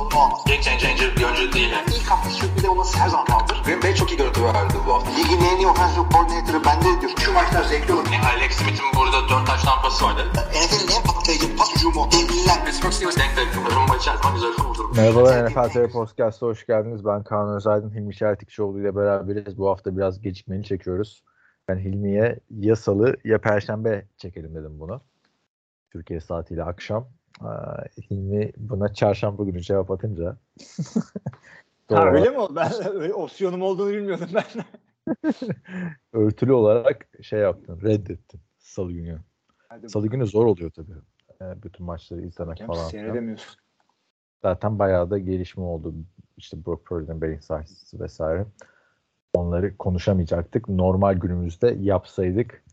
sorunu olmaz. Game changer bir oyuncu değil. Yani. İlk hafta sürpriz olması her zaman kaldır. Green Bay çok iyi görüntü verdi bu hafta. Ligin en iyi offensive coordinator'ı bende diyor. Şu maçlar zevkli olur. Yani Alex Smith'in burada 4 taş tampası vardı. NFL'in en patlayıcı pas hücumu. Devliler. Pittsburgh Steelers denk denk. Rumba içer zaman güzel kurdurmuş. Merhabalar NFL TV Podcast'a hoş geldiniz. Ben Kaan Özaydın, Hilmi Çeltikçioğlu ile beraberiz. Bu hafta biraz gecikmeli çekiyoruz. Ben Hilmi'ye ya salı ya perşembe çekelim dedim bunu. Türkiye saatiyle akşam. Aa, Hilmi buna çarşamba günü cevap atınca. Ha, öyle mi oldu? Ben öyle opsiyonum olduğunu bilmiyordum ben. örtülü olarak şey yaptın, reddettin salı günü. Hadi Salı günü zor oluyor tabii. Ee, bütün maçları izlemek bakalım, falan. Seyredemiyorsun. Zaten bayağı da gelişme oldu. İşte Brock Purdy'nin beyin sarsıntısı vesaire. Onları konuşamayacaktık. Normal günümüzde yapsaydık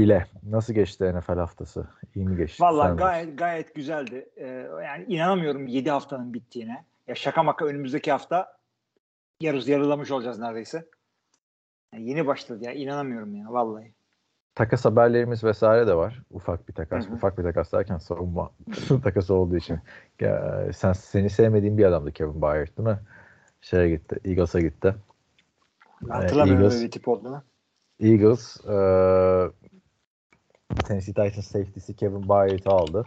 bile. Nasıl geçti NFL haftası? İyi mi geçti? Valla gayet gayet güzeldi. Ee, yani inanamıyorum 7 haftanın bittiğine. Ya şaka maka önümüzdeki hafta yarız yarılamış olacağız neredeyse. Yani yeni başladı ya inanamıyorum ya vallahi. Takas haberlerimiz vesaire de var. Ufak bir takas. Hı hı. Ufak bir takas derken savunma takası olduğu için. Ya, sen seni sevmediğin bir adamdı Kevin Byard değil mi? Şeye gitti. Eagles'a gitti. Ben hatırlamıyorum Eagles- öyle bir tip olduğunu. Eagles eee Tennessee Titans safety'si Kevin Byard'ı aldı.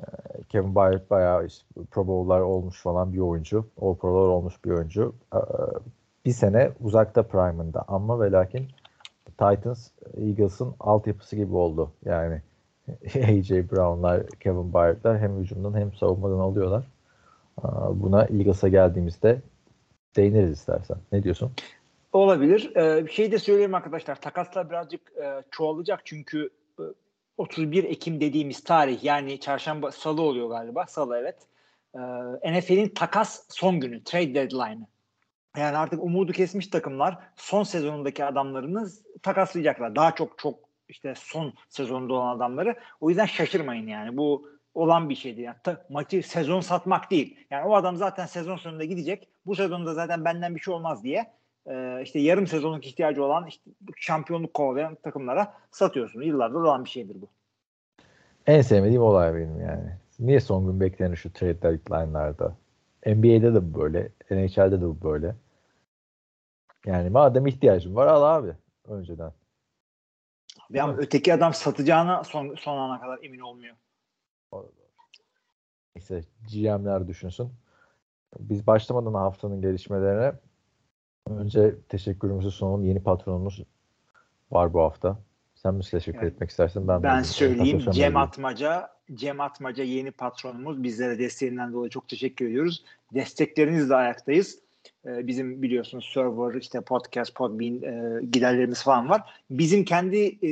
Eee, Kevin Byard bayağı işte Pro Bowl'lar olmuş falan bir oyuncu. All Pro'lar olmuş bir oyuncu. Eee, bir sene uzakta prime'ında ama ve lakin Titans Eagles'ın altyapısı gibi oldu. Yani AJ Brown'lar, Kevin Byard'lar hem hücumdan hem savunmadan alıyorlar. Eee, Buna Eagles'a geldiğimizde değiniriz istersen. Ne diyorsun? Olabilir. Ee, bir şey de söyleyeyim arkadaşlar. Takaslar birazcık e, çoğalacak çünkü 31 Ekim dediğimiz tarih yani çarşamba salı oluyor galiba. Salı evet. Ee, NFL'in takas son günü. Trade deadline'ı. Yani artık umudu kesmiş takımlar son sezonundaki adamlarını takaslayacaklar. Daha çok çok işte son sezonunda olan adamları. O yüzden şaşırmayın yani. Bu olan bir şeydi. Yani ta- maçı sezon satmak değil. Yani o adam zaten sezon sonunda gidecek. Bu sezonda zaten benden bir şey olmaz diye e, işte yarım sezonluk ihtiyacı olan işte şampiyonluk kovalayan takımlara satıyorsun. Yıllardır olan bir şeydir bu. En sevmediğim olay benim yani. Niye son gün beklenir şu trade deadline'larda? NBA'de de bu böyle, NHL'de de bu böyle. Yani madem ihtiyacın var al abi önceden. Ve ama öteki adam satacağına son, son ana kadar emin olmuyor. Neyse GM'ler düşünsün. Biz başlamadan haftanın gelişmelerine önce teşekkürümüzü sunalım. Yeni patronumuz var bu hafta. Sen mi teşekkür Evet. etmek istersin? Ben, Ben söyleyeyim Cem medya. Atmaca Cem Atmaca yeni patronumuz. Bizlere desteğinden dolayı çok teşekkür ediyoruz. Desteklerinizle ayaktayız. Ee, bizim biliyorsunuz server, işte podcast, podbean e, giderlerimiz falan var. Bizim kendi e,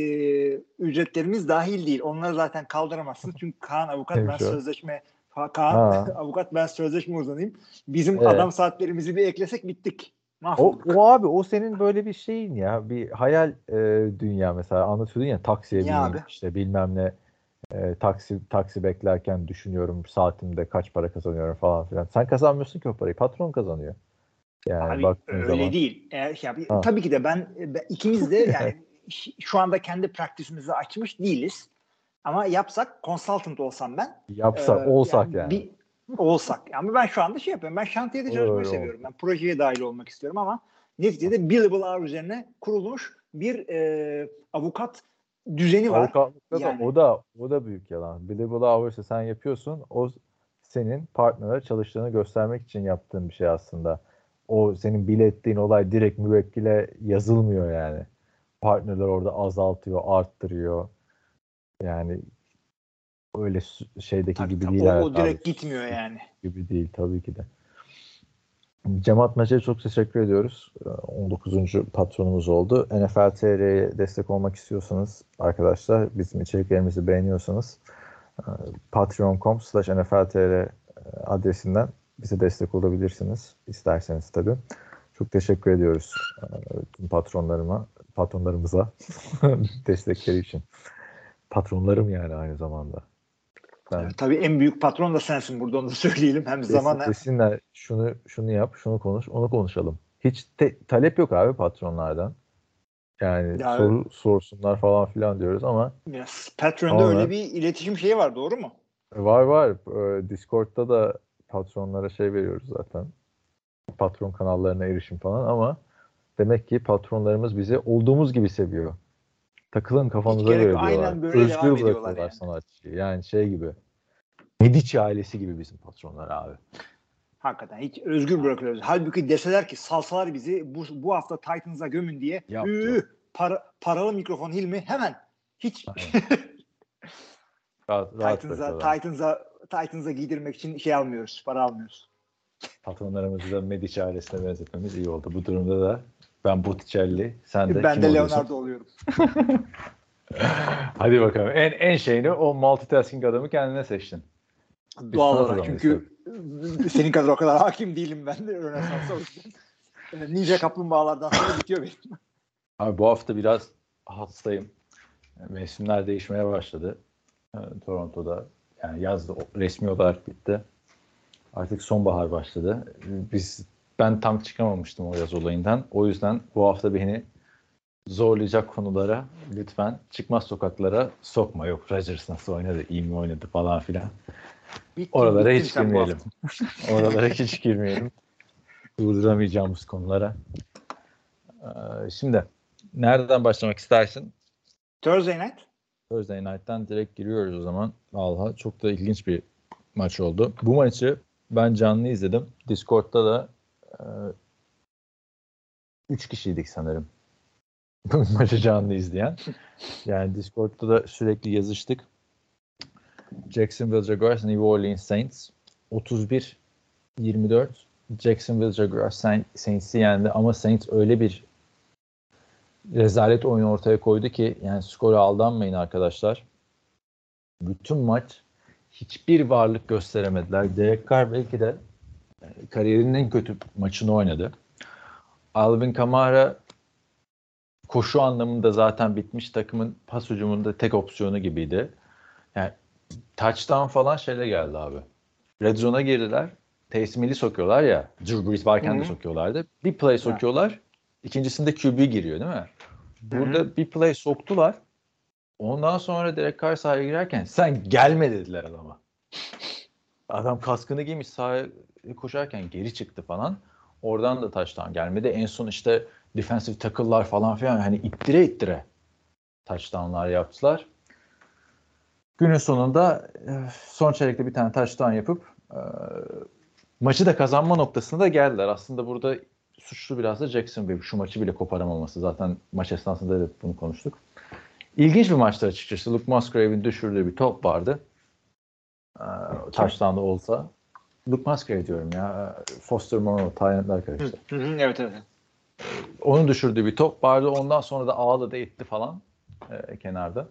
ücretlerimiz dahil değil. Onları zaten kaldıramazsınız. Çünkü Kaan avukat ben sözleşme Kaan Ha. avukat ben sözleşme uzanayım. Bizim Evet. adam saatlerimizi bir eklesek bittik. O, o abi o senin böyle bir şeyin ya bir hayal e, dünya mesela anlatıyordun ya taksiye bineyim işte bilmem ne e, taksi taksi beklerken düşünüyorum saatimde kaç para kazanıyorum falan filan. Sen kazanmıyorsun ki o parayı patron kazanıyor. Yani Abi öyle zaman. değil. Eğer ya, bir- tabii ki de ben, ben ikimiz de yani şu anda kendi praktisimizi açmış değiliz. Ama yapsak consultant olsam ben. Yapsak e, olsak yani. Bir, olsak. Ama ben şu anda şey yapıyorum. Ben şantiyede çalışmayı seviyorum. Ben projeye dahil olmak istiyorum ama neticede billable hour üzerine kurulmuş bir e, avukat düzeni var. Avukatlıkta da Yani. o da o da büyük yalan. Billable hours'ı sen yapıyorsun. O senin partnere çalıştığını göstermek için yaptığın bir şey aslında. O senin bil ettiğin olay direkt müvekkile yazılmıyor yani. Partnerler orada azaltıyor, arttırıyor. Yani öyle şeydeki Tabii, gibi tabii. değil. O, o direkt abi. gitmiyor yani. gibi değil tabii ki de. Cem Atmaca'ya çok teşekkür ediyoruz. Ee, 19. patronumuz oldu. NFL TR'ye destek olmak istiyorsanız arkadaşlar bizim içeriklerimizi beğeniyorsanız e, patreon.com slash NFL TR adresinden bize destek olabilirsiniz. isterseniz tabii. Çok teşekkür ediyoruz e, tüm patronlarıma, patronlarımıza destekleri için. Patronlarım yani aynı zamanda. Ben Evet, tabii en büyük patron da sensin burada onu da söyleyelim. Hem zaman Desin, desinler şunu şunu yap, şunu konuş, onu konuşalım. Hiç te- talep yok abi patronlardan. Yani Ya- soru sorsunlar falan filan diyoruz ama Yes. Patreon'da öyle bir iletişim şeyi var doğru mu? var var. Ee, Discord'da da patronlara şey veriyoruz zaten. Patron kanallarına erişim falan ama demek ki patronlarımız bizi olduğumuz gibi seviyor. Takılın kafanıza göre diyorlar. Aynen böyle devam Özgür ediyorlar bırakıyorlar yani. sanatçıyı. Yani şey gibi. Medici ailesi gibi bizim patronlar abi. Hakikaten hiç özgür bırakıyoruz. Halbuki deseler ki salsalar bizi bu, bu hafta Titans'a gömün diye üü, para, paralı mikrofon Hilmi hemen hiç Titans'a. Titans'a, Titans'a giydirmek için şey almıyoruz. Para almıyoruz. Patronlarımızı da Medici ailesine benzetmemiz iyi oldu. Bu durumda da ben Botticelli, sen de ben de? Leonardo oluyorum. Hadi bakalım. En en şeyini o multitasking adamı kendine seçtin. Doğal olarak çünkü senin kadar o kadar hakim değilim ben de Rönesans'a. Ee, Ninja kaplumbağalardan sonra bitiyor benim. Abi bu hafta biraz hastayım. Mevsimler değişmeye başladı. Ee, Toronto'da yani yaz resmi olarak bitti. Artık sonbahar başladı. Biz ben tam çıkamamıştım o yaz olayından. O yüzden bu hafta beni zorlayacak konulara lütfen çıkmaz sokaklara sokma. Yok Rodgers nasıl oynadı, iyi mi oynadı falan filan. Bittin, Oralara bittin hiç girmeyelim. Oralara hiç girmeyelim. Durduramayacağımız konulara. Ee, Şimdi nereden başlamak istersin? Thursday night. Thursday Night'tan direkt giriyoruz o zaman. Vallahi çok da ilginç bir maç oldu. Bu maçı ben canlı izledim. Discord'da da 3 kişiydik sanırım. Maçı canlı izleyen. Yani Discord'da da sürekli yazıştık. Jacksonville Jaguars, New Orleans Saints 31 24 Jacksonville Jaguars Saint- Saints'i yendi ama Saints öyle bir rezalet oyun ortaya koydu ki yani skora aldanmayın arkadaşlar. Bütün maç hiçbir varlık gösteremediler. Derek Carr belki de kariyerinin en kötü maçını oynadı. Alvin Kamara koşu anlamında zaten bitmiş takımın pas hücumunda tek opsiyonu gibiydi. Yani touchdown falan şeyle geldi abi. Red zone'a girdiler. Taysom sokuyorlar ya. Drew Brees varken de sokuyorlardı. Bir play sokuyorlar. İkincisinde QB giriyor değil mi? Burada bir play soktular. Ondan sonra Derek Carr sahaya girerken sen gelme dediler adama. Adam kaskını giymiş sahaya koşarken geri çıktı falan. Oradan da touchdown gelmedi. En son işte defensive tackle'lar falan filan hani ittire ittire touchdown'lar yaptılar. Günün sonunda e, son çeyrekte bir tane touchdown yapıp e, maçı da kazanma noktasına da geldiler. Aslında burada suçlu biraz da Jacksonville. Şu maçı bile koparamaması. Zaten maç esnasında da bunu konuştuk. İlginç bir maçtı açıkçası. Luke Musgrave'in düşürdüğü bir top vardı. Ee, touchdown'da olsa. Luke Musgrave diyorum ya. Foster Moreau. Hı hı, evet evet. Onun düşürdüğü bir top vardı. Ondan sonra da ağladı etti falan e, kenarda.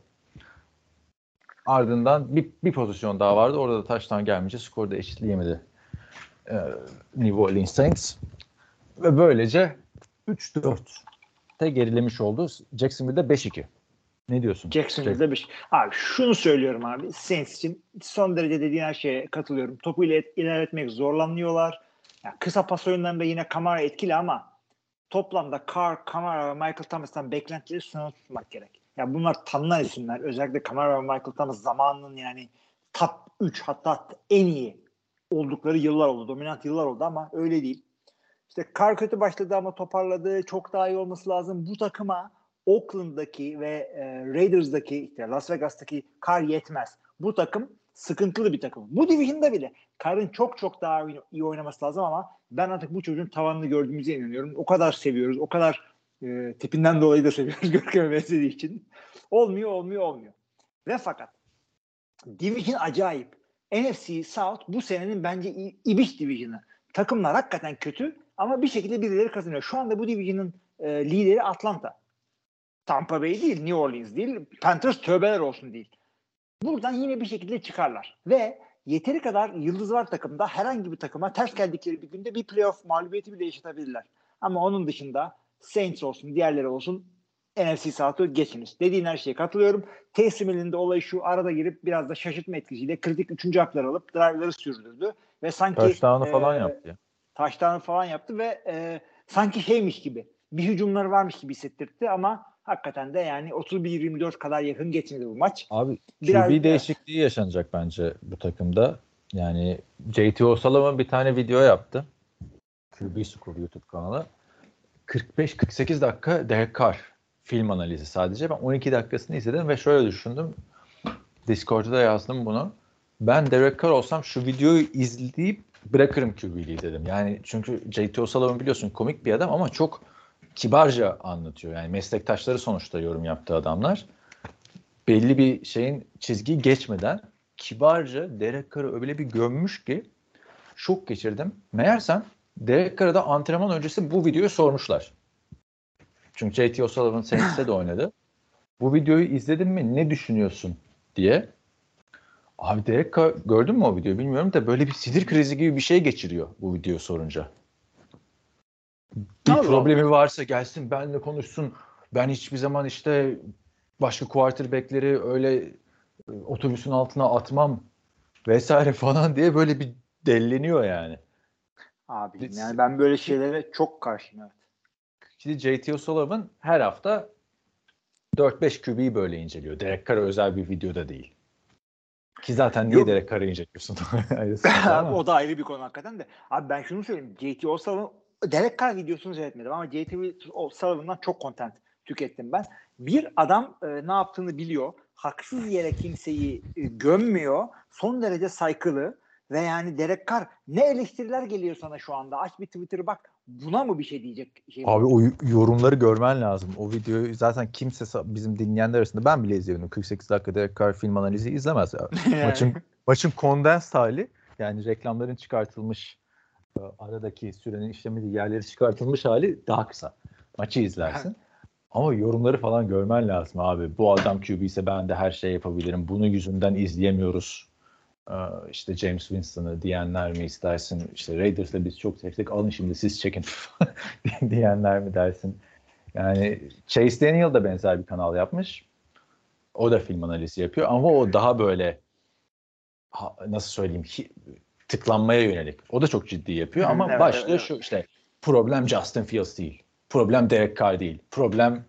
Ardından bir, bir pozisyon daha vardı. Orada da taştan gelmeyince skorda eşitleyemedi e, New Orleans Saints. Ve böylece 3-4'te gerilemiş oldu. Jacksonville'de 5-2. Ne diyorsun? Jacksonville'de bir şey. Abi şunu söylüyorum abi. Saints için son derece dediğin her şeye katılıyorum. Topu ile ilerletmek zorlanıyorlar. Yani kısa pas oyunlarında yine Kamara etkili ama toplamda Carr, Kamara ve Michael Thomas'tan beklentileri sınırlı tutmak gerek. Ya bunlar tanınan isimler. Özellikle Kamara ve Michael Thomas zamanının yani top 3 hatta en iyi oldukları yıllar oldu. Dominant yıllar oldu ama öyle değil. İşte Carr kötü başladı ama toparladı. Çok daha iyi olması lazım. Bu takıma Oakland'daki ve e, Raiders'daki işte Las Vegas'taki Carr yetmez. Bu takım sıkıntılı bir takım. Bu division'da bile Carr'ın çok çok daha iyi- oynaması lazım ama ben artık bu çocuğun tavanını gördüğümüze inanıyorum. O kadar seviyoruz. O kadar e, tipinden dolayı da seviyoruz Görkem'e benzediği için. Olmuyor, olmuyor, olmuyor. Ve fakat Division acayip. NFC South bu senenin bence ibiş division'ı. Takımlar hakikaten kötü ama bir şekilde birileri kazanıyor. Şu anda bu division'ın e, lideri Atlanta. Tampa Bay değil, New Orleans değil, Panthers tövbeler olsun değil. Buradan yine bir şekilde çıkarlar. Ve yeteri kadar yıldız var takımda herhangi bir takıma ters geldikleri bir günde bir playoff mağlubiyeti bile yaşatabilirler. Ama onun dışında Saints olsun, diğerleri olsun NFC South'u geçiniz. Dediğin her şeye katılıyorum. Taysom Hill'in de olayı şu arada girip biraz da şaşırtma etkisiyle kritik üçüncü haklar alıp drive'ları sürdürdü. Ve sanki Touchdown'u e, falan yaptı ya. Taştan falan yaptı ve e, sanki şeymiş gibi bir hücumları varmış gibi hissettirdi ama hakikaten de yani 31-24 kadar yakın geçmedi bu maç. Abi Biraz- QB değişikliği yaşanacak bence bu takımda. Yani JT O'Sullivan bir tane video yaptı. QB School YouTube kanalı. 45-48 dakika Derek Carr film analizi sadece. Ben 12 dakikasını izledim ve şöyle düşündüm. Discord'da da yazdım bunu. Ben Derek Carr olsam şu videoyu izleyip bırakırım QB'liği dedim. Yani çünkü JT O'Sullivan biliyorsun komik bir adam ama çok kibarca anlatıyor. Yani meslektaşları sonuçta yorum yaptığı adamlar belli bir şeyin çizgiyi geçmeden kibarca Derek Carr'ı öyle bir gömmüş ki şok geçirdim. Meğersem Derek Carr'a da antrenman öncesi bu videoyu sormuşlar. Çünkü JT O'Sullivan Saints'te de oynadı. Bu videoyu izledin mi ne düşünüyorsun diye. Abi Derek Carr gördün mü o videoyu bilmiyorum da böyle bir sinir krizi gibi bir şey geçiriyor bu videoyu sorunca. Bir Allah problemi varsa gelsin benimle konuşsun. Ben hiçbir zaman işte başka quarterback'leri öyle e, otobüsün altına atmam vesaire falan diye böyle bir delleniyor yani. Abi Biz- yani ben böyle şeylere çok karşıyım. Evet. Şimdi JT O'Sullivan her hafta 4-5 QB'yi böyle inceliyor. Derek Carr'a özel bir videoda değil. Ki zaten niye Yok. Derek Carr'ı inceliyorsun? O da ayrı bir konu hakikaten de. Abi ben şunu söyleyeyim. JT O'Sullivan Derek Carr videosunu seyretmedim ama JT O'Sullivan'dan çok content tükettim ben. Bir adam e, ne yaptığını biliyor. Haksız yere kimseyi e, gömmüyor. Son derece saygılı ve yani Derek Carr ne eleştiriler geliyor sana şu anda. Aç bir Twitter'ı bak. Buna mı bir şey diyecek? Şey Abi o yorumları görmen lazım. O videoyu zaten kimse bizim dinleyenler arasında ben bile izliyorum. 48 dakika Derek Carr film analizi izlemez. maçın maçın kondens hali yani reklamların çıkartılmış aradaki sürenin işlemediği yerleri çıkartılmış hali daha kısa. Maçı izlersin. Ama yorumları falan görmen lazım abi. Bu adam QB ise ben de her şeyi yapabilirim. Bunun yüzünden izleyemiyoruz. Ee, işte James Winston'ı diyenler mi istersin? İşte Raiders'la biz çok çektik. Alın şimdi siz çekin diyenler mi dersin? Yani Chase Daniel da benzer bir kanal yapmış. O da film analizi yapıyor ama o daha böyle nasıl söyleyeyim tıklanmaya yönelik. O da çok ciddi yapıyor ama evet, başlığı evet, şu işte problem Justin Fields değil. Problem Derek Carr değil. Problem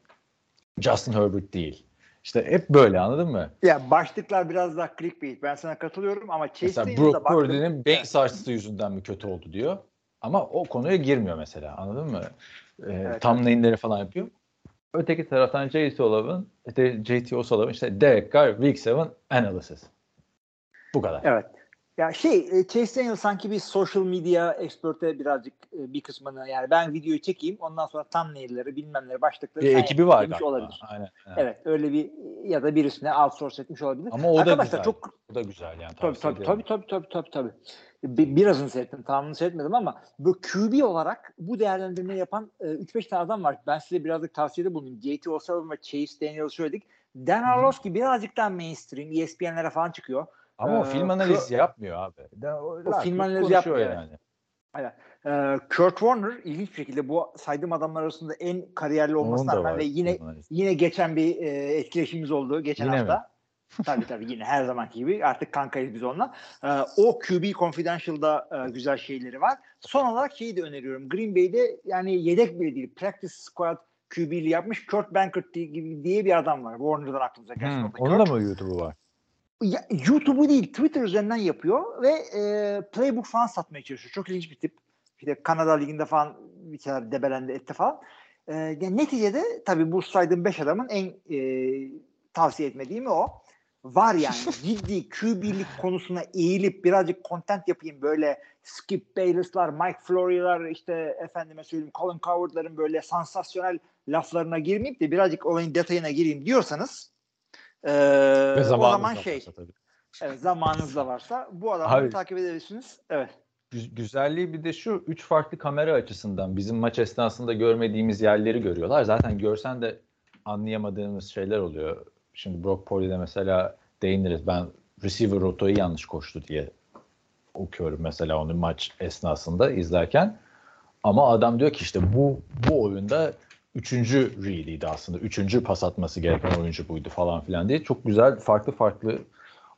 Justin Herbert değil. İşte hep böyle anladın mı? Ya başlıklar biraz daha clickbait. Ben sana katılıyorum ama Chase Mesela Brock. Purdy'nin Evet. sarsıntısı yüzünden mi kötü oldu diyor. Ama o konuya girmiyor mesela anladın mı? Ee, Evet, thumbnail'leri falan yapıyor. Öteki taraftan JT işte JT O'Sullivan işte Derek Carr Week 7 Analysis. Bu kadar. Evet. Ya şey e, Chase Daniel sanki bir social media expert'e birazcık e, bir kısmını yani ben videoyu çekeyim ondan sonra thumbnail'leri bilmemleri başlıkları Bir ekibi var galiba. olabilir. Aynen. aynen. Evet öyle bir ya da birisine outsource etmiş olabilir. Ama o da Arkadaşlar güzel. çok O da güzel yani. tabii tabii, tabii tabii tabii tabii tabii. Bir, birazını seyrettim, tamamını seyretmedim ama bu QB olarak bu değerlendirmeyi yapan e, 3-5 tane adam var. Ben size birazcık tavsiyede bulunayım. JT O'Sullivan ve Chase Daniel'ı söyledik. Dan Orlovsky birazcık daha mainstream, ESPN'lere falan çıkıyor. Ama o Ee, film analizi yapmıyor abi. O, film analizi yapmıyor, yani. Ee, Kurt Warner ilginç bir şekilde bu saydığım adamlar arasında en kariyerli olmasına rağmen ve yine yine geçen bir e, etkileşimimiz oldu geçen Yine hafta. tabii tabii yine her zamanki gibi artık kankayız biz onunla. Ee, o QB Confidential'da e, güzel şeyleri var. Son olarak şeyi de öneriyorum. Green Bay'de yani yedek bile değil. Practice Squad QB'li yapmış Kurt Bankert diye, gibi diye bir adam var. Warner'dan aklınıza gelsin. Hmm, o onun da mı YouTube'u var? YouTube'u değil Twitter üzerinden yapıyor ve e, playbook falan satmaya çalışıyor. Çok ilginç bir tip. İşte Kanada Ligi'nde falan bir kere debelendi etti falan. E, yani neticede tabii bu saydığım 5 adamın en e, tavsiye etmediğimi o. Var yani ciddi QB'lik konusuna eğilip birazcık content yapayım böyle Skip Bayless'lar, Mike Flory'lar işte efendime söyleyeyim Colin Coward'ların böyle sansasyonel laflarına girmeyip de birazcık olayın detayına gireyim diyorsanız e, Ve o zaman da şey varsa tabii. Evet zamanınız da varsa bu adamları takip edebilirsiniz. Evet. Gü- güzelliği bir de şu üç farklı kamera açısından bizim maç esnasında görmediğimiz yerleri görüyorlar. Zaten görsen de anlayamadığımız şeyler oluyor. Şimdi Brock Purdy'de mesela değiniriz. Ben receiver rotayı yanlış koştu diye okuyorum mesela onu maç esnasında izlerken. Ama adam diyor ki işte bu bu oyunda üçüncü read'iydi aslında. Üçüncü pas atması gereken oyuncu buydu falan filan diye. Çok güzel farklı farklı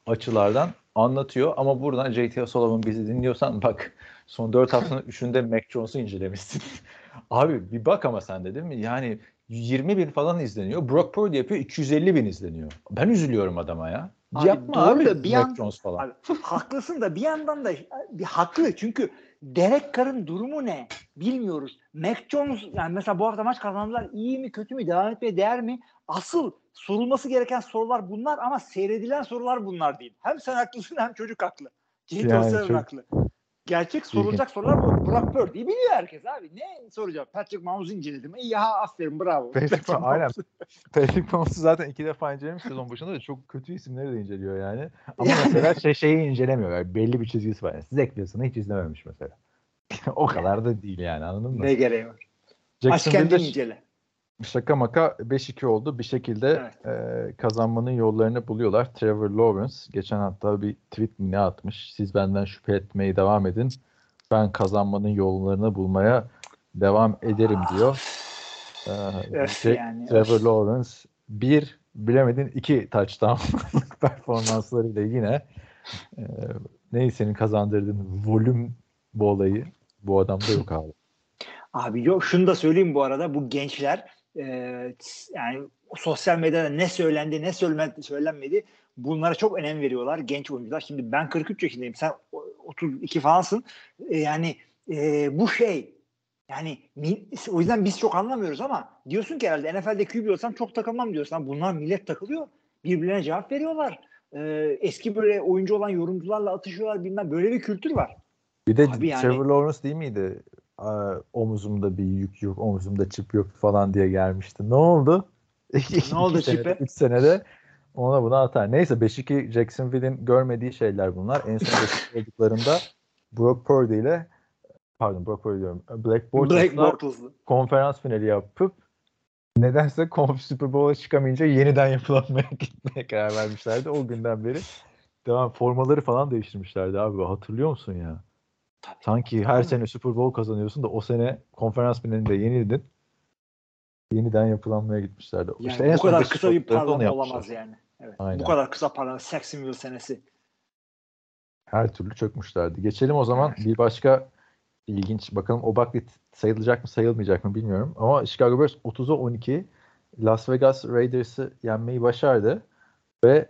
açılardan anlatıyor. Ama buradan JT Sullivan bizi dinliyorsan bak son 4 haftanın 3'ünde Mac Jones'u incelemişsin. Abi bir bak ama sen de değil mi? Yani 20 bin falan izleniyor. Brock Purdy yapıyor 250 bin izleniyor. Ben üzülüyorum adama ya. Abi Yapma abi. da bir Mac an- Jones falan. Abi, haklısın da bir yandan da bir haklı çünkü Derek Carr'ın durumu ne bilmiyoruz. Mac Jones yani mesela bu hafta maç kazandılar iyi mi kötü mü devam etmeye değer mi? Asıl sorulması gereken sorular bunlar ama seyredilen sorular bunlar değil. Hem sen haklısın hem çocuk haklı. Cenk Yani çok- haklı. Gerçek sorulacak sorular bu. Brock Purdy'yi biliyor herkes abi. Ne soracak? Patrick Mahomes'u inceledim. İyi ha aferin bravo. Patrick Mah- aynen. Patrick Mahomes'u zaten iki defa incelemiş sezon başında da çok kötü isimleri de inceliyor yani. Ama mesela şey, şeyi incelemiyor. Yani belli bir çizgisi var. Yani Zach Wilson'ı hiç izlememiş mesela. o kadar da değil yani anladın mı? Ne gereği var? Aç kendini incele. şaka maka 5-2 oldu. Bir şekilde e, kazanmanın yollarını buluyorlar. Trevor Lawrence geçen hatta bir tweet mi ne atmış. Siz benden şüphe etmeye devam edin. Ben kazanmanın yollarını bulmaya devam ederim diyor. Ee, Öf yani, Trevor öf. Lawrence bir bilemedin iki touchdown performanslarıyla yine e, neyi senin kazandırdığın volüm bu olayı bu adamda yok abi. Abi yok şunu da söyleyeyim bu arada bu gençler e, yani sosyal medyada ne söylendi ne söylenmedi, bunlara çok önem veriyorlar genç oyuncular. Şimdi ben 43 yaşındayım sen 32 falansın E, yani e, bu şey yani o yüzden biz çok anlamıyoruz ama diyorsun ki herhalde NFL'de QB olsam çok takılmam diyorsun. Bunlar millet takılıyor. Birbirlerine cevap veriyorlar. E, eski böyle oyuncu olan yorumcularla atışıyorlar bilmem böyle bir kültür var. Bir de Abi yani- Trevor Lawrence değil miydi? Omuzumda bir yük yok, omuzumda çip yok falan diye gelmişti. Ne oldu? Ne oldu çipe? 3 senede ona buna atar. Neyse 5-2 Jacksonville'in görmediği şeyler bunlar. En son 5 olduklarında Brock Purdy ile pardon Brock Purdy diyorum. Black Bortles'la konferans finali yapıp nedense konf Super Bowl'a çıkamayınca yeniden yapılanmaya gitmeye karar vermişlerdi. O günden beri devam formaları falan değiştirmişlerdi abi. Hatırlıyor musun ya? Tabii. Sanki her sene Super Bowl kazanıyorsun da o sene konferans finalinde yenildin. Yeniden yapılanmaya gitmişlerdi. Yani işte bu kadar kısa bir parlama olamaz yani. Evet. Aynen. Bu kadar kısa parlama Jacksonville senesi. Her türlü çökmüşlerdi. Geçelim o zaman bir başka ilginç bakalım o Buckley sayılacak mı sayılmayacak mı bilmiyorum. Ama Chicago Bears 30'a 12 Las Vegas Raiders'ı yenmeyi başardı. Ve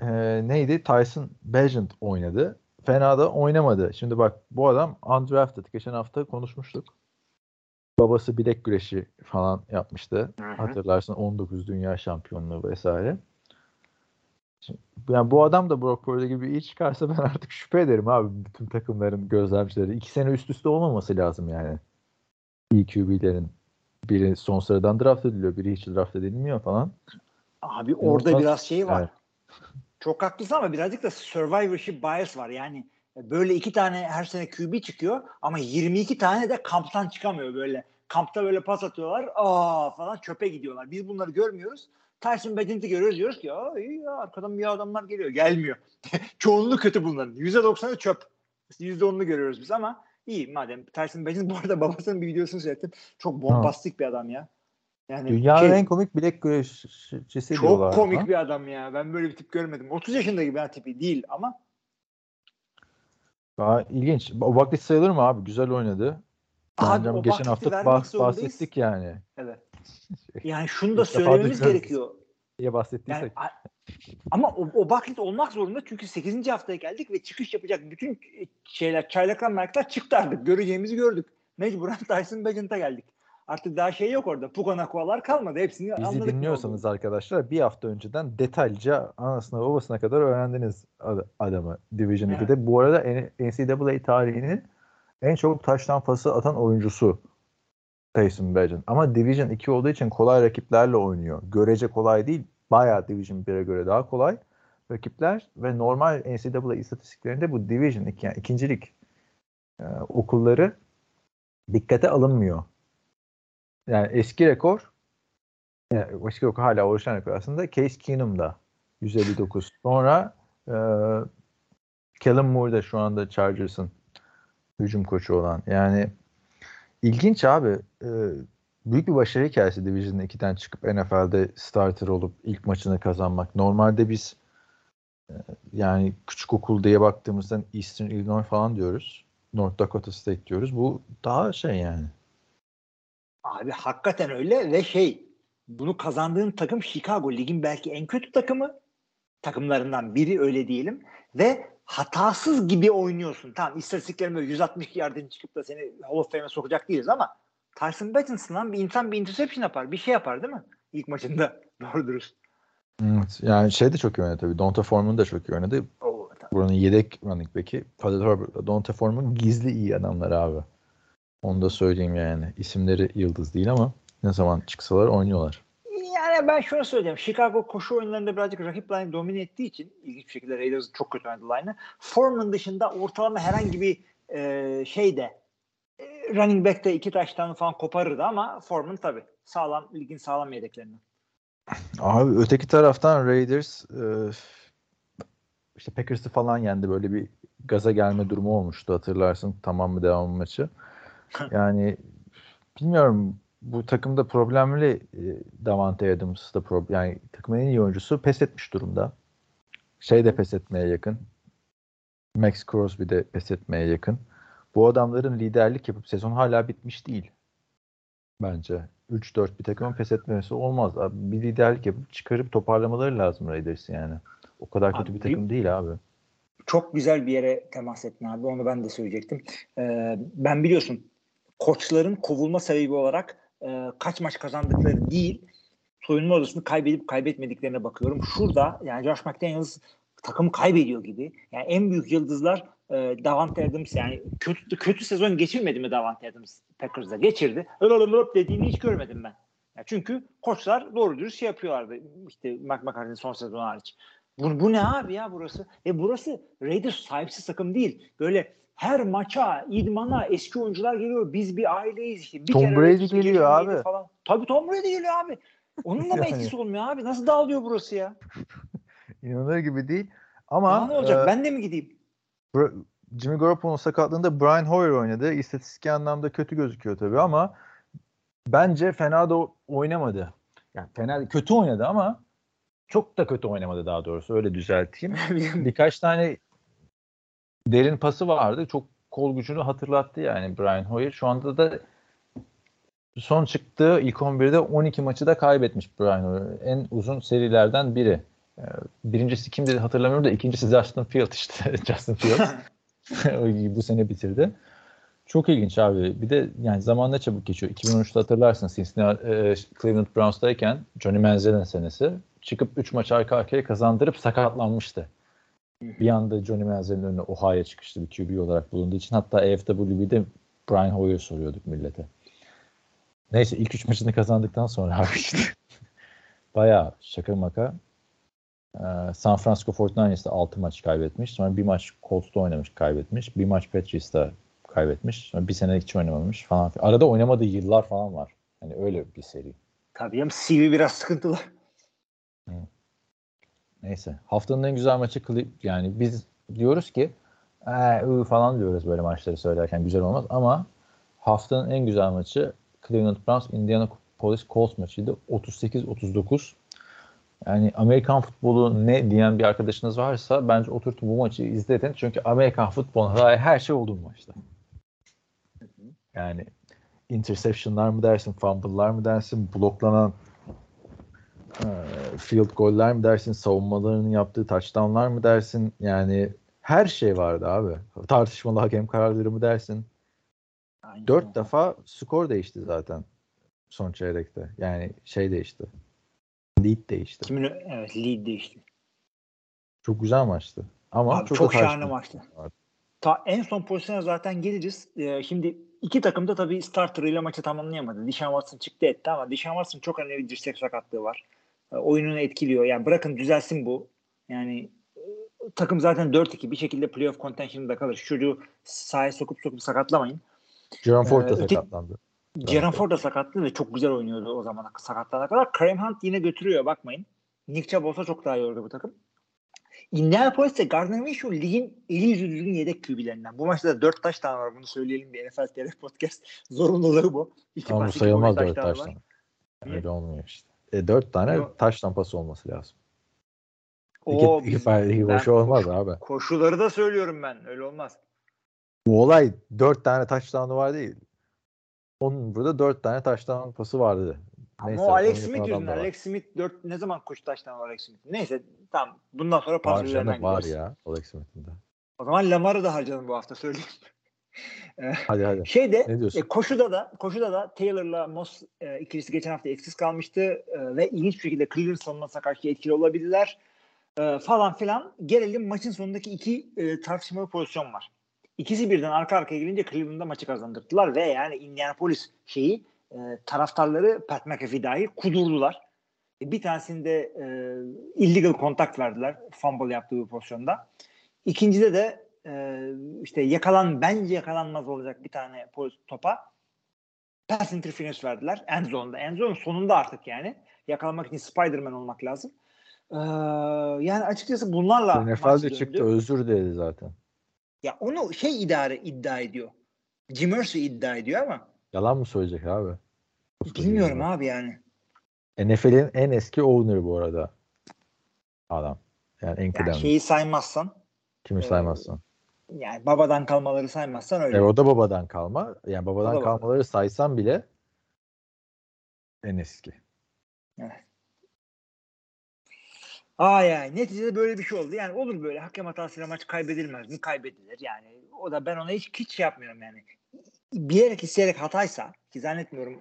e, neydi? Tyson Bagent oynadı. Fena da oynamadı. Şimdi bak bu adam undrafted. Geçen hafta konuşmuştuk. Babası bilek güreşi falan yapmıştı. Hı hı. Hatırlarsın 19 dünya şampiyonluğu vesaire. Şimdi, yani bu adam da Brock Purdy gibi iyi çıkarsa ben artık şüphe ederim abi bütün takımların gözlemcileri. İki sene üst üste olmaması lazım yani. İyi QB'lerin. Biri son sıradan draft ediliyor, biri hiç draft edilmiyor falan. Abi orada İnanılmaz. biraz şey var. Evet. Çok haklısın ama birazcık da survivorship bias var. Yani böyle iki tane her sene QB çıkıyor ama 22 tane de kamptan çıkamıyor böyle. Kampta böyle pas atıyorlar. Aa falan çöpe gidiyorlar. Biz bunları görmüyoruz. Tyson Bagent'i görüyoruz diyoruz ki iyi ya arkadan iyi adamlar geliyor. Gelmiyor. Çoğunluğu kötü bunların. %90'ı çöp. %10'unu görüyoruz biz ama iyi madem. Tyson Bagent bu arada babasının bir videosunu seyrettim. Çok bombastik bir adam ya. Yani Dünyanın şey- en komik bilek güreşçisi çok diyorlar. komik ha. bir adam ya. Ben böyle bir tip görmedim. 30 yaşında gibi bir tipi değil ama Daha ilginç. O Buckley sayılır mı abi? Güzel oynadı. Abi geçen hafta bah- bahsettik yani. evet. Yani şunu da söylememiz gerekiyor. Diye bahsettiysek. Yani, ama o, o Buckley olmak zorunda çünkü 8. haftaya geldik ve çıkış yapacak bütün şeyler, çaylaklar, merkler çıktı artık. Göreceğimizi gördük. Mecburen Tyson Bagent'a geldik. Artık daha şey yok orada. Puka Nakualar kalmadı. Hepsini Bizi anladık ne dinliyorsanız arkadaşlar bir hafta önceden detaylıca anasına babasına kadar öğrendiniz ad- adamı Division Evet. 2'de. Bu arada NCAA tarihinin en çok taştan pası atan oyuncusu Tyson Bagent. Ama Division 2 olduğu için kolay rakiplerle oynuyor. Görece kolay değil. Bayağı Division 1'e göre daha kolay rakipler ve normal NCAA istatistiklerinde bu Division 2 yani ikincilik e, okulları dikkate alınmıyor. Yani eski rekor yani eski rekor hala oluşan rekor aslında Case Keenum'da 159. Sonra e, Kellen Moore'da şu anda Chargers'ın hücum koçu olan. Yani ilginç abi. E, büyük bir başarı hikayesi Division 2'den çıkıp NFL'de starter olup ilk maçını kazanmak. Normalde biz e, yani küçük okul diye baktığımızda Eastern Illinois falan diyoruz. North Dakota State diyoruz. Bu daha şey yani. Abi hakikaten öyle ve şey Bunu kazandığın takım Chicago. Ligin belki en kötü takımı. Takımlarından biri öyle diyelim. Ve hatasız gibi oynuyorsun. Tamam istatistiklerim böyle 162 yardın çıkıp da seni Hall of Fame'e sokacak değiliz ama Tyson Battinson'dan bir insan bir interception yapar. Bir şey yapar değil mi? İlk maçında. Doğru dürüst. Evet, yani şey de çok iyi oynadı tabii. Donta Foreman da çok iyi oynadı. Oo. Buranın yedek running back'i Donta Foreman gizli iyi adamlar abi. Onu da söyleyeyim yani. İsimleri yıldız değil ama ne zaman çıksalar oynuyorlar. Yani ben şunu söyleyeyim. Chicago koşu oyunlarında birazcık rakip line domine ettiği için ilginç bir şekilde Raiders çok kötü oynadı line'ı. Foreman dışında ortalama herhangi bir e, şeyde e, running back'te iki taştan falan koparırdı ama Foreman tabii sağlam ligin sağlam yedeklerinden. Abi öteki taraftan Raiders e, işte Packers'ı falan yendi. Böyle bir gaza gelme durumu olmuştu hatırlarsın. Tamam mı devam maçı. Yani bilmiyorum bu takımda problemli e, Davante Adams da problem. Yani takımın en iyi oyuncusu pes etmiş durumda. Şey de pes etmeye yakın. Max Crosby de pes etmeye yakın. Bu adamların liderlik yapıp sezon hala bitmiş değil. Bence. 3-4 bir takımın pes etmemesi olmaz. Abi, bir liderlik yapıp çıkarıp toparlamaları lazım Raiders yani. O kadar kötü Abi, bir takım değil abi. Çok güzel bir yere temas ettin abi. Onu ben de söyleyecektim. Ee, ben biliyorsun koçların kovulma sebebi olarak e, kaç maç kazandıkları değil soyunma odasını kaybedip kaybetmediklerine bakıyorum. Şurada yani Josh McDaniels takımı kaybediyor gibi. Yani en büyük yıldızlar e, Davante Adams yani kötü kötü sezon geçirmedi mi Davante Adams Packers'da geçirdi. Öyle dediğini hiç görmedim ben. Yani çünkü koçlar doğru dürüst şey yapıyorlardı. İşte Mike McCarthy'nin son sezonu hariç. Bu, bu ne abi ya burası? E burası Raiders sahipsiz takım değil. Böyle her maça, idmana eski oyuncular geliyor. Biz bir aileyiz işte. Bir Tom Brady geliyor abi. Falan. Tabii Tom Brady geliyor abi. Onun da mı Yani. etkisi olmuyor abi? Nasıl dağılıyor burası ya? İnanılır gibi değil. Ama ne olacak? e, ben de mi gideyim? Jimmy Garoppolo'nun sakatlığında Brian Hoyer oynadı. İstatistik anlamda kötü gözüküyor tabii ama bence fena da oynamadı. Yani fena kötü oynadı ama çok da kötü oynamadı daha doğrusu. Öyle düzelteyim. Birkaç tane derin pası vardı. Çok kol gücünü hatırlattı yani Brian Hoyer. Şu anda da son çıktığı ilk 11'de 12 maçı da kaybetmiş Brian Hoyer. En uzun serilerden biri. Ee, Birincisi kimdi hatırlamıyorum da ikincisi Justin Field işte. Justin Field. bu sene bitirdi. Çok ilginç abi. Bir de yani zamanla çabuk geçiyor. 2013'te hatırlarsın Cincinnati, e, Cleveland Browns'tayken Johnny Manziel'in senesi çıkıp 3 maç arka arkaya kazandırıp sakatlanmıştı. Bir anda Johnny Manziel'in önüne Ohio'ya çıkıştı bir QB olarak bulunduğu için. Hatta AFWB'de Brian Hoyer soruyorduk millete. Neyse ilk 3 maçını kazandıktan sonra abi işte bayağı şaka maka ee, San Francisco 49ers'da 6 maç kaybetmiş. Sonra bir maç Colts'ta oynamış kaybetmiş. Bir maç Patriots'ta kaybetmiş. Sonra bir sene hiç oynamamış falan. Arada oynamadığı yıllar falan var. Hani öyle bir seri. Tabii ama CV biraz sıkıntılı. Neyse. Haftanın en güzel maçı yani biz diyoruz ki ee, ıı falan diyoruz böyle maçları söylerken güzel olmaz ama haftanın en güzel maçı Cleveland Browns Indianapolis Colts maçıydı. 38-39. Yani Amerikan futbolu ne diyen bir arkadaşınız varsa bence oturup bu maçı izletin. Çünkü Amerikan futboluna dair her şey oldu bu maçta. Yani interceptionlar mı dersin, fumble'lar mı dersin, bloklanan field goller mi dersin, savunmalarının yaptığı touchdownlar mı dersin? Yani her şey vardı abi. Tartışmalı hakem kararları mı dersin? Aynen. Dört defa skor değişti zaten son çeyrekte. Yani şey değişti. Lead değişti. Kimin evet lead değişti. Çok güzel maçtı. Ama Abi çok, çok, şahane maçtı. vardı. Ta en son pozisyona zaten geliriz. Ee, şimdi iki takım da tabii starterıyla maçı tamamlayamadı. Dishon Watson çıktı etti ama Dishon Watson çok önemli bir dirsek sakatlığı var. Ee, oyununu etkiliyor. Yani bırakın düzelsin bu. Yani e, takım zaten 4-2 bir şekilde playoff contention'da kalır. Şu çocuğu sahaya sokup sokup sakatlamayın. Jerome Ford da Ee, sakatlandı. Jaren Ford da sakatlı ve çok güzel oynuyordu o zaman sakatlanana kadar. Kareem Hunt yine götürüyor bakmayın. Nick Chubb olsa çok daha iyi olurdu bu takım. Indianapolis'te Gardner Minshew ligin eli yüzü düzgün yedek QB'lerinden. Bu maçta da 4 taş tane var. Bunu söyleyelim bir NFL TR podcast. Zorunluluğu bu. İki Ama bu sayılmaz boş dört taştanı taştan. var. Öyle olmuyor işte. E, dört tane Yok. taş tampası olması lazım. Oo, iki, iki, iki boşu olmaz koşu- abi. Koşuları da söylüyorum ben. Öyle olmaz. Bu olay dört tane taştanı var değil. Onun burada dört tane taştan pası vardı. Ama Neyse, o Alex Smith yüzünden. Alex Smith 4 ne zaman koşu taştan Alex Smith? Neyse tamam. Bundan sonra pas üzerinden var ya Alex Smith'in de. O zaman Lamar'ı da harcadım bu hafta söyleyeyim. Hadi hadi. Şeyde e, koşuda da koşuda da Taylor'la Moss e, ikilisi geçen hafta etkisiz kalmıştı e, ve ilginç bir şekilde Cleveland savunmasına karşı etkili olabilirler e, falan filan. Gelelim maçın sonundaki iki e, tartışmalı pozisyon var. İkisi birden arka arkaya gelince Cleveland'da maçı kazandırdılar ve yani Indianapolis şeyi e, taraftarları Pat McAfee dahi kudurdular. E, bir tanesinde e, illegal kontak verdiler fumble yaptığı bir pozisyonda. İkincide de e, işte yakalan bence yakalanmaz olacak bir tane poz- topa pass interference verdiler end zone'da. End zone sonunda artık yani. Yakalamak için Spider-Man olmak lazım. Ee, yani açıkçası bunlarla döndü. çıktı özür diledi zaten. Ya onu şey idare iddia ediyor. Jim Irsay iddia ediyor ama Yalan mı söyleyecek abi? bilmiyorum abi yani. NFL'in en eski owner bu arada. Adam. Yani en yani kıdemli. şeyi saymazsan Kimi saymazsan. Yani babadan kalmaları saymazsan öyle. E, o da babadan kalma. Yani babadan baba. kalmaları saysan bile en eski. Aa yani neticede böyle bir şey oldu. Yani olur böyle hakem hatasıyla maç kaybedilmez mi? Kaybedilir. Yani o da ben ona hiç hiç şey yapmıyorum yani. Bilerek isteyerek hataysa ki zannetmiyorum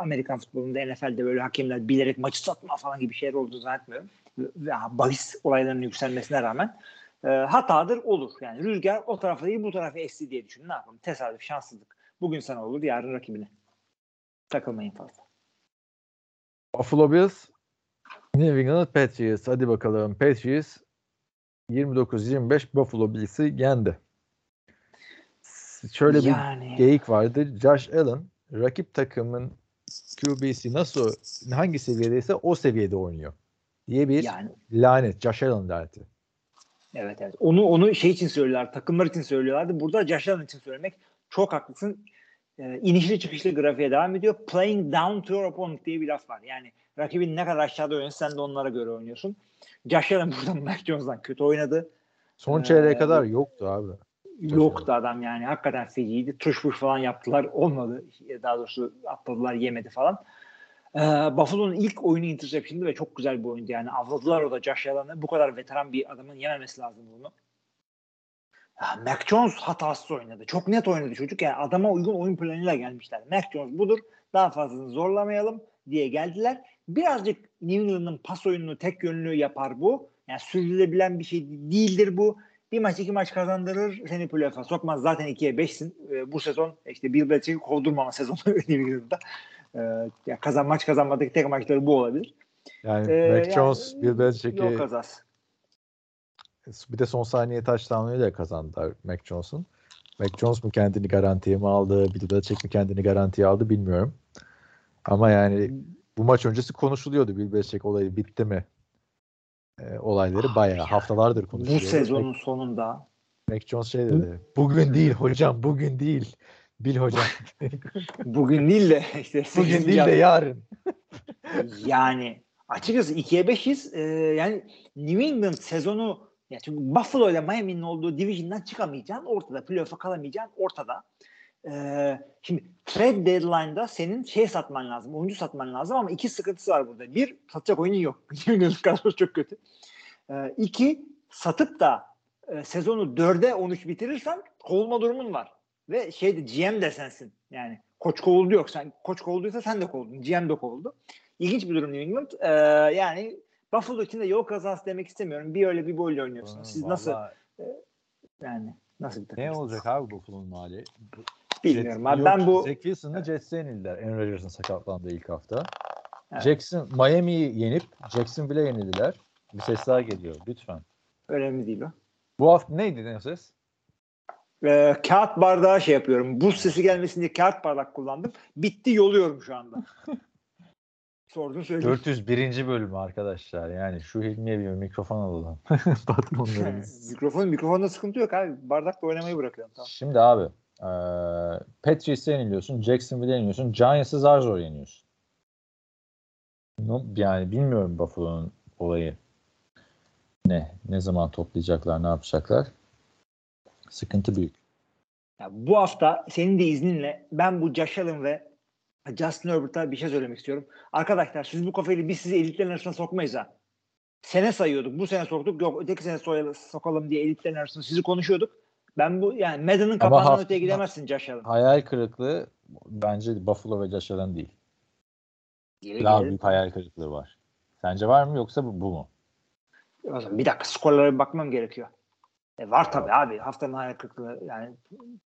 Amerikan futbolunda NFL'de böyle hakemler bilerek maçı satma falan gibi şeyler olduğunu zannetmiyorum. Ve bahis olaylarının yükselmesine rağmen e, hatadır olur. Yani rüzgar o tarafa değil bu tarafa esti diye düşün. Ne yapalım? Tesadüf, şanssızlık. Bugün sana olur, yarın rakibine. Takılmayın fazla. Buffalo Bills New England Patriots. Hadi bakalım. Patriots 29-25 Buffalo Bills'i yendi. Şöyle yani bir geyik vardı. Josh Allen rakip takımın QB'si nasıl hangi seviyedeyse o seviyede oynuyor diye bir yani lanet. Josh Allen laneti. Evet evet. Onu onu şey için söylüyorlar. Takımlar için söylüyorlardı. Burada Josh Allen için söylemek çok haklısın. Ee, inişli çıkışlı grafiğe devam ediyor. Playing down to your opponent diye bir laf var. Yani rakibin ne kadar aşağıda oynuyorsa sen de onlara göre oynuyorsun. Josh Allen burada Mac Jones'dan kötü oynadı. Son Ee, çeyreğe kadar yoktu abi. Yoktu adam yani. Hakikaten feciydi. Tuş puş falan yaptılar. Olmadı. Daha doğrusu atladılar yemedi falan. Ee, Buffalo'nun ilk oyunu interception'dı ve çok güzel bir oyundu. Yani avladılar o da Josh Allen'ı. Bu kadar veteran bir adamın yememesi lazım bunu. Ya, Mac Jones hatasız oynadı. Çok net oynadı çocuk. Yani adama uygun oyun planıyla gelmişler. Mac Jones budur. Daha fazlasını zorlamayalım diye geldiler. Birazcık New England'ın pas oyununu tek yönlü yapar bu. Yani sürdürülebilen bir şey değildir bu. Bir maç iki maç kazandırır seni playoff'a sokmaz. Zaten 2'ye 5'sin. Ee, bu sezon işte Bill Belichick'i kovdurmama sezonu New England'da. Ee, ya kazan maç kazanmadaki tek maçları bu olabilir. Yani Ee, Mac yani Jones, Bill Yok Belichick'i kazası. bir de son saniye touchdown'uyla kazandılar Mac Jones'un. Mac Jones mu kendini garantiye mi aldı, Bill Belichick mi kendini garantiye aldı bilmiyorum. Ama yani bu maç öncesi konuşuluyordu Bill Belichick olayı bitti mi? Ee, olayları bayağı haftalardır Bu konuşuluyordu. sezonun Mac, sonunda Mac Jones şey dedi. Bugün değil hocam, bugün değil. Bill hocam. bugün değil de işte bugün değil de yarın. yani açıkçası 2'ye 5'iz. Ee, yani New England sezonu ya çünkü Buffalo ile Miami'nin olduğu division'dan çıkamayacağın ortada. Playoff'a kalamayacağın ortada. Ee, şimdi trade deadline'da senin şey satman lazım. Oyuncu satman lazım ama iki sıkıntısı var burada. Bir, satacak oyunun yok. New England kadrosu çok kötü. Ee, iki, satıp da e, sezonu dörde 13 bitirirsen kovulma durumun var. Ve şeyde GM de sensin. Yani koç kovuldu yok. Sen koç kovulduysa sen de kovuldun. GM de kovuldu. İlginç bir durum New England. Ee, yani Buffalo için de yol kazası demek istemiyorum. Bir öyle bir böyle oynuyorsunuz. Siz nasıl Vallahi yani nasıl bir ne olacak abi Buffalo'nun hali? Bilmiyorum abi. Ben bu Zach Wilson'la Jets'e yenildiler. Aaron Rodgers'ın sakatlandığı ilk hafta. Evet. Jackson Miami'yi yenip Jacksonville'e yenildiler. Bir ses daha geliyor lütfen. önemli değil o. Bu hafta neydi ne ses? Ee, kağıt bardağı şey yapıyorum. Buz sesi gelmesin diye kağıt bardak kullandım. Bitti yoluyorum şu anda. Sordun söyleyeyim. 401. bölüm arkadaşlar. Yani şu Hilmi'ye bir mikrofon alalım. Mikrofon mikrofonda sıkıntı yok abi. Bardakla oynamayı bırakıyorum. Tamam. Şimdi abi e, Patriots'e yeniliyorsun. Jacksonville'e yeniliyorsun. Giants'ı zar zor yeniyorsun. No- Yani bilmiyorum Buffalo'nun olayı ne? Ne zaman toplayacaklar? Ne yapacaklar? Sıkıntı büyük. Ya bu hafta senin de izninle ben bu Josh Allen ve Justin Herbert'a bir şey söylemek istiyorum. Arkadaşlar siz bu kafayı biz sizi elitlerin arasına sokmayız ha. Sene sayıyorduk. Bu sene soktuk. Yok öteki sene soy- sokalım diye elitlerin arasında sizi konuşuyorduk. Ben bu yani Madden'ın kapağından öteye gidemezsin Josh Allen. Hayal kırıklığı bence Buffalo ve Josh Allen değil. Geri Daha büyük hayal kırıklığı var. Sence var mı yoksa bu, bu mu? O zaman bir dakika skorlara bir bakmam gerekiyor. E var tabii abi. Haftanın hayal kırıklığı yani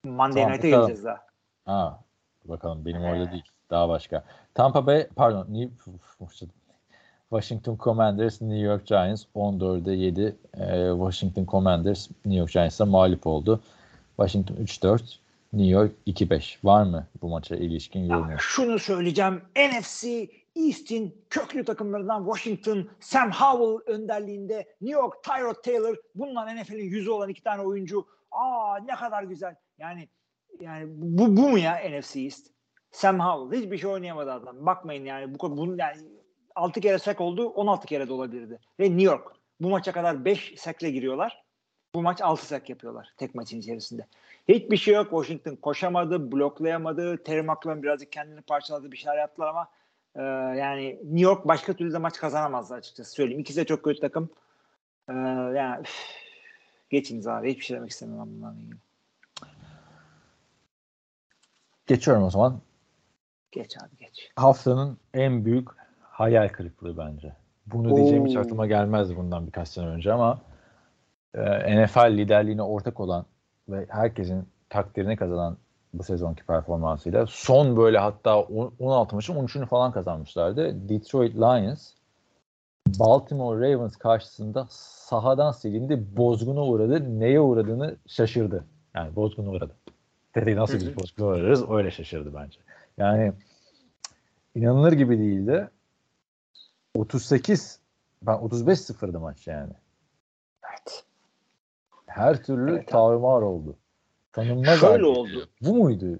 Monday Tamam, bakalım. geleceğiz daha. Ha, bakalım benim orada değil. Daha başka. Tampa Bay, pardon, New, Washington Commanders, New York Giants 14'e 7. Ee, Washington Commanders New York Giants'a mağlup oldu. Washington 3-4, New York 2-5. Var mı bu maça ilişkin Ya yorumu? şunu söyleyeceğim. NFC East'in köklü takımlarından Washington, Sam Howell önderliğinde New York, Tyrod Taylor. Bunlar NFL'in yüzü olan iki tane oyuncu. Aa ne kadar güzel. Yani yani bu, bu mu ya NFC East? Sam Howell hiçbir şey oynayamadı adam. Bakmayın yani bu bunun yani 6 kere sack oldu, 16 kere de olabilirdi. Ve New York bu maça kadar 5 sack'le giriyorlar. Bu maç 6 sack yapıyorlar tek maçın içerisinde. Hiçbir şey yok. Washington koşamadı, bloklayamadı. Terry McLaurin birazcık kendini parçaladı, bir şeyler yaptılar ama e, yani New York başka türlü de maç kazanamazdı açıkçası söyleyeyim. İkisi de çok kötü takım. E, yani üf, geçiniz abi. Hiçbir şey demek istemiyorum bunlarla ilgili. Geçiyorum o zaman. Geç abi geç. Haftanın en büyük hayal kırıklığı bence. Bunu diyeceğim hiç aklıma gelmezdi bundan birkaç sene önce ama e, NFL liderliğine ortak olan ve herkesin takdirini kazanan bu sezonki performansıyla son böyle hatta on- 16 maçın 13'ünü falan kazanmışlardı. Detroit Lions Baltimore Ravens karşısında sahadan silindi, bozguna uğradı. Neye uğradığını şaşırdı. Yani bozguna uğradı. Dedi nasıl biz bozguna uğrarız? Öyle şaşırdı bence. Yani inanılır gibi değildi. 38 ben 35 sıfırdı maç yani. Evet. Her türlü Evet tarumar oldu. Tanınmaz Şöyle halde. oldu. Bu muydu?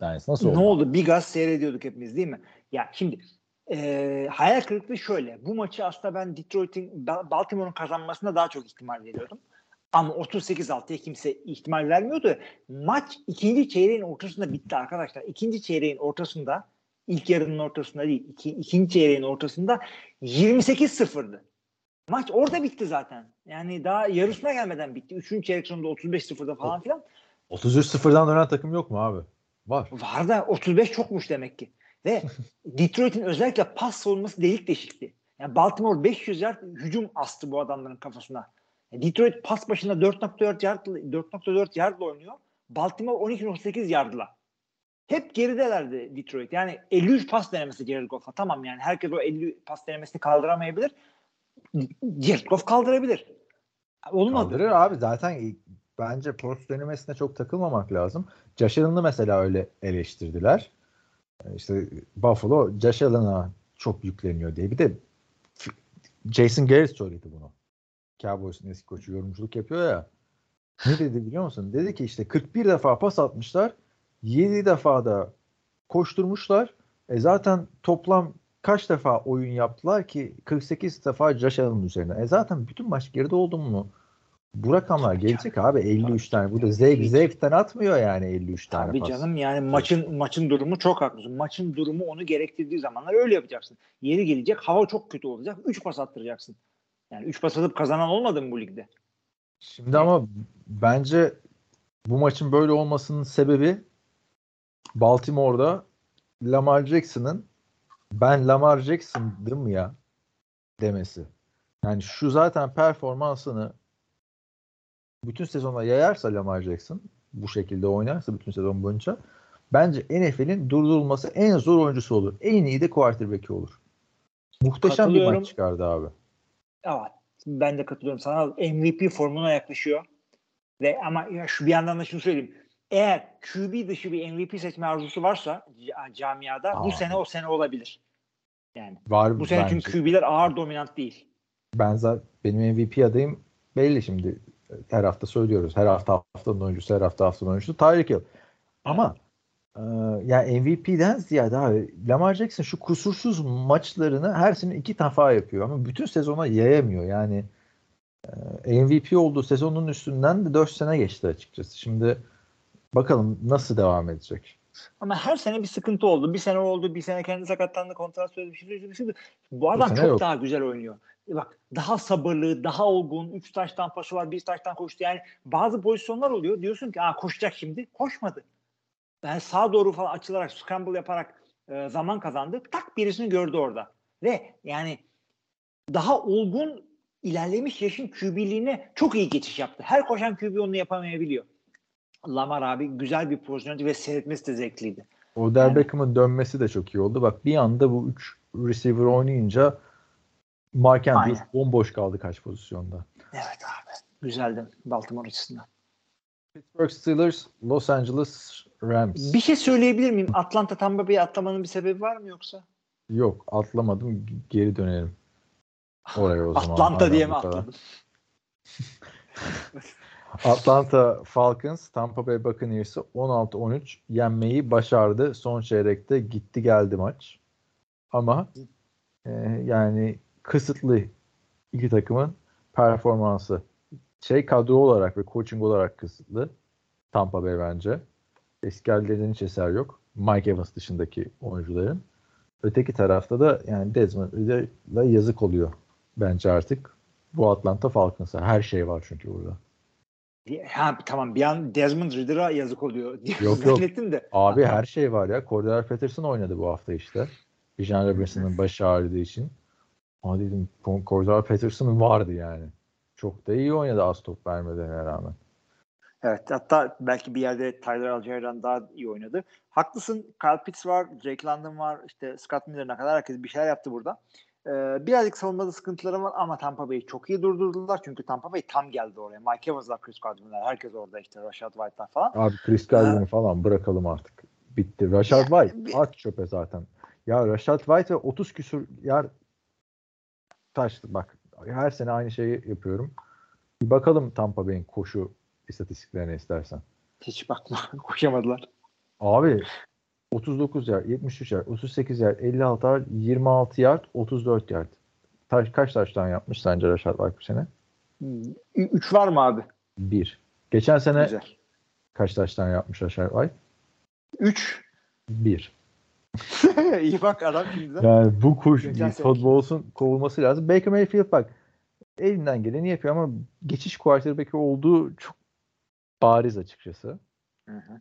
Yani nasıl oldu? Ne oldu? Bir gaz seyrediyorduk hepimiz değil mi? Ya şimdi e, hayal kırıklığı şöyle. Bu maçı aslında ben Detroit'in Ba- Baltimore'un kazanmasına daha çok ihtimal veriyordum. Ama 38-6'ya kimse ihtimal vermiyordu. Maç ikinci çeyreğin ortasında bitti arkadaşlar. İkinci çeyreğin ortasında ilk yarının ortasında değil. Iki, ikinci çeyreğin ortasında 28-0'dı. Maç orada bitti zaten. Yani daha yarısına gelmeden bitti. Üçüncü çeyrek sonunda 35-0'da falan filan. 33 sıfırdan dönen takım yok mu abi? Var. Var da 35 çokmuş demek ki. Ve Detroit'in özellikle pas savunması delik deşikti. Yani Baltimore 500 yard hücum astı bu adamların kafasına. Yani Detroit pas başına 4.4 yard 4.4 yardla oynuyor. Baltimore 12.8 yardla. Hep geridelerdi Detroit. Yani 53 pas denemesi Jared Goff'a. Tamam yani herkes o 50 pas denemesini kaldıramayabilir. Goff kaldırabilir. Olmadı. Kaldırır abi zaten bence post denemesine çok takılmamak lazım. Josh mesela öyle eleştirdiler. İşte Buffalo Josh çok yükleniyor diye. Bir de Jason Garrett söyledi bunu. Cowboys'un eski koçu yorumculuk yapıyor ya. Ne dedi biliyor musun? Dedi ki işte 41 defa pas atmışlar. 7 defa da koşturmuşlar. E zaten toplam kaç defa oyun yaptılar ki 48 defa Josh Allen üzerine. E zaten bütün maç geride oldu mu? Bu rakamlar gelecek abi 53 tane. Bu da zevk zevkten atmıyor yani 53 tane Tabii pas. canım yani maçın maçın durumu çok haklısın. Maçın durumu onu gerektirdiği zamanlar öyle yapacaksın. Yeri gelecek hava çok kötü olacak. 3 pas attıracaksın. Yani 3 pas atıp kazanan olmadı mı bu ligde? Şimdi ama bence bu maçın böyle olmasının sebebi Baltimore'da Lamar Jackson'ın ben Lamar Jackson'dım ya demesi. Yani şu zaten performansını bütün sezona yayarsa Lamar Jackson bu şekilde oynarsa bütün sezon boyunca bence NFL'in durdurulması en zor oyuncusu olur. En iyi de quarterback'i olur. Muhteşem bir maç çıkardı abi. Evet. Ben de katılıyorum sana. MVP formuna yaklaşıyor. Ve ama ya şu bir yandan da şunu söyleyeyim. Eğer QB dışı bir MVP seçme arzusu varsa ca- camiada bu Aa. sene o sene olabilir. Yani Var bu sene bence. çünkü QB'ler ağır dominant değil. ben zaten benim MVP adayım belli şimdi. Her hafta söylüyoruz. Her hafta haftanın oyuncusu, her hafta haftanın oyuncusu Tyreek Hill. Ama e, yani MVP'den ziyade abi Lamar Jackson şu kusursuz maçlarını her sene iki defa yapıyor ama bütün sezona yayamıyor. Yani e, MVP olduğu sezonun üstünden de 4 sene geçti açıkçası. Şimdi bakalım nasıl devam edecek. Ama her sene bir sıkıntı oldu. Bir sene oldu, bir sene kendi sakatlandı, kontrat sözü bir şey, bir şey. Bu adam çok yok. daha güzel oynuyor. E Bak daha sabırlı, daha olgun, 3 taştan pası var, bir taştan koştu. Yani bazı pozisyonlar oluyor. Diyorsun ki Aa, koşacak şimdi. Koşmadı. Yani sağa doğru falan açılarak, scramble yaparak e, zaman kazandı. Tak birisini gördü orada. Ve yani daha olgun ilerlemiş yaşın QB'liğine çok iyi geçiş yaptı. Her koşan QB onu yapamayabiliyor. Lamar abi güzel bir pozisyondu ve seyretmesi de zevkliydi. Odell Yani- Beckham'ın dönmesi de çok iyi oldu. Bak bir anda bu 3 receiver oynayınca Mark Andrews Aynen. bomboş kaldı kaç pozisyonda. Evet abi. Güzeldi Baltimore açısından. Pittsburgh Steelers, Los Angeles Rams. Bir şey söyleyebilir miyim? Atlanta Tampa Bay'i atlamanın bir sebebi var mı yoksa? Yok atlamadım. Geri dönelim. Oraya o zaman. Atlanta diye mi atladım? Atlanta Falcons Tampa Bay Buccaneers'ı 16-13 yenmeyi başardı. Son çeyrekte gitti geldi maç. Ama e, yani kısıtlı iki takımın performansı şey kadro olarak ve coaching olarak kısıtlı. Tampa Bay bence. Eskilerden hiç eser yok. Mike Evans dışındaki oyuncuların. Öteki tarafta da yani Desmond Ridder'la yazık oluyor bence artık. Bu Atlanta Falcons'a her şey var çünkü burada. Ha, tamam bir an Desmond Ridder'a yazık oluyor diye Yok, yok. de. Abi her şey var ya. Cordell Patterson oynadı bu hafta işte. Bijan Robinson'ın başı ağrıdığı için. Ama dedim Cordell Patterson vardı yani. Çok da iyi oynadı az top vermeden rağmen. Evet hatta belki bir yerde Tyler Algier'dan daha iyi oynadı. Haklısın. Kyle Pitts var, Jake London var, işte Scott Miller'ına kadar herkes bir şeyler yaptı burada. Ee, birazcık savunmada sıkıntıları var ama Tampa Bay'i çok iyi durdurdular. Çünkü Tampa Bay tam geldi oraya. Mike Evans'lar, Chris Godwin'ler, herkes orada işte Rashad White'lar falan. Abi Chris Godwin'i falan bırakalım artık. Bitti. Rashad White at çöpe zaten. Ya Rashad White 30 küsur yer taştı bak. Her sene aynı şeyi yapıyorum. Bir bakalım Tampa Bay'in koşu istatistiklerine istersen. Hiç bakma. Koşamadılar. Abi 39 yard, 73 yard, 38 yard, 56 yard, 26 yard, 34 yard. Taş, kaç taştan yapmış sence Rashad White bu sene? Ü- Üç var mı abi? Bir. Geçen sene Güzel. kaç taştan yapmış Rashad White? Üç. Bir. iyi bak adam şimdiden. Yani bu kuş. Bowles'un kovulması lazım. Baker Mayfield bak elinden geleni yapıyor ama geçiş quarterback'i olduğu çok bariz açıkçası. Hı hı.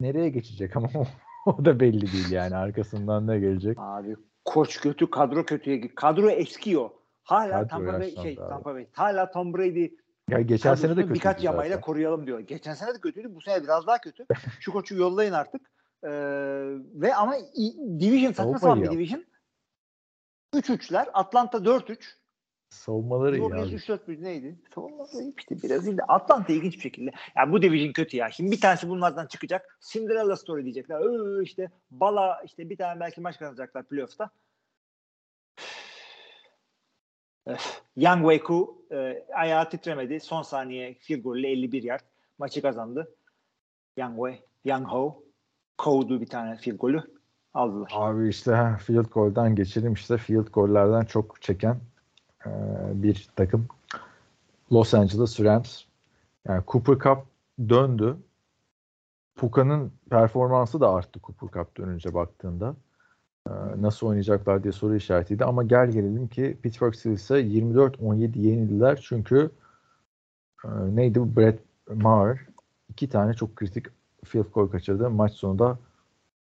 Nereye geçecek ama o, da belli değil yani arkasından ne gelecek. Abi koç kötü, kadro kötüye. Kadro eskiyor. Hala Kadro Tampa Bay şey abi. Tampa Bay. Hala Tom Brady Ya geçen sene de kötüydü birkaç yamayla zaten. koruyalım diyor. Geçen sene de kötüydü. Bu sene biraz daha kötü. Şu koçu yollayın artık. Ee, ve ama division saçma sapan bir division. 3-3'ler. Atlanta 4-3. Savunmaları iyi abi. 3-4 müydü neydi? Savunması iyi işte biraz iyi de Atlanta ilginç bir şekilde. Yani bu division kötü ya. Şimdi bir tanesi bunlardan çıkacak. Cinderella story diyecekler. Öö, işte bala işte bir tane belki maç kazanacaklar playoff'ta. Young Wei-Ku e, ayağı titremedi. Son saniye field goal ile 51 yard maçı kazandı. Young Wei, Young Ho kovdu bir tane field golü aldılar. Abi işte field goal'dan geçelim işte field goal'lerden çok çeken e, bir takım Los Angeles Rams. Yani Cooper Cup döndü. Puka'nın performansı da arttı Cooper Cup dönünce baktığında. E, nasıl oynayacaklar diye soru işaretiydi ama gel gelelim ki Pittsburgh Steelers'a 24-17 yenildiler çünkü e, neydi bu Brett Maher iki tane çok kritik field goal kaçırdı. Maç sonunda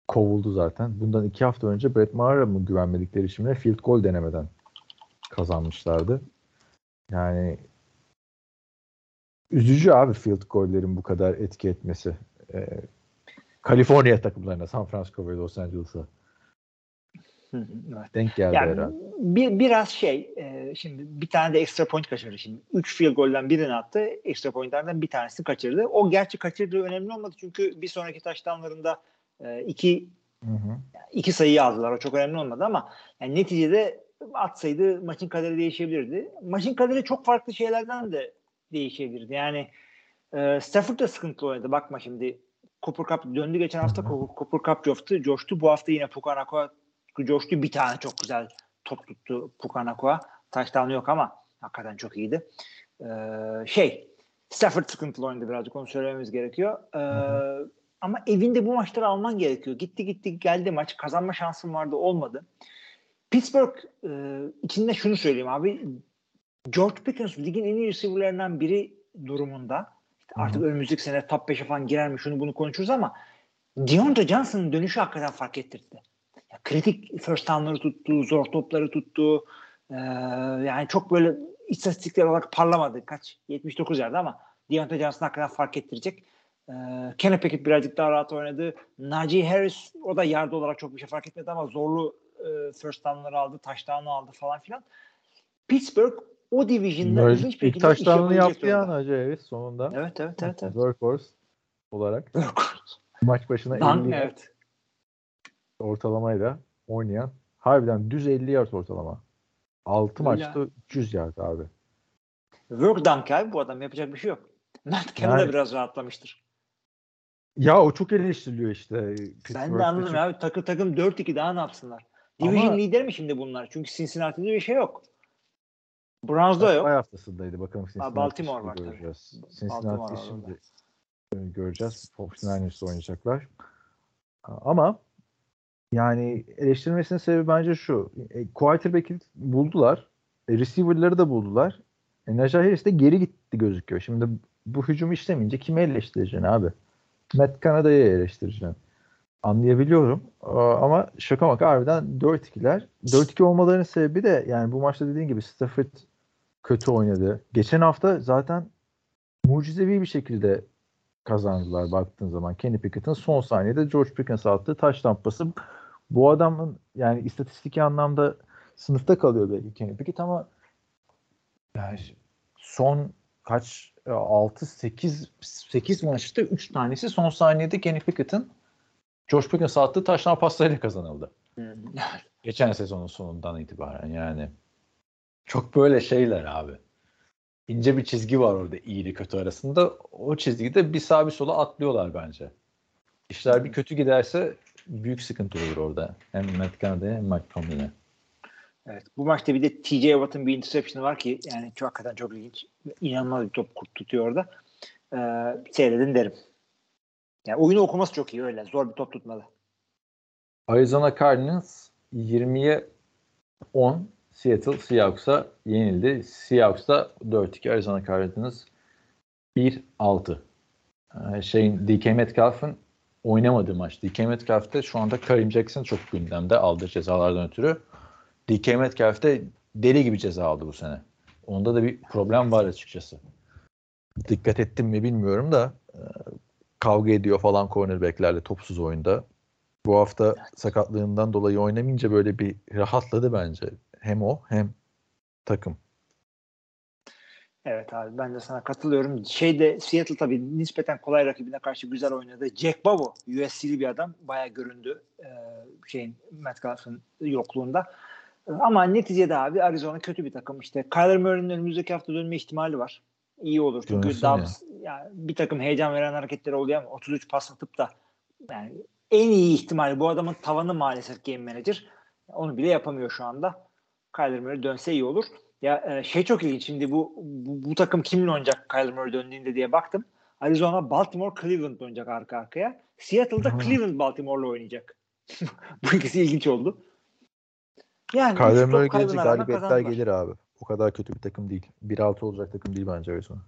kovuldu zaten. Bundan iki hafta önce Brett Maher'a mı güvenmedikleri de field goal denemeden kazanmışlardı. Yani üzücü abi field goal'lerin bu kadar etki etmesi. Ee, Kaliforniya takımlarına, San Francisco ve Los Angeles'a evet. denk geldi Yani herhalde. bir, biraz şey e, şimdi bir tane de extra point kaçırdı şimdi. Üç field golden birini attı. Extra pointlerden bir tanesini kaçırdı. O gerçi kaçırdığı önemli olmadı çünkü bir sonraki taştanlarında e, iki Hı hı. iki sayıyı aldılar. O çok önemli olmadı ama yani neticede atsaydı maçın kaderi değişebilirdi. Maçın kaderi çok farklı şeylerden de değişebilirdi. Yani e, Stafford da sıkıntılı oynadı. Bakma şimdi Cooper Cup döndü geçen hafta Cooper Cup coştu. coştu. Bu hafta yine Pukanakua coştu. Bir tane çok güzel top tuttu Pukanakua. Touchdown yok ama hakikaten çok iyiydi. Ee, şey Stafford sıkıntılı oynadı birazcık onu söylememiz gerekiyor. Ee, ama evinde bu maçları alman gerekiyor. Gitti gitti geldi maç. Kazanma şansın vardı olmadı. Pittsburgh e, içinde şunu söyleyeyim abi. George Pickens ligin en iyi receiver'larından biri durumunda. İşte artık önümüzdeki sene top 5'e falan girer mi şunu bunu konuşuruz ama Deontay Johnson'ın dönüşü hakikaten fark ettirdi. Ya, kritik first down'ları tuttu, zor topları tuttu. Ee, yani çok böyle istatistikler olarak parlamadı. Kaç? 79 yerde ama Deontay Johnson hakikaten fark ettirecek. Ee, Kenny Pickett birazcık daha rahat oynadı. Najee Harris o da yardı olarak çok bir şey fark etmedi ama zorlu e, first down'ları aldı, touchdown'u aldı falan filan. Pittsburgh o division'da Böyle ilginç bir şekilde iş yaptı ya. Najee Harris sonunda. Evet evet evet. evet. Workhorse olarak maç başına 50 Dank, yard evet. ortalamayla oynayan harbiden düz 50 yard ortalama. 6 Öyle. maçta 300 yard abi. Work dunk abi bu adam yapacak bir şey yok. Matt Canada Yani- biraz rahatlamıştır. Ya o çok eleştiriliyor işte. Ben Pittsburgh'da de anladım çok- abi takım takım 4-2 daha ne yapsınlar? Ama- Division lideri mi şimdi bunlar? Çünkü Cincinnati'de bir şey yok. Browns'da yok. Bay haftasındaydı bakalım Cincinnati Baltimore şimdi var tabii. göreceğiz. Baltimore Cincinnati var şimdi e, göreceğiz. 49ers'la oynayacaklar. Ama yani eleştirilmesinin sebebi bence şu. E, quarterback'i buldular. E, receiver'ları da buldular. E, Najee Harris de geri gitti gözüküyor. Şimdi bu hücum işlemeyince kimi eleştireceksin abi? Matt Canada'yı eleştireceksin. Anlayabiliyorum. Aa, Ama şaka maka harbiden 4-2'ler. 4-2 olmalarının sebebi de yani bu maçta dediğin gibi Stafford kötü oynadı. Geçen hafta zaten mucizevi bir şekilde kazandılar baktığın zaman. Kenny Pickett'ın son saniyede George Pickens'a attığı taş tampası. Bu adamın yani istatistik anlamda sınıfta kalıyor belki Kenny Pickett ama yani son kaç 6 8 8 maçta 3 tanesi son saniyede Kenny Pickett'ın George Pickens'a attığı taştan paslarıyla kazanıldı. Geçen sezonun sonundan itibaren yani. Çok böyle şeyler abi. İnce bir çizgi var orada iyi ile kötü arasında. O çizgide bir sağ bir sola atlıyorlar bence. İşler bir kötü giderse büyük sıkıntı olur orada. Hem Matt Canada'ya hem Mike Tomlin'e. Evet. Bu maçta bir de TJ Watt'ın bir interception'ı var ki yani çok hakikaten çok ilginç. İnanılmaz bir top tutuyor orada. Ee, seyredin derim. Yani oyunu okuması çok iyi öyle. Zor bir top tutmadı. Arizona Cardinals 20'ye 10 Seattle Seahawks'a yenildi. Seahawks'ta 4-2 Arizona Cardinals 1-6. Ee, şeyin DK Metcalf'ın oynamadığı maç. DK Metcalf'te şu anda Karim Jackson çok gündemde aldığı cezalardan ötürü. DK Metcalf de deli gibi ceza aldı bu sene. Onda da bir problem var açıkçası. Dikkat ettim mi bilmiyorum da e, kavga ediyor falan cornerbacklerle topsuz oyunda. Bu hafta sakatlığından dolayı oynamayınca böyle bir rahatladı bence. Hem o hem takım. Evet abi ben de sana katılıyorum. Şeyde Seattle tabii nispeten kolay rakibine karşı güzel oynadı. Jack Bobo USC'li bir adam. Bayağı göründü e, şeyin Metcalf'ın yokluğunda. E, Ama neticede abi Arizona kötü bir takım. İşte Kyler Murray'nin önümüzdeki hafta dönme ihtimali var. İyi olur. Çünkü Dönsün Dobbs yani bir takım heyecan veren hareketler oluyor ama 33 pas atıp da yani en iyi ihtimali bu adamın tavanı maalesef game manager. Onu bile yapamıyor şu anda. Kyler Murray dönse iyi olur. Ya e, şey çok ilginç. Şimdi bu, bu bu takım kimle oynayacak Kyler Murray döndüğünde diye baktım. Arizona, Baltimore, Cleveland oynayacak arka arkaya. Seattle'da Hı. Cleveland Baltimore'la oynayacak. bu ikisi ilginç oldu. Yani Kyler Murray gelince galibiyetler gelir abi. O kadar kötü bir takım değil. 1-6 olacak takım değil bence Arizona.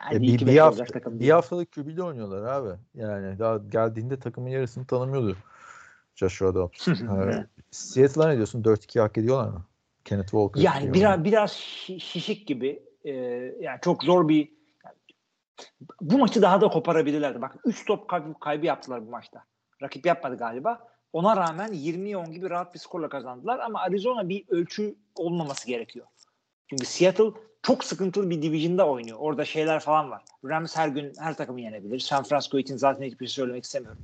Hadi E, bir, bir, hafta, takım bir haftalık QB'de oynuyorlar abi. Yani daha geldiğinde takımın yarısını tanımıyordu. Joshua Dobbs. Ha, Seattle'a ne diyorsun? 4-2 hak ediyorlar mı? Kenneth Walker. Yani biraz biraz şi- şişik gibi e, yani çok zor bir bu maçı daha da koparabilirlerdi. Bak 3 top kaybı, kaybı yaptılar bu maçta. Rakip yapmadı galiba. Ona rağmen 20'ye 10 gibi rahat bir skorla kazandılar ama Arizona bir ölçü olmaması gerekiyor. Çünkü Seattle çok sıkıntılı bir division'da oynuyor. Orada şeyler falan var. Rams her gün her takımı yenebilir. San Francisco için zaten hiçbir şey söylemek istemiyorum.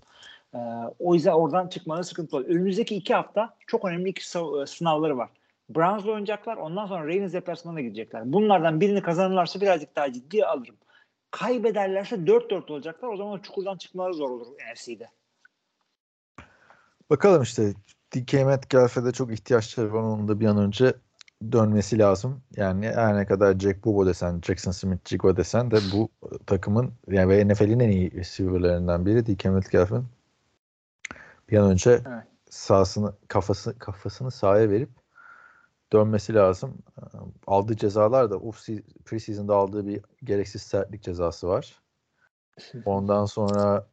Ee, o yüzden oradan çıkmanın sıkıntı oluyor. Önümüzdeki iki hafta çok önemli iki sınav- sınavları var. Browns'la oynayacaklar. Ondan sonra Ravens deplasmanına gidecekler. Bunlardan birini kazanırlarsa birazcık daha ciddiye alırım. Kaybederlerse 4-4 olacaklar. O zaman çukurdan çıkmaları zor olur NFC'de. Bakalım işte DK Metcalf'e de çok ihtiyaçları var. Onun da bir an önce dönmesi lazım. Yani her ne kadar Jack Bubo desen, Jackson Smith Jigba desen de bu takımın yani ve NFL'in en iyi receiver'larından biri DK Metcalf'ın bir an önce Evet. sahasını kafası kafasını sahaya verip dönmesi lazım. Aldığı cezalar da off preseason'da aldığı bir gereksiz sertlik cezası var. Ondan sonra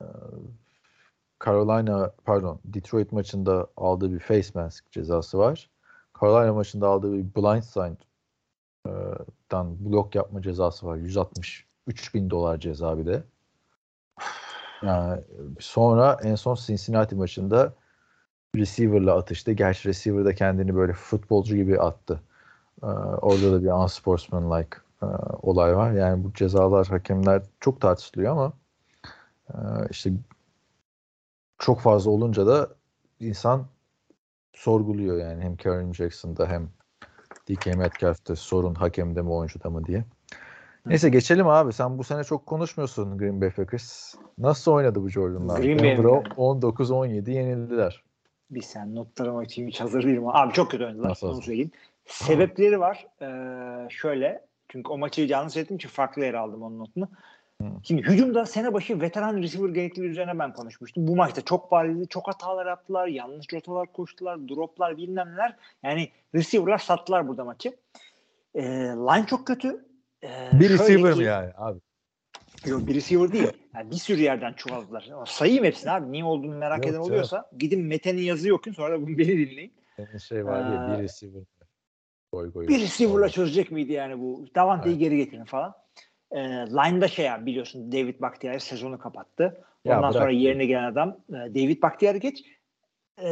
e, Carolina pardon Detroit maçında aldığı bir face mask cezası var. Carolina maçında aldığı bir blindside e, dan blok yapma cezası var. 163 bin dolar ceza bir de. Yani sonra en son Cincinnati maçında receiver'la atıştı. Gerçi receiver da kendini böyle futbolcu gibi attı. Ee, orada da bir unsportsmanlike e, olay var. Yani bu cezalar hakemler çok tartışılıyor ama e, işte çok fazla olunca da insan sorguluyor yani hem Karen Jackson'da hem DK Metcalf'te sorun hakemde mi oyuncuda mı diye. Neyse geçelim abi. Sen bu sene çok konuşmuyorsun Green Bay Packers. Nasıl oynadı bu Jordan'lar? Green Bay Denver'a mi? 19-17 yenildiler. Bir sen notlarıma açayım hiç hazır değilim. Abi çok kötü oynadılar. Nasıl Onu söyleyeyim. Sebepleri var. Ee, şöyle. Çünkü o maçı canlı seyrettiğim için farklı yer aldım onun notunu. Şimdi hücumda sene başı veteran receiver gerektiği üzerine ben konuşmuştum. Bu maçta çok barizdi. Çok hatalar yaptılar. Yanlış rotalar koştular. Droplar bilmem neler. Yani receiver'lar sattılar burada maçı. Ee, line çok kötü. Ee, Bir receiver ki- mi yani abi? Yok bir receiver değil. Yani bir sürü yerden çuvalladılar. Sayayım hepsini abi. Niye olduğunu merak Yok eden canım. oluyorsa gidin Mete'nin yazıyı okuyun sonra da bunu beni dinleyin. Senin şey var ya Aa, bir receiver. Goy goy. Bir receiver'la çözecek miydi yani bu? Davante'yi Evet. geri getirin falan. Ee, line'da şey ya biliyorsun David Bakhtiari sezonu kapattı. Ya Ondan sonra bırak. yerine gelen adam e, David Bakhtiari geç. E,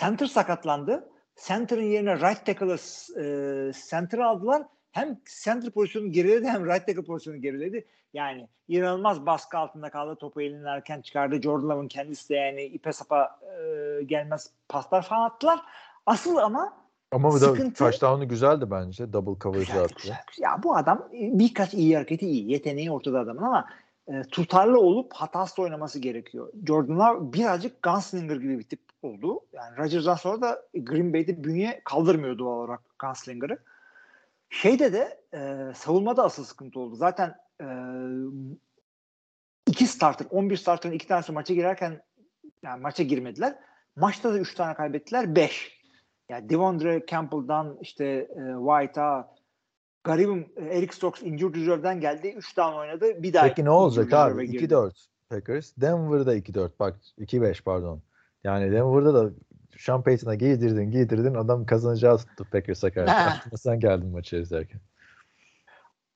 center sakatlandı. Center'ın yerine right tackle'ı e, center'ı aldılar. Hem center pozisyonu geriledi hem right tackle pozisyonu geriledi. Yani inanılmaz baskı altında kaldı. Topu elinden erken çıkardı. Jordan Love'ın kendisi de yani ipe sapa e, gelmez paslar falan attılar. Asıl ama Ama bu da touchdown'u güzeldi bence. Double coverage Güzel, attı. güzel, güzel. Ya bu adam e, birkaç iyi hareketi iyi. Yeteneği ortada adamın ama e, tutarlı olup hatasız oynaması gerekiyor. Jordan Love birazcık gunslinger gibi bir tip oldu. Yani Rodgers'dan sonra da Green Bay'de bünye kaldırmıyor doğal olarak gunslinger'ı. Şeyde de e, savunmada asıl sıkıntı oldu. Zaten e, iki starter, 11 starter'ın iki tanesi maça girerken yani maça girmediler. Maçta da 3 tane kaybettiler. 5. Yani Devondre Campbell'dan işte e, White'a garibim e, Eric Stokes injured reserve'den geldi. 3 down oynadı. Bir daha Peki ne olacak abi? girdi. 2-4 Packers. Denver'da 2-4. Bak 2-5 pardon. Yani Denver'da da Sean Payton'a giydirdin giydirdin adam kazanacağı tuttu Packers'a karşı. Aklıma sen geldin maçı izlerken.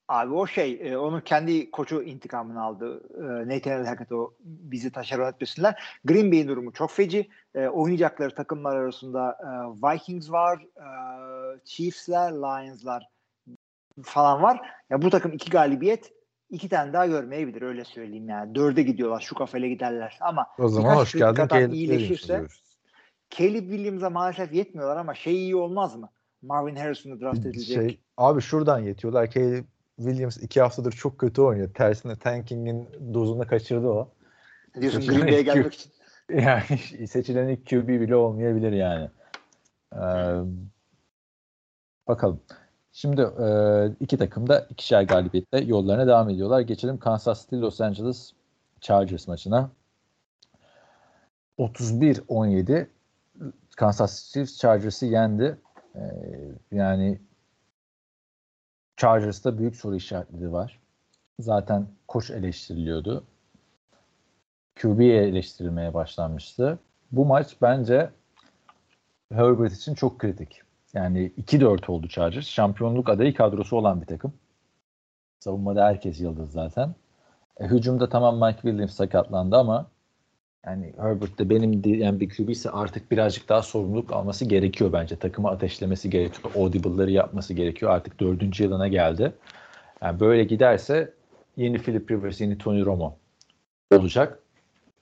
Abi o şey e, onun kendi koçu intikamını aldı. E, Nathan Hackett o bizi taşeron etmesinler. Green Bay'in durumu çok feci. E, oynayacakları takımlar arasında Vikings var, Chiefs'ler, Lions'lar falan var. Ya bu takım iki galibiyet iki tane daha görmeyebilir öyle söyleyeyim yani. Dörde gidiyorlar şu kafayla giderler ama O zaman hoş geldin Caleb iyileşirse-. Caleb Williams'a maalesef yetmiyorlar ama şey iyi olmaz mı? Marvin Harrison'ı draft edilecek. Şey, abi şuradan yetiyorlar. Caleb Williams iki haftadır çok kötü oynuyor. Tersine tanking'in dozunu kaçırdı o. Diyorsun Seçilen Green Bay'e gelmek için. Yani seçilen ilk QB bile olmayabilir yani. Ee, bakalım. Şimdi e, iki takım da ikişer galibiyetle yollarına devam ediyorlar. Geçelim Kansas City Los Angeles Chargers maçına. 31-17 Kansas City Chargers'ı yendi. Ee, yani Chargers'ta büyük soru işaretleri var. Zaten koç eleştiriliyordu. QB eleştirilmeye başlanmıştı. Bu maç bence Herbert için çok kritik. Yani 2-4 oldu Chargers. Şampiyonluk adayı kadrosu olan bir takım. Savunmada herkes yıldız zaten. E, hücumda tamam Mike Williams sakatlandı ama yani Herbert de benim diyen bir QB ise artık birazcık daha sorumluluk alması gerekiyor bence. Takımı ateşlemesi gerekiyor. Audible'ları yapması gerekiyor. Artık dördüncü yılına geldi. Yani böyle giderse yeni Philip Rivers, yeni Tony Romo olacak.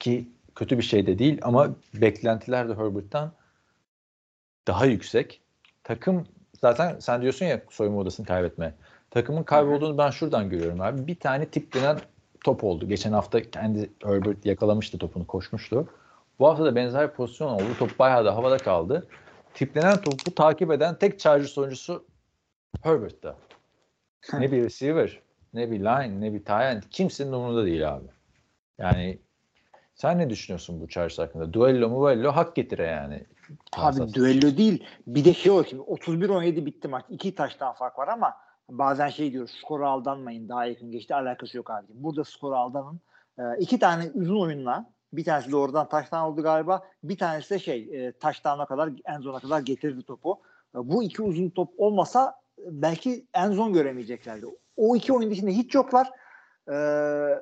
Ki kötü bir şey de değil ama beklentiler de Herbert'tan daha yüksek. Takım zaten sen diyorsun ya soyunma odasını kaybetme. Takımın kaybolduğunu ben şuradan görüyorum abi. Bir tane tip denen top oldu. Geçen hafta kendi Herbert yakalamıştı topunu koşmuştu. Bu hafta da benzer pozisyon oldu. Top bayağı da havada kaldı. tiplenen topu takip eden tek Chargers oyuncusu Herbert'ta. ne bir receiver, ne bir line, ne bir tight. Kimsenin umurunda değil abi. Yani sen ne düşünüyorsun bu Chargers hakkında? Duello mu duello hak getire yani. Abi Kansas. düello değil. Bir de şey o şimdi 31-17 bitti maç. İki taştan fark var ama bazen şey diyoruz skora aldanmayın daha yakın geçti alakası yok abi. Burada skora aldanın. Ee, iki tane uzun oyunla bir tanesi de oradan taştan oldu galiba. Bir tanesi de şey e, taştana kadar en zona kadar getirdi topu. E, bu iki uzun top olmasa e, belki en zon göremeyeceklerdi. O iki oyun dışında hiç yoklar. Ee,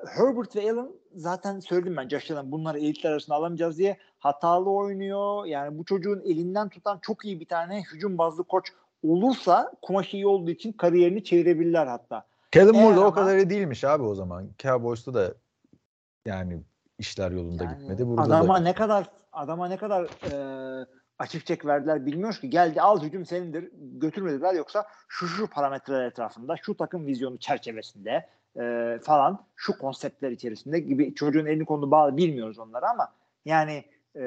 Herbert ve Allen zaten söyledim ben Josh bunları elitler arasında alamayacağız diye hatalı oynuyor. Yani bu çocuğun elinden tutan çok iyi bir tane hücum bazlı koç olursa kumaşı iyi olduğu için kariyerini çevirebilirler hatta. Kellen Moore da o kadar iyi değilmiş abi o zaman. Cowboys'ta da yani işler yolunda Yani gitmedi. Burada adama da ne kadar adama ne kadar e, açık çek verdiler bilmiyoruz ki. Geldi al hücum senindir götürmediler yoksa şu şu parametreler etrafında şu takım vizyonu çerçevesinde e, falan şu konseptler içerisinde gibi çocuğun elini kolunu bağlı bilmiyoruz onları ama yani e,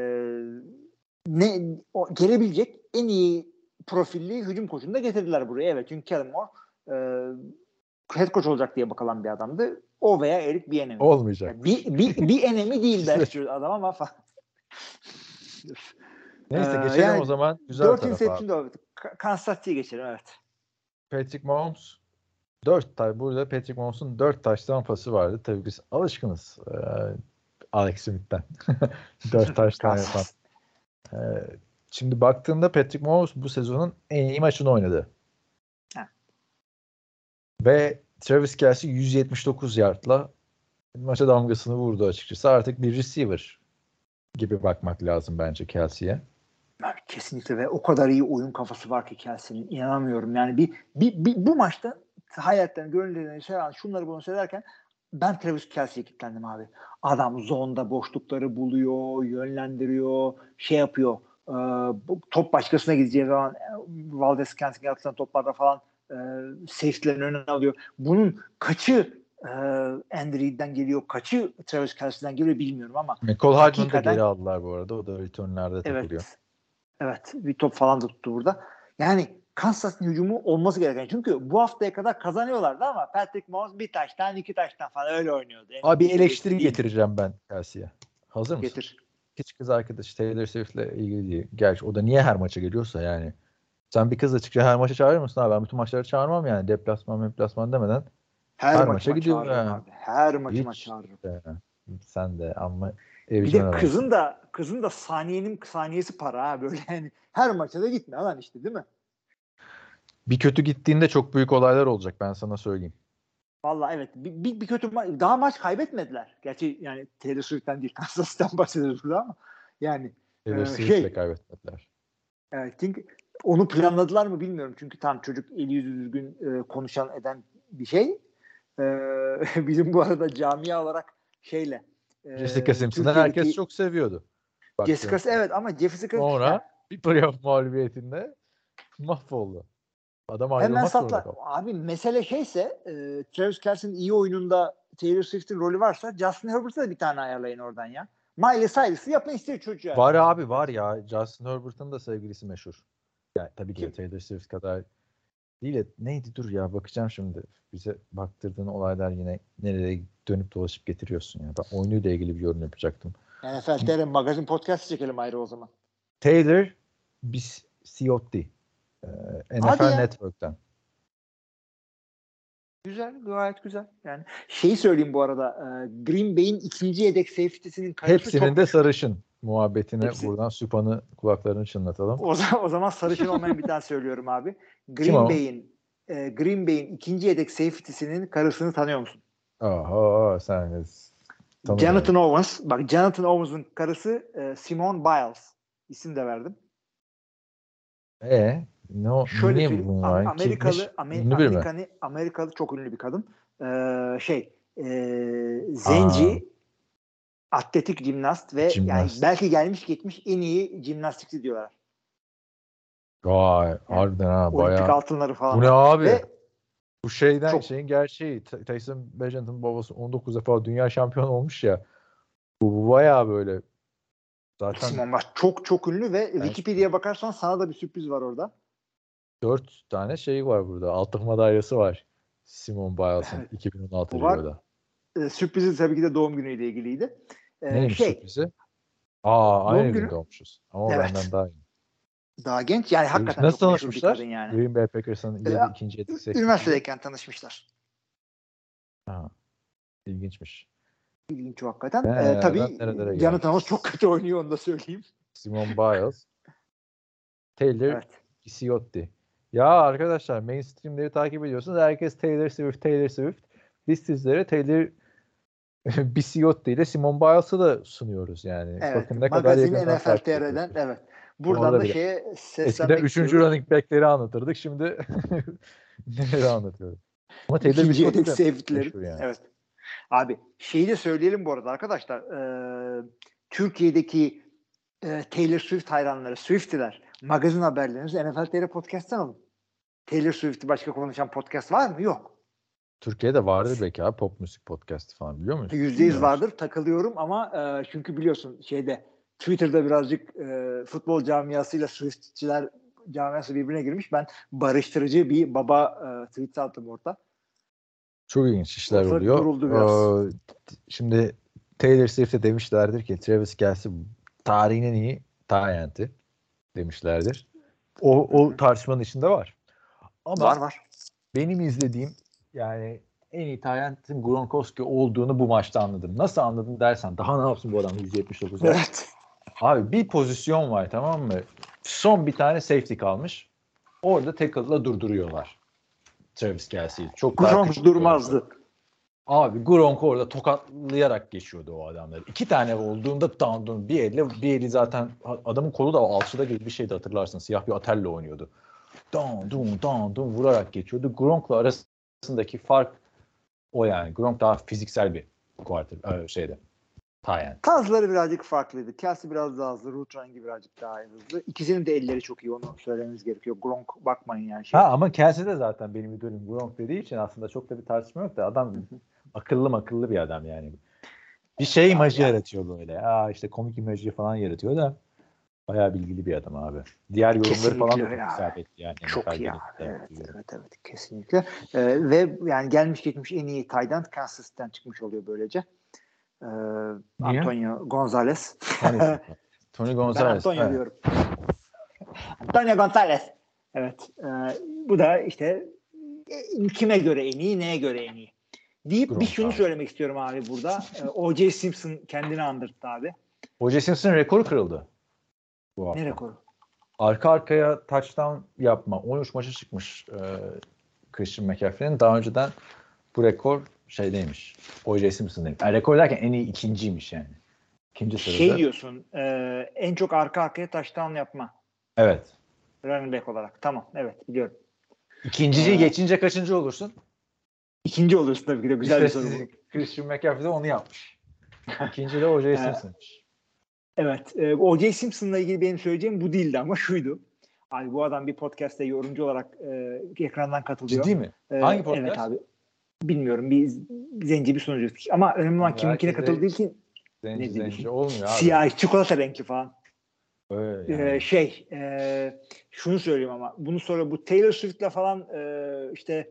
ne o, gelebilecek en iyi profilli hücum koçunu da getirdiler buraya. Evet çünkü Kellen Moore e, head coach olacak diye bakılan bir adamdı. O veya Eric Bieniemy. olmayacak. Yani bir, bir, bir enemi değil belki adam ama falan. Neyse Ee, geçelim yani o zaman. Güzel 4 taraf abi. interception Ka- Kansas City'ye geçelim evet. Patrick Mahomes 4 tay burada Patrick Mahomes'un 4 taştan pası vardı. Tabii biz alışkınız e, Alex Smith'ten. 4 taştan yapan. Kansas. Şimdi baktığında Patrick Mahomes bu sezonun en iyi maçını oynadı. Ha. Ve Travis Kelsey 179 yardla maça damgasını vurdu açıkçası. Artık bir receiver gibi bakmak lazım bence Kelsey'e. Kesinlikle ve o kadar iyi oyun kafası var ki Kelsey'nin. İnanamıyorum. Yani bir, bir, bir bu maçta hayattan gönüllerini seven şunları bunu söylerken ben Travis Kelsey'ye kilitlendim abi. Adam zonda boşlukları buluyor, yönlendiriyor, şey yapıyor. Bu top başkasına gideceği zaman e, Valdez Scantling atılan toplarda falan e, safety'lerin önüne alıyor. Bunun kaçı e, Andy Reid'den geliyor, kaçı Travis Kelsey'den geliyor bilmiyorum ama Nicole Hardman'ı da geri aldılar bu arada. O da returnlerde takılıyor. Evet. Evet. Bir top falan da tuttu burada. Yani Kansas'ın hücumu olması gereken. Çünkü bu haftaya kadar kazanıyorlardı ama Patrick Mahomes bir taştan iki taştan falan öyle oynuyordu. Yani Abi eleştiri getireceğim ben Kelsey'e. Hazır mısın? Getir. Hiç kız arkadaş Taylor Swift'le ilgili değil. Gerçi o da niye her maça geliyorsa yani. Sen bir kızla çıkınca her maça çağırır mısın abi? Ben bütün maçları çağırmam yani. Deplasman deplasman demeden. Her, Her maça yani. abi. Her maçıma Hiç. çağırırım. Ee, sen de ama Bir de kızın da kızın da saniyenin saniyesi para ha böyle yani her maça da gitme lan işte değil mi? Bir kötü gittiğinde çok büyük olaylar olacak ben sana söyleyeyim. Vallahi evet. Bir, bir, bir kötü ma- daha maç kaybetmediler. Gerçi yani Taylor Swift'ten değil Kansas'tan bahsediyoruz burada ama yani Taylor Swift'le şey- kaybetmediler. Evet, çünkü onu planladılar mı bilmiyorum. Çünkü tam çocuk eli yüzü düzgün e, konuşan eden bir şey. E, bizim bu arada camia olarak şeyle e, Jessica Simpson'ı herkes çok seviyordu. Jessica evet ama Jessica Sonra bir playoff mağlubiyetinde mahvoldu. Adam hemen ayrılmak sapla. kaldı. Abi mesele şeyse e, Travis Kelsey'nin iyi oyununda Taylor Swift'in rolü varsa Justin Herbert'a da bir tane ayarlayın oradan ya. Miley Cyrus'ı yapın istiyor çocuğa. Var abi var ya. Justin Herbert'ın da sevgilisi meşhur. Yani tabii ki Kim? Taylor Swift kadar değil de neydi dur ya bakacağım şimdi. Bize baktırdığın olaylar yine nereye dönüp dolaşıp getiriyorsun ya. Ben oyunuyla ilgili bir yorum yapacaktım. NFL TR magazin podcast çekelim ayrı o zaman. Taylor Bisciotti. Ee, NFL. Network'ten. Güzel, gayet güzel. Yani şeyi söyleyeyim bu arada. e, Green Bay'in ikinci yedek safety'sinin karısı Hepsinin çok de sarışın muhabbetine Hepsi- buradan Süpan'ı kulaklarını çınlatalım. O zaman, o zaman sarışın olmayan bir tane söylüyorum abi. Green? Bay'in e, Green Bay'in ikinci yedek safety'sinin karısını tanıyor musun? Oho sen tanımıyorum. Jonathan Owens. Bak Jonathan Owens'ın karısı e, Simone Biles. İsim de verdim. E ne o Şöyle niye söyleyeyim. bu Am- var? Amerikalı Kimmiş? Amer- Ünlü biri mi? Amerikalı çok ünlü bir kadın. E, şey e, zenci atletik jimnast ve yani Jimnast. belki gelmiş geçmiş en iyi jimnastikçi diyorlar. Vay harbiden ha Olimpik bayağı. altınları falan. Bu ne abi? Ve Bu şeyden Çok- şeyin gerçeği. Tyson Bagent'ın babası 19 defa dünya şampiyonu olmuş ya. Bu, bu bayağı böyle Zaten Simon Biles çok çok ünlü ve Wikipedia'ya bakarsan sana da bir sürpriz var orada. Dört tane şey var burada. Altın madalyası var. Simon Biles'ın 2016 Bu var. Rio'da. Ee, sürprizi tabii ki de doğum günüyle ilgiliydi. Ee, Neymiş şey, sürprizi? Aa aynı günü- gün doğmuşuz. Ama Evet. benden daha iyi. daha genç yani hakikaten Nasıl çok tanışmışlar? yani. Green Bay Packers'ın yedi- ikinci seçmeni. Üniversitedeyken tanışmışlar. Ha, İlginçmiş. İlginç hakikaten. Ee, Ee, tabii? Jonathan Ross çok kötü oynuyor onu da söyleyeyim. Simon Biles. Taylor Evet. Gisiotti. Ya arkadaşlar mainstreamleri takip ediyorsunuz. Herkes Taylor Swift, Taylor Swift. Biz sizlere Taylor Bisiotti ile Simon Biles'ı da sunuyoruz yani. Evet. Bakın ne kadar yakından NFL TR'den evet. Buradan da bile. şeye Eskiden seslenmek 3. istiyorum. running back'leri anlatırdık. Şimdi neleri anlatıyoruz. Ama Taylor Bisiotti de meşhur yani. Evet. Abi şeyi de söyleyelim bu arada arkadaşlar. Ee, Türkiye'deki e, Taylor Swift hayranları, Swiftiler magazin haberlerinizi NFL TR Podcast'tan alın. Taylor Swift'i başka konuşan podcast var mı? Yok. Türkiye'de vardır belki abi pop müzik podcast falan biliyor muyuz? Yüzde yüz vardır. Takılıyorum ama e, çünkü biliyorsun şeyde Twitter'da birazcık e, futbol camiasıyla Swiftçiler camiası birbirine girmiş. Ben barıştırıcı bir baba e, tweet attım orada. Çok ilginç işler Ortalık oluyor. Ee, şimdi Taylor Swift'e demişlerdir ki Travis Kelce tarihin en iyi Tyent'i demişlerdir. O, o tartışmanın içinde var. Ama Var var. benim izlediğim yani en iyi Tyent'in Gronkowski olduğunu bu maçta anladım. Nasıl anladın dersen daha ne yapsın bu adam 179 'a? Evet. Abi bir pozisyon var tamam mı? Son bir tane safety kalmış. Orada tackle'la durduruyorlar. Travis Kelce'yi. Çok Gronk durmazdı. Abi Gronk orada tokatlayarak geçiyordu o adamları. İki tane olduğunda down, down, bir elle bir eli zaten adamın kolu da alçıda gibi bir şeydi hatırlarsın. Siyah bir atelle oynuyordu. Down, down, down, down vurarak geçiyordu. Gronk'la arasındaki fark o yani. Gronk daha fiziksel bir quarter e, şeyde. Tayen. Tarzları birazcık farklıydı. Kelsey biraz daha hızlı. Root Rungi birazcık daha hızlı. İkisinin de elleri çok iyi. Onu söylememiz gerekiyor. Gronk bakmayın yani. Şey. Ha ama Kelsey de zaten benim idolüm Gronk dediği için aslında çok da bir tartışma yok da adam akıllı akıllı bir adam yani. Bir şey imajı yaratıyor böyle. Aa işte komik imajı falan yaratıyor da bayağı bilgili bir adam abi. Diğer yorumları falan da Kesinlikle çok ya. isabetli yani. Çok iyi. abi. Evet, evet, evet. Kesinlikle. Ee, ve yani gelmiş geçmiş en iyi end Kansas City'den çıkmış oluyor böylece. Ee, Niye? Antonio Gonzalez. Tony, ben Gonzalez. Antonio evet. diyorum. Antonio Gonzalez. Evet. e, bu da işte e, kime göre en iyi, neye göre en iyi. Deyip bir Gronk şunu abi. söylemek istiyorum abi burada. E, O.J. Simpson kendini andırttı abi. O.J. Simpson rekoru kırıldı. Bu hafta. Ne rekoru? Arka arkaya touchdown yapma. 13 maça çıkmış e, Christian McCaffrey'nin. Daha önceden bu rekor şeydeymiş. O.J. Simpson'daymış. Yani rekor derken en iyi ikinciymiş yani. İkinci sırada. Şey diyorsun e, en çok arka arkaya touchdown yapma. Evet. Running back olarak. Tamam. Evet biliyorum. İkinciyi Ee, geçince kaçıncı olursun? İkinci olursun tabii ki de güzel bir soru bu. Christian McCaffrey de onu yapmış. İkinci de O.J. Simpson'mış. Evet. E, O.J. Simpson'la ilgili benim söyleyeceğim bu değildi ama şuydu. Abi bu adam bir podcast'te yorumcu olarak e, ekrandan katılıyor. Ciddi mi? E, Hangi podcast? Evet abi. Bilmiyorum. Bir zenci bir sunucu. Ama önemli olan kiminkine katıldığı için Zenci ne zenci diyeyim? olmuyor abi. siyah, çikolata renkli falan. Öyle Ee, yani. şey e, şunu söyleyeyim ama bunu sonra bu Taylor Swift'le falan e, işte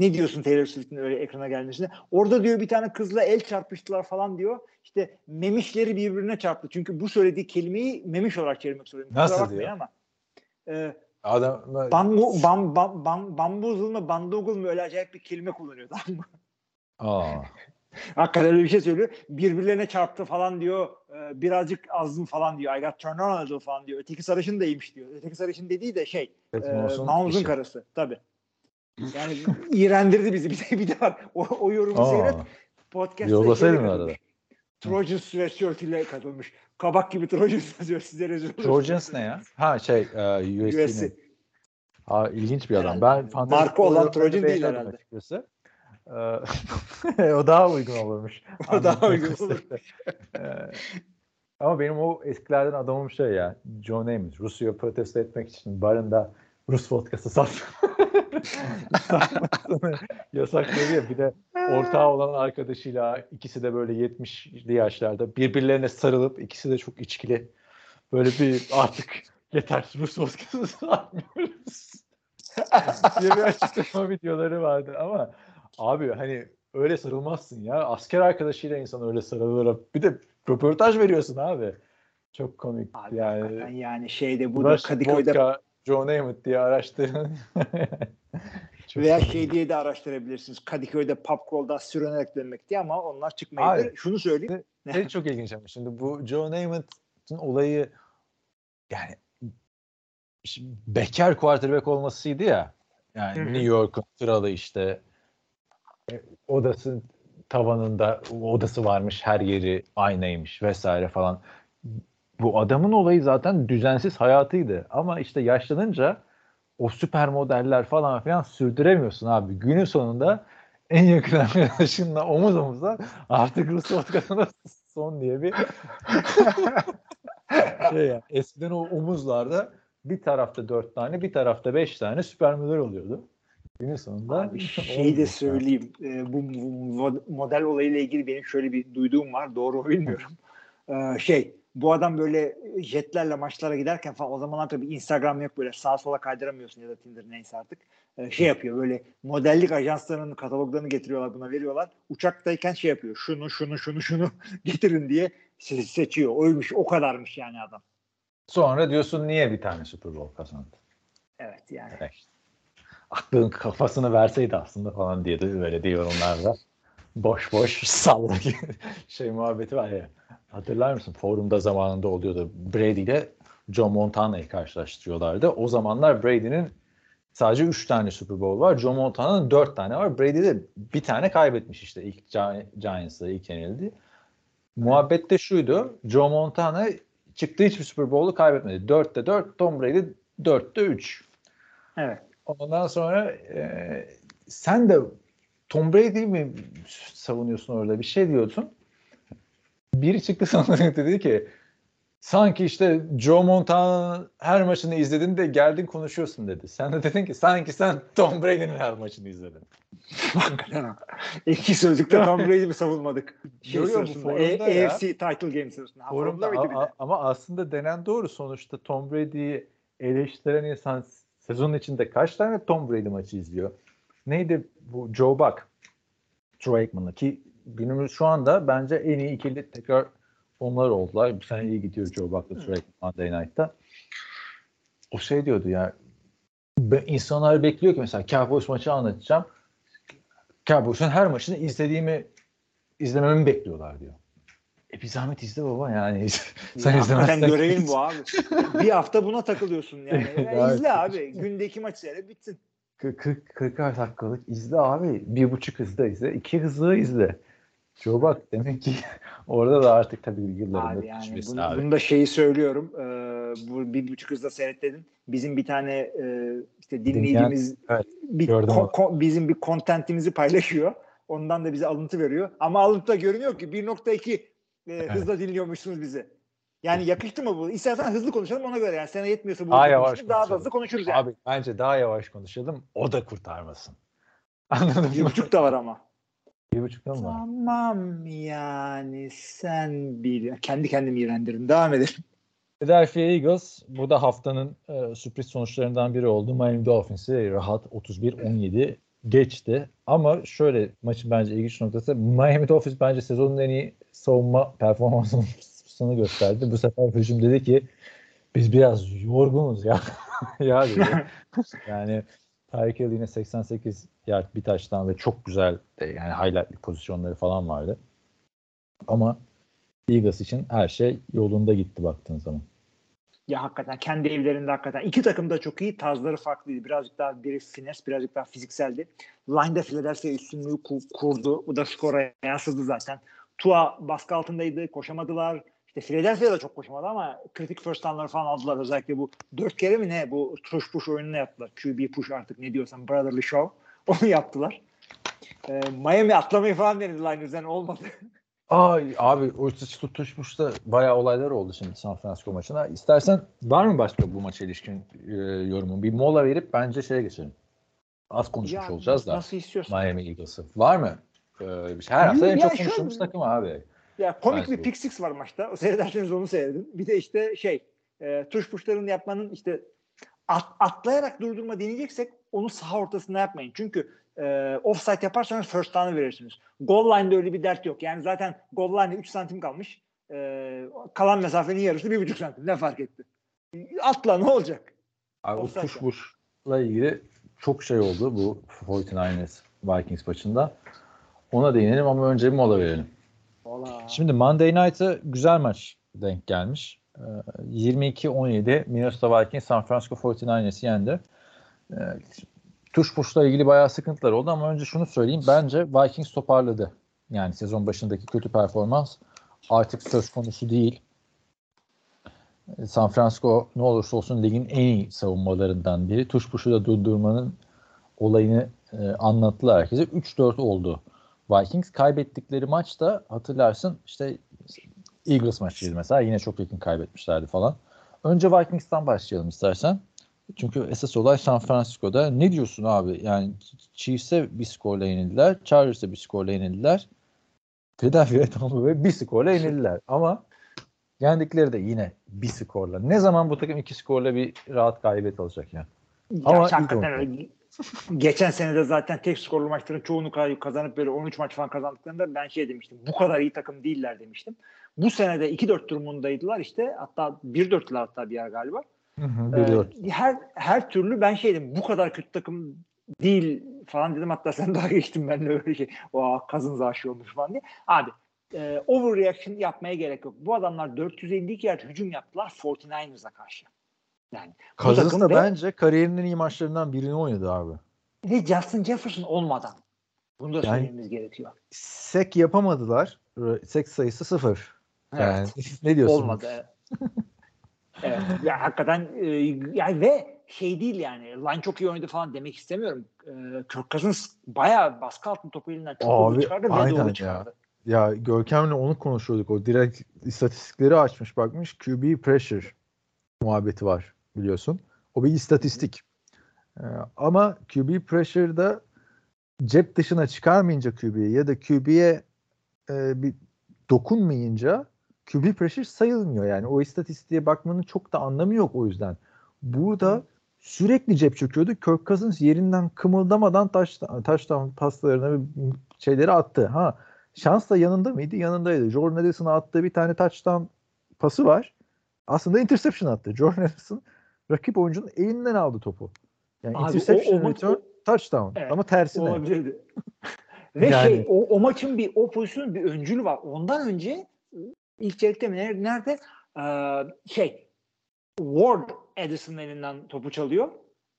ne diyorsun Taylor Swift'in öyle ekrana gelmesine? Orada diyor bir tane kızla el çarpıştılar falan diyor. İşte memişleri birbirine çarptı. Çünkü bu söylediği kelimeyi memiş olarak çevirmek zorundayım. Nasıl diyor? Ama. E, Adam bambu, bam, bam, bam, bamboozle mı bandogul mu öyle acayip bir kelime kullanıyor tamam mı? Aa. Hakikaten öyle bir şey söylüyor. Birbirlerine çarptı falan diyor. Ee, birazcık azdım falan diyor. I got turned on a little falan diyor. Öteki sarışın da iyiymiş diyor. Öteki sarışın dediği de şey. E, işi. karısı. Tabii. Yani iğrendirdi bizi. Bir de, bir de bak o, o yorumu seyret. Podcast'ta Yollasaydın arada. Trojan sweatshirt ile katılmış. Kabak gibi Trojan sweatshirt size rezil. Trojans ne ya? Ha şey e, USC'nin. USC. Ha ilginç bir adam. Ben Marka olan Trojan değil herhalde. Açıkçası. Ee, o daha uygun olurmuş. O daha uygun istese. Ee, ama benim o eskilerden adamım şey ya. John Amos. Rusya'ya protesto etmek için barında Rus vodkası sat. Satmasını yasakladı ya. Bir de ortağı olan arkadaşıyla ikisi de böyle 70'li yaşlarda birbirlerine sarılıp ikisi de çok içkili. Böyle bir artık yeter Rus vodkası satmıyoruz. diye bir açıklama videoları vardı ama abi hani öyle sarılmazsın ya. Asker arkadaşıyla insan öyle sarılır. Bir de röportaj veriyorsun abi. Çok komik Abi yani. yani şeyde burada Russian Kadıköy'de vodka, Joe Namath diye araştırın. Veya şey diye de araştırabilirsiniz. Kadıköy'de pub sürünerek dönmek diye ama onlar çıkmayabilir. Abi, Şunu söyleyeyim. Şey çok ilginç ama şimdi bu Joe Namath'ın olayı yani bekar quarterback olmasıydı ya. Yani. New York'un kralı işte e, odası tavanında odası varmış her yeri aynaymış vesaire falan. Bu adamın olayı zaten düzensiz hayatıydı. Ama işte yaşlanınca o süper modeller falan filan sürdüremiyorsun abi. Günün sonunda en yakın arkadaşınla omuz omuza artık Rus vodkasına son diye bir şey yani. Eskiden o omuzlarda bir tarafta dört tane bir tarafta beş tane süper model oluyordu. Günün sonunda Abi şey de söyleyeyim. e, bu, bu model olayıyla ilgili benim şöyle bir duyduğum var. Doğru bilmiyorum. E, şey bu adam böyle jetlerle maçlara giderken falan o zamanlar tabii Instagram yok böyle sağa sola kaydıramıyorsun ya da Tinder neyse artık. E, şey yapıyor böyle modellik ajanslarının kataloglarını getiriyorlar buna veriyorlar. Uçaktayken şey yapıyor. Şunu şunu şunu şunu getirin diye se- seçiyor. Oymuş o kadarmış yani adam. Sonra diyorsun niye bir tane Super Bowl kazandı? Evet yani. Evet. Aklın kafasını verseydi aslında falan diye de böyle de yorumlarda. Boş boş salla şey muhabbeti var ya. Hatırlar mısın? Forumda zamanında oluyordu. Brady ile Joe Montana'yı karşılaştırıyorlardı. O zamanlar Brady'nin sadece 3 tane Super Bowl var. Joe Montana'nın 4 tane var. Brady de bir tane kaybetmiş işte ilk Gi- Giants'la ilk yenildi. Muhabbet de şuydu. Joe Montana çıktığı hiçbir Super Bowl'u kaybetmedi. 4'te 4, Tom Brady 4'te 3. Evet. Ondan sonra e, sen de Tom Brady'yi mi savunuyorsun orada? Bir şey diyorsun. Biri çıktı sana dedi ki sanki işte Joe Montana'nın her maçını izledin de geldin konuşuyorsun dedi. Sen de dedin ki sanki sen Tom Brady'nin her maçını izledin. İki sözlükte Tom Brady mi savunmadık? Şey sırasında, forumda E- ya. AFC title game sırasında. Forumda, forumda a- a- ama aslında denen doğru. Sonuçta Tom Brady'yi eleştiren insan sezonun içinde kaç tane Tom Brady maçı izliyor? Neydi bu Joe Buck? Troy Aikman'la ki günümüz şu anda bence en iyi ikili tekrar onlar oldular. Bu sene iyi gidiyor Joe Buck'la Aikman Monday Night'ta. O şey diyordu ya insanlar bekliyor ki mesela Cowboys maçı anlatacağım. Cowboys'un her maçını izlediğimi izlememi bekliyorlar diyor. E bir zahmet izle baba yani. Sen Ya, izlemezsen. hakikaten görevin bu abi. bir hafta buna takılıyorsun yani. Ya, Evet. izle abi. Gündeki maç seyret bitsin. 40 40 dakikalık izle abi. Bir buçuk hızda izle. iki hızlı izle. Joe bak demek ki orada da artık tabii yıllarında Abi yani bunu, abi. bunu da şeyi söylüyorum. Ee, bu bir buçuk hızda seyret dedin. Bizim bir tane e, işte dinleyicimiz evet, bir ko- ko- bizim bir kontentimizi paylaşıyor. Ondan da bize alıntı veriyor. Ama alıntıda görünüyor ki 1.2 e, hızla dinliyormuşsunuz bizi. Yani yakıştı mı bu? İstersen hızlı konuşalım ona göre. Yani sana yetmiyorsa bu Daha yavaş konuşalım, daha hızlı konuşuruz yani. Abi bence daha yavaş konuşalım. O da kurtarmasın. Anladın Bir mı? buçuk da var ama. Bir buçukta mı var? Tamam yani sen bil. Kendi kendimi iğrendirim. Devam edelim. Philadelphia Eagles bu da haftanın e, sürpriz sonuçlarından biri oldu. Miami Dolphins'i rahat 31-17 geçti. Ama şöyle maçın bence ilginç noktası Miami Dolphins bence sezonun en iyi savunma performansını gösterdi. Bu sefer hücum dedi ki biz biraz yorgunuz ya. ya dedi. Yani Tyreek Hill yine 88 yard bir taştan ve çok güzel de yani highlight pozisyonları falan vardı. Ama Eagles için her şey yolunda gitti baktığın zaman. Ya hakikaten kendi evlerinde hakikaten. iki takım da çok iyi. Tarzları farklıydı. Birazcık daha biri fines, birazcık daha fizikseldi. Line'da Philadelphia üstünlüğü ku- kurdu. Bu da skora yansıdı zaten. Tua baskı altındaydı. Koşamadılar. İşte Philadelphia da çok koşamadı ama kritik first down'ları falan aldılar. Özellikle bu dört kere mi ne bu push push oyununu yaptılar. QB push artık ne diyorsan brotherly show. Onu yaptılar. Ee, Miami atlamayı falan denedi line üzerine olmadı. Ay abi o tutuşmuş da bayağı olaylar oldu şimdi San Francisco maçına. İstersen var mı başka bu maça ilişkin e, yorumun? Bir mola verip bence şeye geçelim. Az konuşmuş Ya, olacağız da Nasıl istiyorsan. Miami Eagles'ı. Var mı? Ee. Her hafta en çok konuştuğumuz takım abi. Ya komik Bence bir pick six var maçta. O seyrederseniz onu seyredin. Bir de işte şey e, tuş puşlarını yapmanın işte at, atlayarak durdurma deneyeceksek onu saha ortasında yapmayın. Çünkü e, offside yaparsanız first down'ı verirsiniz. Goal line'de öyle bir dert yok. Yani zaten goal line'e 3 santim kalmış. E, kalan mesafenin yarısı 1,5 santim. Ne fark etti? Atla ne olacak? Abi o tuş vurla ilgili çok şey oldu bu 49ers Vikings maçında. Ona değinelim ama önce bir mola verelim. Şimdi Monday Night'a güzel maç denk gelmiş. Ee, 22-17 Minnesota Vikings San Francisco 49ers'i yendi. Ee, tuş puşla ilgili bayağı sıkıntılar oldu ama önce şunu söyleyeyim. Bence Vikings toparladı. Yani sezon başındaki kötü performans artık söz konusu değil. Ee, San Francisco ne olursa olsun ligin en iyi savunmalarından biri. Tuş puşu da durdurmanın olayını e, anlattılar herkese. 3-4 oldu Vikings. Kaybettikleri maçta hatırlarsın işte Eagles maçıydı mesela. Yine çok yakın kaybetmişlerdi falan. Önce Vikings'tan başlayalım istersen. Çünkü esas olay San Francisco'da. Ne diyorsun abi? Yani Chiefs'e bir skorla yenildiler. Chargers'e bir skorla yenildiler. Philadelphia Tampa Bay bir skorla yenildiler. Ama yendikleri de yine bir skorla. Ne zaman bu takım iki skorla bir rahat galibiyet alacak yani? Ya Ama hakikaten öyle. Geçen sene de zaten tek skorlu maçların çoğunu kazanıp böyle 13 maç falan kazandıklarında ben şey demiştim. Bu kadar iyi takım değiller demiştim. Bu sene de 2-4 durumundaydılar işte. Hatta 1-4'ler hatta bir yer galiba. Hı hı, Ee, her her türlü ben şeydim bu kadar kötü takım değil falan dedim hatta sen daha geçtin benimle öyle şey. O Cousins aşığı olmuş falan diye. Abi e, overreaction yapmaya gerek yok. Bu adamlar 452 yard hücum yaptılar 49ers'a karşı. Yani Cousins bence kariyerinin iyi maçlarından birini oynadı abi. ve Justin Jefferson olmadan. Bunu da Yani- söylememiz gerekiyor. Sek yapamadılar. Sek sayısı sıfır. Yani ne diyorsun? Olmadı. evet. evet. Ya hakikaten e, yani ve şey değil yani line çok iyi oynadı falan demek istemiyorum. E, Kirk Cousins bayağı baskı altında topu elinden çok Abi, çıkardı ve doğru ya. çıkardı. Ya Görkem'le onu konuşuyorduk. O direkt istatistikleri açmış bakmış. QB pressure muhabbeti var biliyorsun. O bir istatistik. Ee, ama QB pressure'da cep dışına çıkarmayınca QB'ye ya da QB'ye e, bir dokunmayınca QB pressure sayılmıyor. Yani o istatistiğe bakmanın çok da anlamı yok o yüzden. Burada sürekli cep çöküyordu. Kirk Cousins yerinden kımıldamadan taş taştan paslarını ve şeyleri attı. Ha şans da yanında mıydı? Yanındaydı. Jordan Edison'a attığı bir tane touchdown pası var. Aslında interception attı. Jordan Edison rakip oyuncunun elinden aldı topu. Yani Abi, interception o- o- return touchdown. Evet, Ama tersine. Olabilirdi. Ve Yani- şey o, o maçın bir o pozisyonun bir öncülü var. Ondan önce ilk çeyrekte mi nerede, nerede Ee, şey Ward Edison'ın elinden topu çalıyor.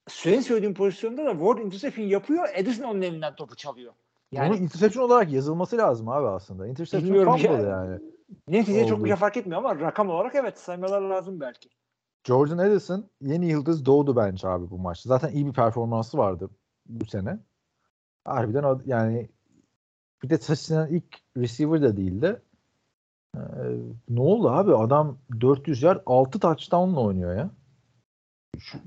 Senin söylediğin pozisyonda da Ward interception yapıyor. Edison onun elinden topu çalıyor. Bunun Yani interception olarak yazılması lazım abi aslında. Interception fumble ya. yani. neticede çok bir şey fark etmiyor ama rakam olarak evet saymalar lazım belki. Jordan Edison yeni yıldız doğdu bence abi bu maçta. Zaten iyi bir performansı vardı bu sene. Harbiden yani bir de taşınan ilk receiver de değildi. Ee, ne oldu abi? Adam 400 yard 6 touchdown'la oynuyor ya. Şu,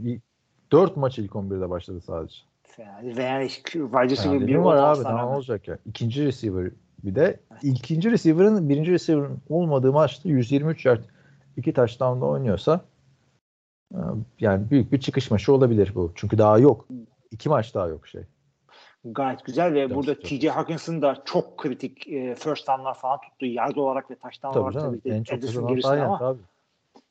4 maç ilk 11'de başladı sadece. Yani, ve yani wide receiver Yani bir var abi ne olacak ya. İkinci receiver bir de ikinci receiver'ın birinci receiver'ın olmadığı maçta 123 yard iki touchdown'da oynuyorsa yani büyük bir çıkış maçı olabilir bu. Çünkü daha yok. İki maç daha yok şey. Gayet güzel ve Dört, burada. TJ Hawkins'ın da çok kritik e, first down'lar falan tuttu. Yard olarak ve Tabii olarak tabii çok Edison Tayland ama abi.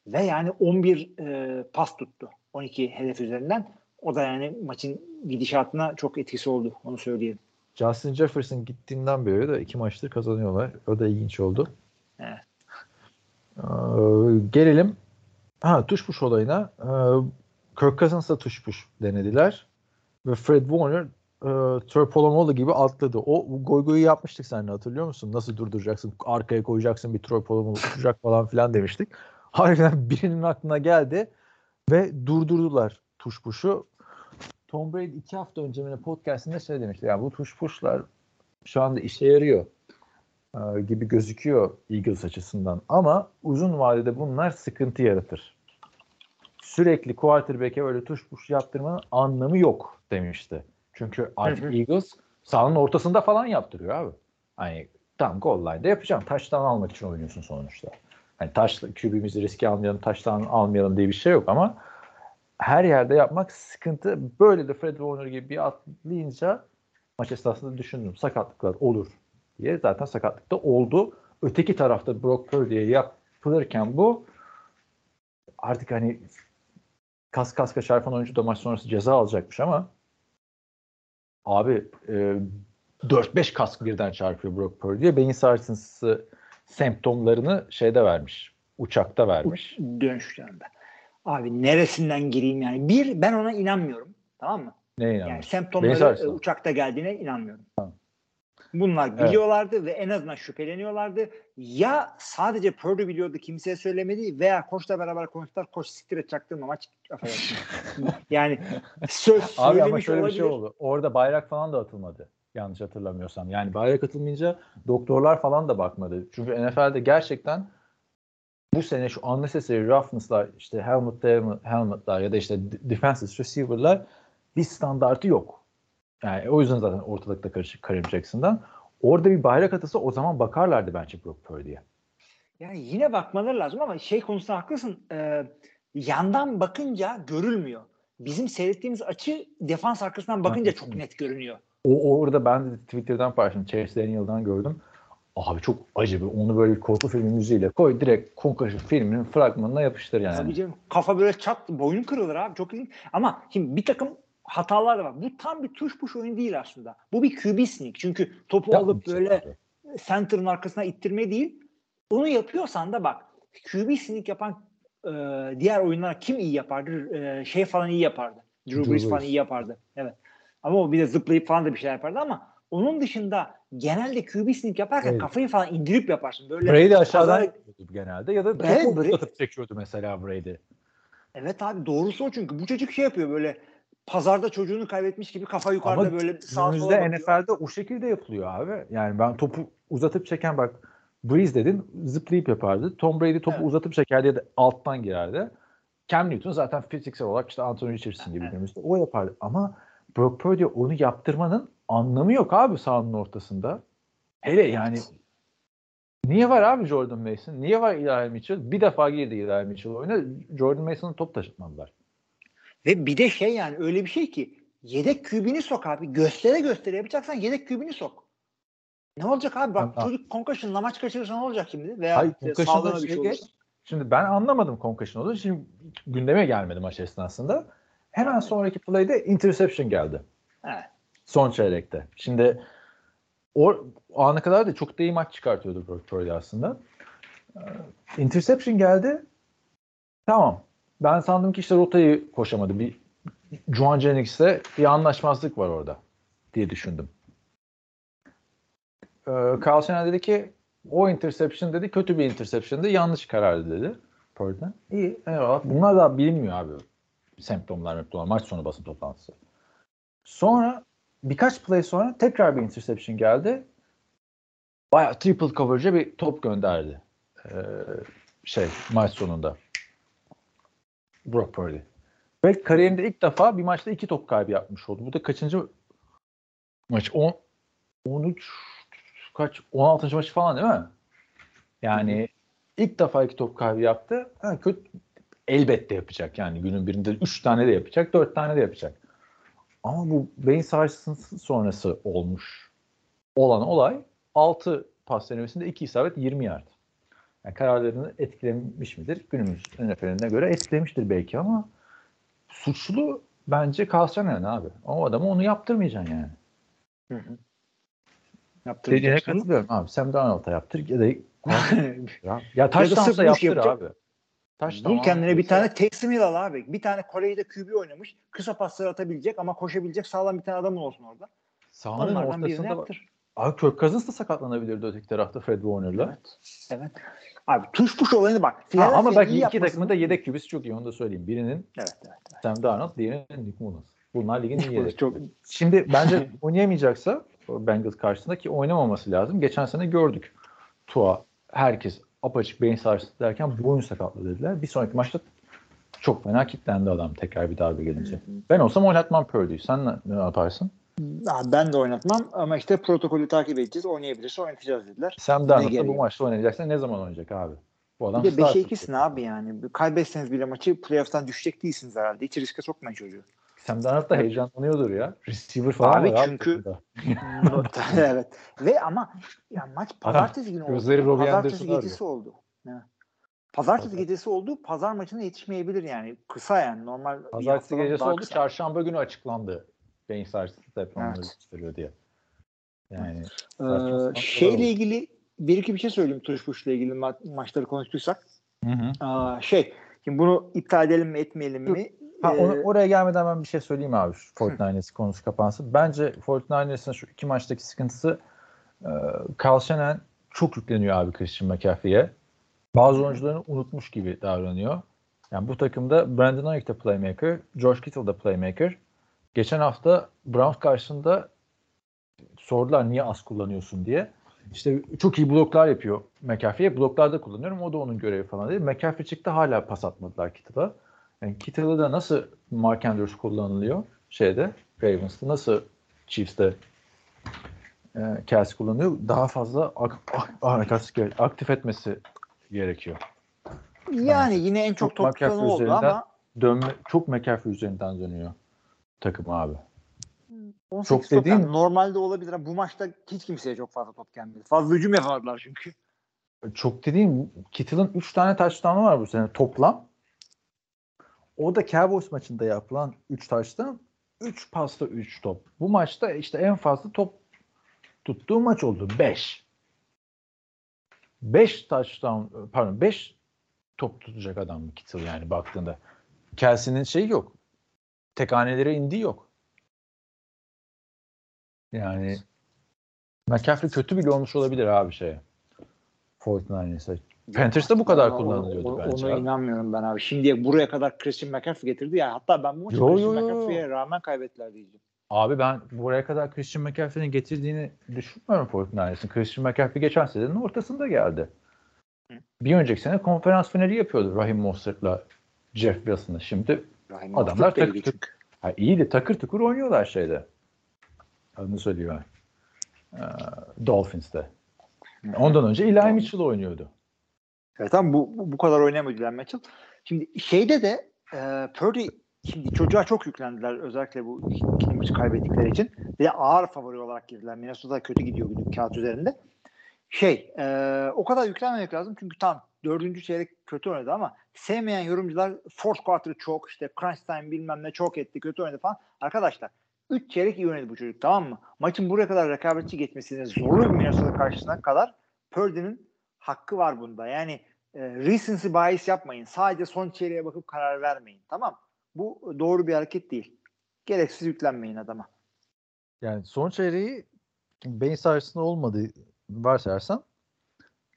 ve yani 11 e, pas tuttu. 12 hedef üzerinden. O da yani maçın gidişatına çok etkisi oldu. Onu söyleyelim. Justin Jefferson gittiğinden beri de iki maçtır kazanıyorlar. O da ilginç oldu. Evet. Ee, gelelim ha tuş push olayına. Ee, Kirk Cousins'a tuş push denediler. Ve Fred Warner e, Troy gibi atladı. O goy goyu yapmıştık seninle hatırlıyor musun? Nasıl durduracaksın? Arkaya koyacaksın bir Troy Polamalu uçacak falan filan demiştik. Harbiden birinin aklına geldi ve durdurdular tuş puşu. Tom Brady iki hafta önce ne podcastinde şey demişti. Yani bu tuş puşlar şu anda işe yarıyor e, gibi gözüküyor Eagles açısından. Ama uzun vadede bunlar sıkıntı yaratır. Sürekli quarterback'e öyle tuş puş yaptırmanın anlamı yok demişti. Çünkü artık Hı hı. Eagles sahanın ortasında falan yaptırıyor abi. Hani tam goal line'da yapacağım. Taştan almak için oynuyorsun sonuçta. Hani taş QB'mizi riske almayalım, taştan almayalım diye bir şey yok ama her yerde yapmak sıkıntı. Böyle de Fred Warner gibi bir atlayınca maç esnasında düşündüm. Sakatlıklar olur diye. Zaten sakatlık da oldu. Öteki tarafta Brock Purdy'ye yapılırken bu artık hani kas kaska çarpan oyuncu da maç sonrası ceza alacakmış ama abi e, 4-5 kask birden çarpıyor Brock Purdy'ye. Beyin sarsıntısı semptomlarını şeyde vermiş. Uçakta vermiş. Dönüşlerinde. Abi neresinden gireyim yani? Bir ben ona inanmıyorum. Tamam mı? Ne Yani inanmış? semptomları e, uçakta geldiğine inanmıyorum. Bunlar biliyorlardı ve en azından şüpheleniyorlardı. Ya sadece Purdy biliyordu kimseye söylemedi veya koçla beraber konuştular. Koç siktir et çaktırma maç yani söz Abi ama şöyle bir olabilir. şey oldu. Orada bayrak falan da atılmadı. Yanlış hatırlamıyorsam. Yani bayrak atılmayınca doktorlar falan da bakmadı. Çünkü NFL'de gerçekten bu sene şu unnecessary roughness'lar işte helmet helmet'lar ya da işte defensive receiver'lar bir standartı yok. Yani o yüzden zaten ortalıkta karışık Karim Jackson'dan. Orada bir bayrak atılsa o zaman bakarlardı bence Brock Purdy'ye. Yani yine bakmaları lazım ama şey konusunda haklısın. Ee, yandan bakınca görülmüyor. Bizim seyrettiğimiz açı defans arkasından bakınca çok Haklısın. net görünüyor. O orada ben de Twitter'dan paylaştım. Chase Daniel'dan gördüm. Abi çok acı bir onu böyle bir korku filmi müziğiyle koy direkt Concussion filminin fragmanına yapıştır yani. Tabii canım. Kafa böyle çat boyun kırılır abi çok ilginç. Ama şimdi bir takım hatalar var. Bu tam bir tuş puş oyunu değil aslında. Bu bir QB sneak. Çünkü topu Ya, alıp böyle var. center'ın arkasına ittirme değil. Onu yapıyorsan da bak QB sneak yapan e, diğer oyunlar kim iyi yapardı? E, şey falan iyi yapardı. Drew Brees falan iyi yapardı. Evet. Ama o bir de zıplayıp falan da bir şeyler yapardı ama onun dışında genelde QB sneak yaparken Evet. kafayı falan indirip yaparsın. Böyle Brady aşağıdan yapıyordu genelde ya da Evet, topu Brady- çekiyordu mesela Brady. Evet abi doğrusu o çünkü bu çocuk şey yapıyor böyle pazarda çocuğunu kaybetmiş gibi kafa yukarıda Ama böyle sağa sola bakıyor. NFL'de o şekilde yapılıyor abi. Yani ben topu uzatıp çeken bak Breeze dedin zıplayıp yapardı. Tom Brady topu Evet. uzatıp çekerdi ya da alttan girerdi. Cam Newton zaten fiziksel olarak işte Anthony Richardson gibi günümüzde o yapardı. Ama Brock Purdy onu yaptırmanın anlamı yok abi sahanın ortasında. Hele yani niye var abi Jordan Mason? Niye var Eli Mitchell? Bir defa girdi Eli Mitchell oyuna. Jordan Mason'ı top taşıtmadılar. Ve bir de şey yani öyle bir şey ki yedek kübini sok abi. Göstere göstere yapacaksan yedek kübini sok. Ne olacak abi? Bak çocuk concussion'la maç kaçırırsa ne olacak şimdi? Veya Hayır, işte sağlığına bir şey olursa. Şimdi ben anlamadım concussion olduğunu. Şimdi gündeme gelmedi maç esnasında. Hemen sonraki play'de interception geldi. Evet. Son çeyrekte. Şimdi o, o ana kadar da çok da iyi maç çıkartıyordu Brock Purdy aslında. Ee, Interception geldi. Tamam. Ben sandım ki işte rotayı koşamadı. Bir Juan Jennings'le bir anlaşmazlık var orada diye düşündüm. Ee, Carl Shanahan dedi ki o interception dedi kötü bir interception'dı. Yanlış karardı dedi. Purdy'den. İyi. Eyvallah. Bunlar da bilinmiyor abi. Semptomlar, semptomlar. Maç sonu basın toplantısı. Sonra birkaç play sonra tekrar bir interception geldi. Bayağı triple coverage'e bir top gönderdi. Ee, şey maç sonunda. Brock Purdy. Ve kariyerinde ilk defa bir maçta iki top kaybı yapmış oldu. Bu da kaçıncı maç? 10 13 kaç 16. maçı falan değil mi? Yani ilk defa iki top kaybı yaptı. Ha, kötü elbette yapacak yani günün birinde 3 tane de yapacak, 4 tane de yapacak. Ama bu beyin sarsıntısı sonrası olmuş olan olay 6 pas denemesinde 2 isabet 20 yard. Yani kararlarını etkilemiş midir? Günümüz NFL'ine göre etkilemiştir belki ama suçlu bence Kalsanayan abi. O adama onu yaptırmayacaksın yani. Hı hı. Dediğine Yaptıracaksın. katılıyorum abi. Sam Darnold'a yaptır ya da ya, ya Ya da taştan sırf da bu işi yaptır yapacak- abi. Taştan Bul kendine bir tane Taysom Hill al abi. Bir tane Kore'de QB oynamış. Kısa pasları atabilecek ama koşabilecek sağlam bir tane adamın olsun orada. birini ortasında yaptır. Abi Kirk Cousins da sakatlanabilirdi öteki tarafta Fred Warner'la. Evet. Evet. Abi tuş puş olayını bak. Ha, ama bak iki yapmasını- takımın da yedek QB'si çok iyi onu da söyleyeyim. Birinin Evet, evet. Sam Darnold, diğerinin Nick Mullins. Bunlar ligin iyi evet. yedek. Çok Şimdi bence oynayamayacaksa Bengals karşısında ki oynamaması lazım. Geçen sene gördük. Tua herkes apaçık beyin sarsıntı derken boyun sakatlı dediler. Bir sonraki maçta çok fena kilitlendi adam tekrar bir darbe gelince. Ben olsam oynatmam Purdy'yi. Sen ne, ne yaparsın? Ben de oynatmam ama işte protokolü takip edeceğiz. Oynayabilirse oynatacağız dediler. Sam Ne Darnold bu maçta oynayacaksa ne zaman oynayacak abi? Bu adam Bir de starter. 5'e 2'sin abi yani. Kaybetseniz bile maçı playoff'tan düşecek değilsiniz herhalde. Hiç riske sokmayın çocuğu. Sam Darnold da heyecanlanıyordur ya. Receiver falan Abi var çünkü- evet. Ve ama ya maç pazartesi günü oldu. gözleri Robbie Pazartesi gecesi oldu. Evet. Pazartesi Pazar- gecesi oldu. Pazar maçına yetişmeyebilir yani. Kısa yani. Normal Pazartesi gecesi oldu. kısa. Çarşamba günü açıklandı. Beyin sarsıntısı depremleri Evet. gösteriyor diye. Yani Ee, şeyle ilgili bir iki bir şey söyleyeyim Tuş Kuş'la ilgili ma- maçları konuştuysak. Hı hı. Aa, şey şimdi bunu iptal edelim mi etmeyelim mi? Ha, Ee, onu, oraya gelmeden ben bir şey söyleyeyim abi. Şu 49ers konusu kapansın. Bence 49ers'ın şu iki maçtaki sıkıntısı e, Shanahan çok yükleniyor abi Christian McCaffrey'e. Bazı oyuncularını unutmuş gibi davranıyor. Yani bu takımda Brandon Ayuk da playmaker, George Kittle da playmaker. Geçen hafta Browns karşısında sordular niye az kullanıyorsun diye. İşte çok iyi bloklar yapıyor McCaffrey'e. Bloklarda kullanıyorum. O da onun görevi falan dedi. McCaffrey çıktı hala pas atmadılar Kittle'a. Yani Kittle'ı da nasıl Mark Andrews kullanılıyor şeyde Ravens'ta nasıl Chiefs'te e, Kelsey kullanıyor daha fazla ak- ak- ak- aktif etmesi gerekiyor. yani yine en çok, Çok top oldu üzerinden- ama Dönme çok McCaffrey üzerinden dönüyor takım abi. 18 çok dediğin- yani normalde olabilir bu maçta hiç kimseye çok fazla top gelmedi. Fazla hücum yapamadılar çünkü. Çok dediğim Kittle'ın 3 tane touchdown'u var bu sene toplam. O da Cowboys maçında yapılan 3 touchdown 3 pasta 3 top. Bu maçta işte en fazla top tuttuğu maç oldu 5. 5 touchdown pardon 5 top tutacak adam Kittle yani baktığında. Kelsey'nin şeyi yok. Tek hanelere indiği yok. Yani McCaffrey kötü bile olmuş olabilir abi şeye. 49ers'e. Panthers'ta bu kadar Ona- kullanılıyordu ona, bence. Ona inanmıyorum ben abi. Şimdiye buraya kadar Christian McCaffrey getirdi ya. Hatta ben bu maçı Yo, Christian. McCaffrey'e rağmen kaybettiler diyeceğim. Abi ben buraya kadar Christian McCaffrey'nin getirdiğini düşünmüyorum 49ers'ın. Christian McCaffrey geçen senenin ortasında geldi. Hı. Bir önceki sene konferans finali yapıyordu Rahim Mostert'la Jeff Wilson'la. Şimdi Rahim Adamlar takır çünkü. ha, iyi de takır tukur oynuyorlar şeyde. Adını söylüyor. Ee, Dolphins'te. Ondan önce Eli Mitchell oynuyordu. Evet ama bu, bu, bu kadar oynayamadı Glenn Mitchell. Şimdi şeyde de e, Purdy şimdi çocuğa çok yüklendiler özellikle bu ikinci maçı kaybettikleri için. Bir de ağır favori olarak girdiler. Minnesota kötü gidiyor günlük kağıt üzerinde. Şey e, o kadar yüklenmemek lazım çünkü tam dördüncü çeyrek kötü oynadı ama sevmeyen yorumcular fourth quarter'ı çok işte crunch time bilmem ne çok etti kötü oynadı falan. Arkadaşlar 3 çeyrek iyi oynadı bu çocuk tamam mı? Maçın buraya kadar rekabetçi geçmesine zorlu bir Minnesota karşısına kadar Purdy'nin hakkı var bunda. Yani e, recency bias yapmayın. Sadece son çeyreğe bakıp karar vermeyin. Tamam. Bu doğru bir hareket değil. Gereksiz yüklenmeyin adama. Yani son çeyreği beyin sarsısında olmadığı varsayarsan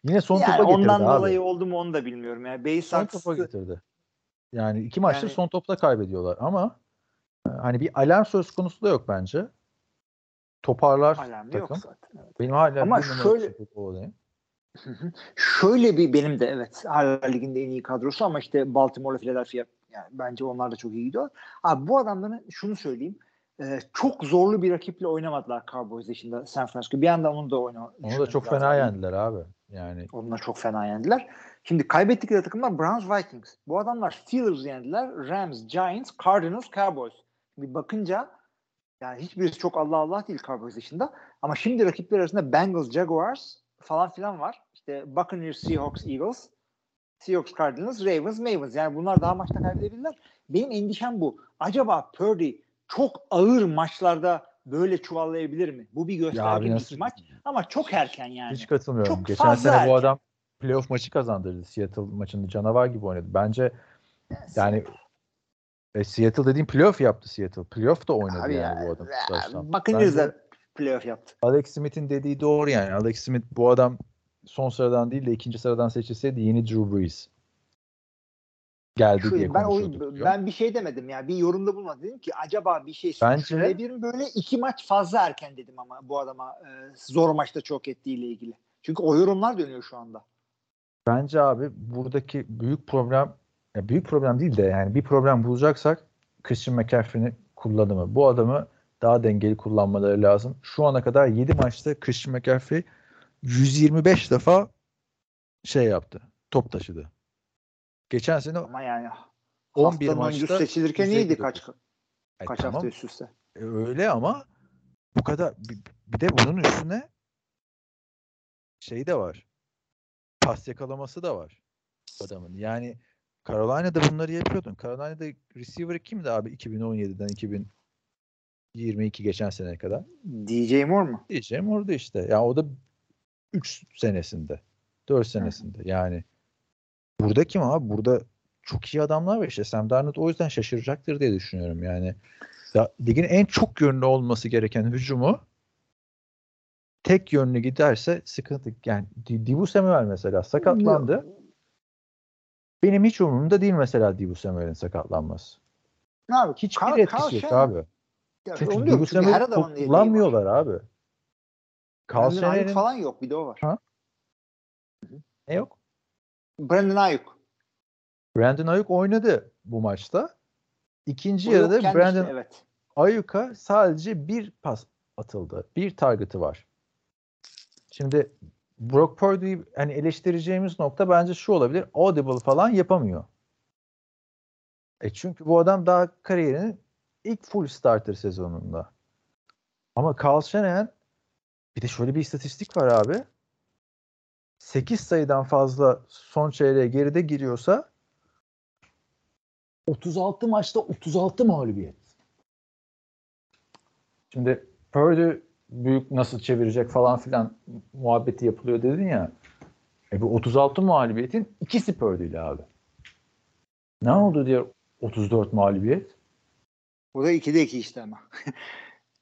yine son yani topa getirdi ondan abi. dolayı oldu mu onu da bilmiyorum. Yani base son topa getirdi. Yani iki maçta Yani- son topla kaybediyorlar ama e, hani bir alarm söz konusu da yok bence. Toparlar alarmı yok takım. zaten. Evet. Benim hala Ama şöyle-. Şöyle bir benim de evet hala liginde en iyi kadrosu ama işte Baltimore'la Philadelphia yani bence onlar da çok iyi gidiyor. Abi bu adamların şunu söyleyeyim. e, çok zorlu bir rakiple oynamadılar Cowboys dışında San Francisco. Bir anda onu da oyna. Onu da çok fena yendiler abi. Yani Onunla çok fena yendiler. Şimdi kaybettikleri takımlar Browns Vikings. Bu adamlar Steelers yendiler. Rams, Giants, Cardinals, Cowboys. Bir bakınca yani hiçbirisi çok Allah Allah değil Cowboys dışında. Ama şimdi rakipler arasında Bengals, Jaguars falan filan var. İşte Buccaneers, Seahawks, Eagles, Seahawks, Cardinals, Ravens, Mavens. Yani bunlar daha maçta kaybedebilirler. Benim endişem bu. Acaba Purdy çok ağır maçlarda böyle çuvallayabilir mi? Bu bir ya gösterge bir nasıl maç ama çok erken yani. hiç katılmıyorum. Çok Geçen sene bu erken. adam playoff maçı kazandırdı. Seattle maçında canavar gibi oynadı. Bence yani e, Seattle dediğim playoff yaptı Seattle. Playoff da oynadı Abi yani ya, bu adam. Buccaneers Bence- da playoff yaptı. Alex Smith'in dediği doğru yani. Alex Smith bu adam son sıradan değil de ikinci sıradan seçilseydi yeni Drew Brees geldi Şu- diye ben o, konuşuyorduk. ben bir şey demedim ya. Bir yorumda bulmadım. Dedim ki acaba bir şey söyleyebilir mi böyle iki maç fazla erken dedim ama bu adama e, zor maçta çok ettiğiyle ilgili. Çünkü o yorumlar dönüyor şu anda. Bence abi buradaki büyük problem ya büyük problem değil de yani bir problem bulacaksak Christian McCaffrey'nin kullanımı. Bu adamı daha dengeli kullanmaları lazım. Şu ana kadar 7 maçta Christian McCaffrey 125 defa şey yaptı. Top taşıdı. Geçen sene Ama yani 11 haftanın oyuncusu maçta seçilirken iyiydi kaç E, kaç tamam, hafta üst üste. e, öyle ama bu kadar bir, bir de bunun üstüne şey de var. Pas yakalaması da var adamın. Yani Carolina'da bunları yapıyordun. Carolina'da receiver kimdi abi 2017'den 2022 geçen seneye kadar? DJ Moore mu? Diyeceğim orada işte. Ya o da 3 senesinde. 4 senesinde. Yani burada kim abi? Burada çok iyi adamlar var işte. Sam Darnold o yüzden şaşıracaktır diye düşünüyorum yani. Ya, ligin en çok yönlü olması gereken hücumu tek yönlü giderse sıkıntı. Yani Di- Dibu Samuel mesela sakatlandı. Benim hiç umurumda değil mesela Dibu Samuel'in sakatlanması. Ne abi? Hiçbir Carl- etkisi Carl yok abi. Ya Çünkü Dibu Samuel'i kullanmıyorlar abi. Shanahan'in falan yok bir de o var. Ha? ne yok? Brandon Ayuk. Brandon Ayuk oynadı bu maçta. İkinci O yarıda Brandon işte, evet. Ayuk'a sadece bir pas atıldı. Bir target'ı var. Şimdi Brock Purdy'yi hani eleştireceğimiz nokta bence şu olabilir. Audible falan yapamıyor. E çünkü bu adam daha kariyerinin ilk full starter sezonunda. Ama Carl Shanahan bir de şöyle bir istatistik var abi. 8 sayıdan fazla son çeyreğe geride giriyorsa 36 maçta 36 mağlubiyet. Şimdi Purdy büyük nasıl çevirecek falan filan muhabbeti yapılıyor dedin ya. E bu 36 mağlubiyetin ikisi Purdy'yle abi. Ne oldu diye 34 mağlubiyet? O da 2'de 2 işte ama.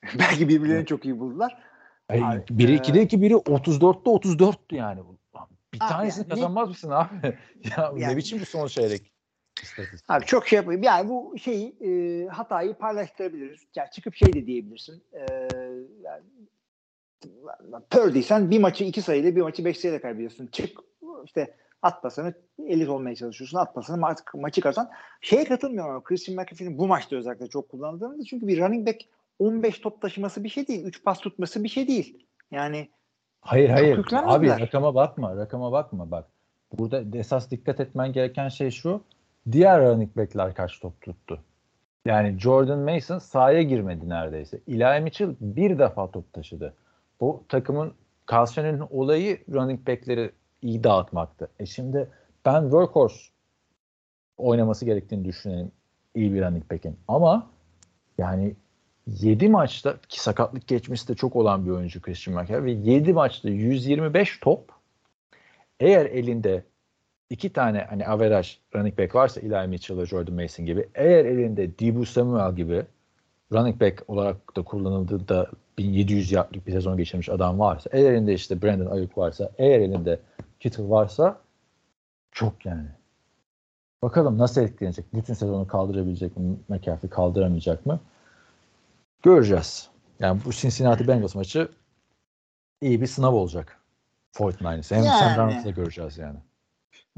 Belki birbirlerini çok iyi buldular. Ay, Abi, biri e- 2'de 2 biri 34'te 34'tü yani. Bir Abi tanesini yani ne- kazanmaz mısın abi? ya ne Yani- biçim bir son çeyrek? Abi çok şey yapayım. Yani bu şeyi e, hatayı paylaştırabiliriz. Yani çıkıp şey de diyebilirsin. E, yani, Purdy'sen bir maçı iki sayıyla bir maçı beş sayıyla kaybediyorsun. Çık işte at pasını elit olmaya çalışıyorsun. At pasını ma- maçı kazan. Şeye katılmıyorum ama Christian McAfee'nin bu maçta özellikle çok kullandığını çünkü bir running back 15 top taşıması bir şey değil. 3 pas tutması bir şey değil. Yani Hayır hayır. Abi rakama bakma. Rakama bakma bak. Burada esas dikkat etmen gereken şey şu. Diğer running back'ler kaç top tuttu? Yani Jordan Mason sahaya girmedi neredeyse. Eli Mitchell bir defa top taşıdı. Bu takımın Carlson'un olayı running back'leri iyi dağıtmaktı. E şimdi ben workhorse oynaması gerektiğini düşünelim iyi bir running back'in. Ama yani 7 maçta ki sakatlık geçmesi de çok olan bir oyuncu Christian McCaffrey ve 7 maçta 125 top eğer elinde iki tane hani average running back varsa Eli Mitchell Jordan Mason gibi eğer elinde Deebo Samuel gibi running back olarak da kullanıldığında 1700 yardlık bir sezon geçirmiş adam varsa eğer elinde işte Brandon Ayuk varsa eğer elinde Kittle varsa çok yani. Bakalım nasıl etkilenecek? Bütün sezonu kaldırabilecek mi? McCaffrey kaldıramayacak mı? Göreceğiz. Yani bu Cincinnati Bengals maçı iyi bir sınav olacak. 49ers. Hem Yani. Sam Darnold'u da göreceğiz yani.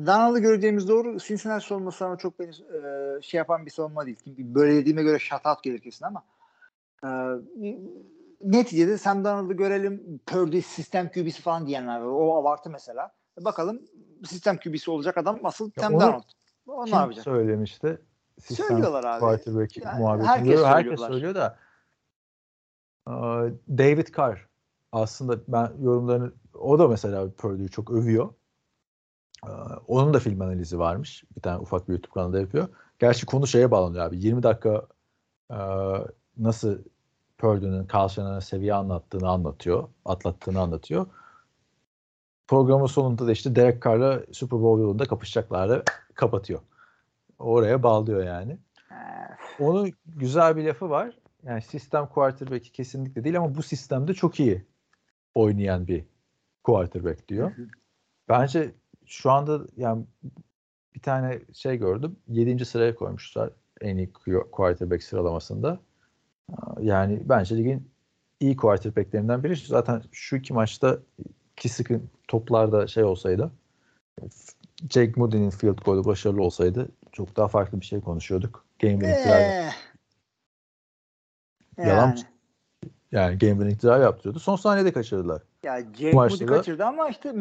Donald'ı göreceğimiz doğru. Cincinnati savunması ama çok beni e, şey yapan bir savunma değil. Çünkü böyle dediğime göre shutout gelir kesin ama e, neticede Sam Donald'ı görelim. Purdy sistem QB'si falan diyenler var. O abartı mesela. E, bakalım sistem QB'si olacak adam asıl Sam onu Donald. O ne Kim yapacak? söylemişti? Sistem Söylüyorlar abi. quarterback Yani herkes Herkes, herkes söylüyor da David Carr aslında ben yorumlarını o da mesela Purdue'yu çok övüyor. Onun da film analizi varmış. Bir tane ufak bir YouTube kanalında yapıyor. Gerçi konu şeye bağlanıyor abi. 20 dakika nasıl Purdue'nun Carl Shannon'a seviye anlattığını anlatıyor. Atlattığını anlatıyor. Programın sonunda da işte Derek Carr'la Super Bowl yolunda kapışacaklardı. Kapatıyor. Oraya bağlıyor yani. Onun güzel bir lafı var. Yani sistem quarterback'i kesinlikle değil ama bu sistemde çok iyi oynayan bir quarterback diyor. Bence şu anda yani bir tane şey gördüm. 7. sıraya koymuşlar en iyi quarterback sıralamasında. Yani bence ligin iyi quarterbacklerinden biri. Zaten şu iki maçta ki sıkı toplarda şey olsaydı Jake Moody'nin field goal'u başarılı olsaydı çok daha farklı bir şey konuşuyorduk. Game winning Yalan yani. Game winning drive yaptırıyordu. Son saniyede kaçırdılar. Ya Bu Jake Moody kaçırdı ama işte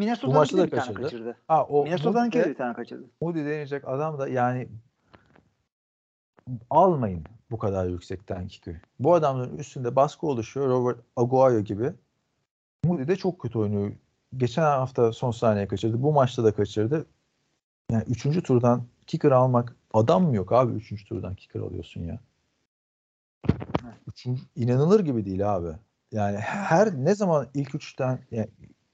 da bir tane kaçırdı. kaçırdı. Ha o Minnesota'nınki de Moody, bir tane kaçırdı. Moody deneyecek adam da yani almayın bu kadar yüksekten kick'i. Bu adamların üstünde baskı oluşuyor. Robert Aguayo gibi. Moody de çok kötü oynuyor. Geçen hafta son saniye kaçırdı. Bu maçta da kaçırdı. Yani üçüncü turdan kicker almak adam mı yok abi üçüncü turdan kicker alıyorsun ya. İnanılır gibi değil abi. Yani her ne zaman ilk üçten yani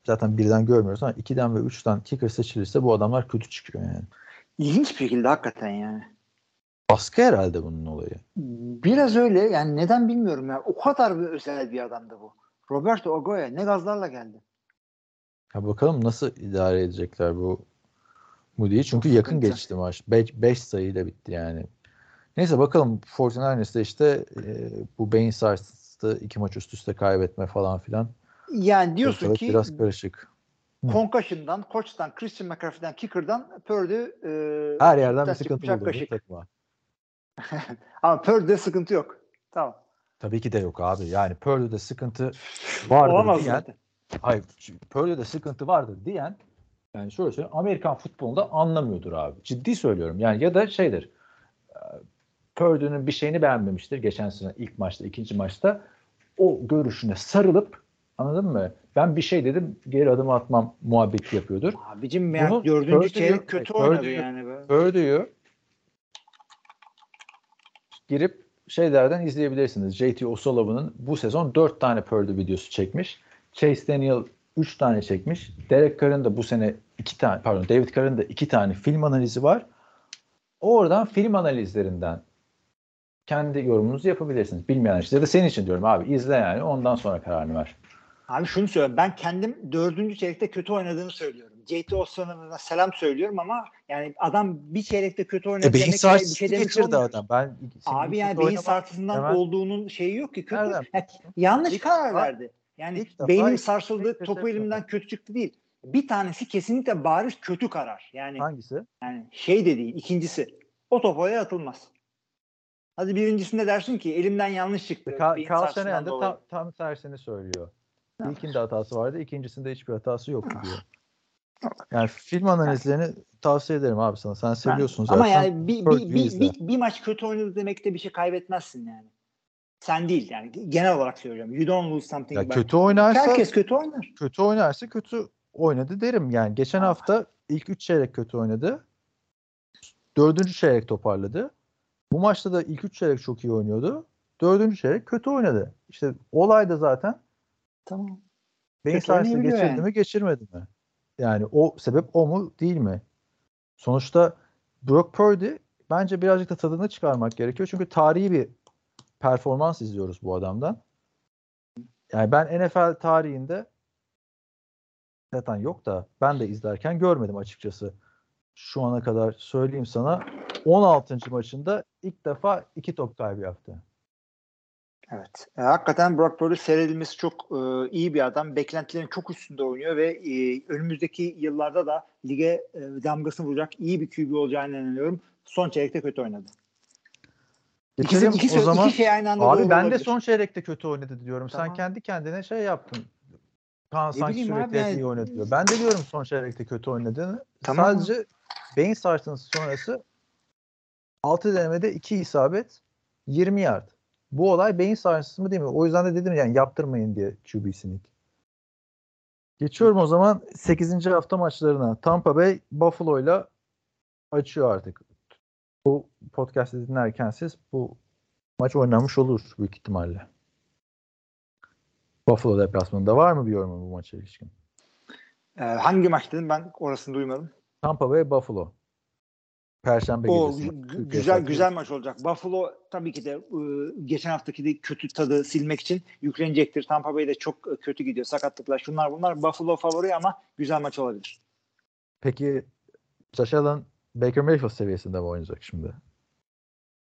zaten birden görmüyoruz ama ikiden ve üçten kicker seçilirse bu adamlar kötü çıkıyor yani. İlginç bir şekilde hakikaten yani. Baskı herhalde bunun olayı. Biraz öyle yani neden bilmiyorum ya. O kadar bir özel bir adamdı bu. Roberto Ogoya ne gazlarla geldi. Ya bakalım nasıl idare edecekler bu Moody'yi. Çünkü yakın geçti maç. 5 sayıyla bitti yani. Neyse bakalım 49ers'te işte e, bu beyin sarsıntısı iki maç üst üste kaybetme falan filan. Yani diyorsun Ortalık ki biraz karışık. Concussion'dan, Koç'tan, Christian McCaffrey'den, Kicker'dan Purdy e, Her yerden bir sıkıntı buldu bu kaşık. takıma. Ama Purdy'de sıkıntı yok. Tamam. Tabii ki de yok abi. Yani Purdue'de sıkıntı vardır Olamaz diyen, zaten. hayır Purdue'de sıkıntı vardır diyen yani şöyle söyleyeyim Amerikan futbolunda anlamıyordur abi. Ciddi söylüyorum. Yani ya da şeydir e, Purdue'nun bir şeyini beğenmemiştir geçen sene ilk maçta, ikinci maçta. O görüşüne sarılıp anladın mı? Ben bir şey dedim geri adım atmam muhabbeti yapıyordur. Abicim yani Bunu dördüncü Purdy çeyrek yok. kötü Purdy oynadı yani. Be. Purdue'yu girip şeylerden izleyebilirsiniz. JT O'Sullivan'ın bu sezon 4 tane Purdy videosu çekmiş. Chase Daniel 3 tane çekmiş. Derek Carr'ın da bu sene 2 tane pardon David Carr'ın da 2 tane film analizi var. Oradan film analizlerinden kendi yorumunuzu yapabilirsiniz. Bilmeyen işte ya da senin için diyorum abi izle yani ondan sonra kararını ver. Abi şunu söylüyorum. Ben kendim dördüncü çeyrekte kötü oynadığını söylüyorum. JT Osman'a selam söylüyorum ama yani adam bir çeyrekte kötü oynadı E beyin bir sarsıntısı şey geçirdi olmuyoruz. adam. Ben Abi yani beyin sarsıntısından Hemen- olduğunun şeyi yok ki. Kötü. Yani yanlış İlk karar verdi. Yani ilk beynim sarsıldı, ilk topu elimden kötü çıktı değil. Bir tanesi kesinlikle bariz kötü karar. Yani, Hangisi? yani şey de değil. İkincisi o top oraya atılmaz. Hadi birincisinde dersin ki elimden yanlış çıktı. Ka- Carl Shanahan dolayı. tam, tam tersini söylüyor. İlkinde hatası vardı, ikincisinde hiçbir hatası yoktu diyor. Yani film analizlerini tavsiye ederim abi sana. Sen seviyorsun zaten. Ama yani bir, bir, bir, bir, bir maç kötü oynadı demek de bir şey kaybetmezsin yani. Sen değil yani genel olarak söylüyorum. You don't lose something. Ya kötü oynarsa Herkes kötü oynar. kötü oynarsa kötü oynadı derim. Yani geçen hafta ilk üç çeyrek kötü oynadı. Dördüncü çeyrek toparladı. Bu maçta da ilk üç çeyrek çok iyi oynuyordu. Dördüncü çeyrek kötü oynadı. İşte olay da zaten Tamam. beyin oynayabiliyor geçirdi yani. mi geçirmedi mi? Yani o sebep o mu değil mi? Sonuçta Brock Purdy bence birazcık da tadını çıkarmak gerekiyor. Çünkü tarihi bir performans izliyoruz bu adamdan. Yani ben NFL tarihinde zaten yok da ben de izlerken görmedim açıkçası. Şu ana kadar söyleyeyim sana 16. maçında ilk defa iki top kaybı yaptı. Evet. E, hakikaten Brock Purdy seyredilmesi çok e, iyi bir adam. Beklentilerin çok üstünde oynuyor ve e, önümüzdeki yıllarda da lige e, damgasını vuracak iyi bir QB olacağını inanıyorum. Son çeyrekte kötü oynadı. İkisi, Geçelim iki, o zaman. iki şey aynı anda Abi ben de olabilir. son çeyrekte kötü oynadı diyorum. Sen Tamam. kendi kendine şey yaptın. Kaan Ne sanki sürekli yani- iyi oynadı diyor. Ben de diyorum son çeyrekte kötü oynadığını. Tamam. Sadece beyin sarsıntısı sonrası 6 denemede 2 isabet 20 yard. Bu olay beyin sarsıntısı mı değil mi? O yüzden de dedim yani yaptırmayın diye QB sneak. Geçiyorum o zaman 8. hafta maçlarına. Tampa Bay Buffalo'yla açıyor artık. Bu podcast'ı dinlerken siz bu maç oynanmış olur büyük ihtimalle. Buffalo deplasmanında var mı bir yorumun bu maça ilişkin? E, hangi maç dedim ben orasını duymadım. Tampa Bay Buffalo. Perşembe O gecesi. güzel saati. güzel maç olacak. Buffalo tabii ki de e, geçen haftaki de kötü tadı silmek için yüklenecektir. Tampa Bay de çok kötü gidiyor. Sakatlıklar şunlar bunlar. Buffalo favori ama güzel maç olabilir. Peki Josh Allen Baker Mayfield seviyesinde mi oynayacak şimdi?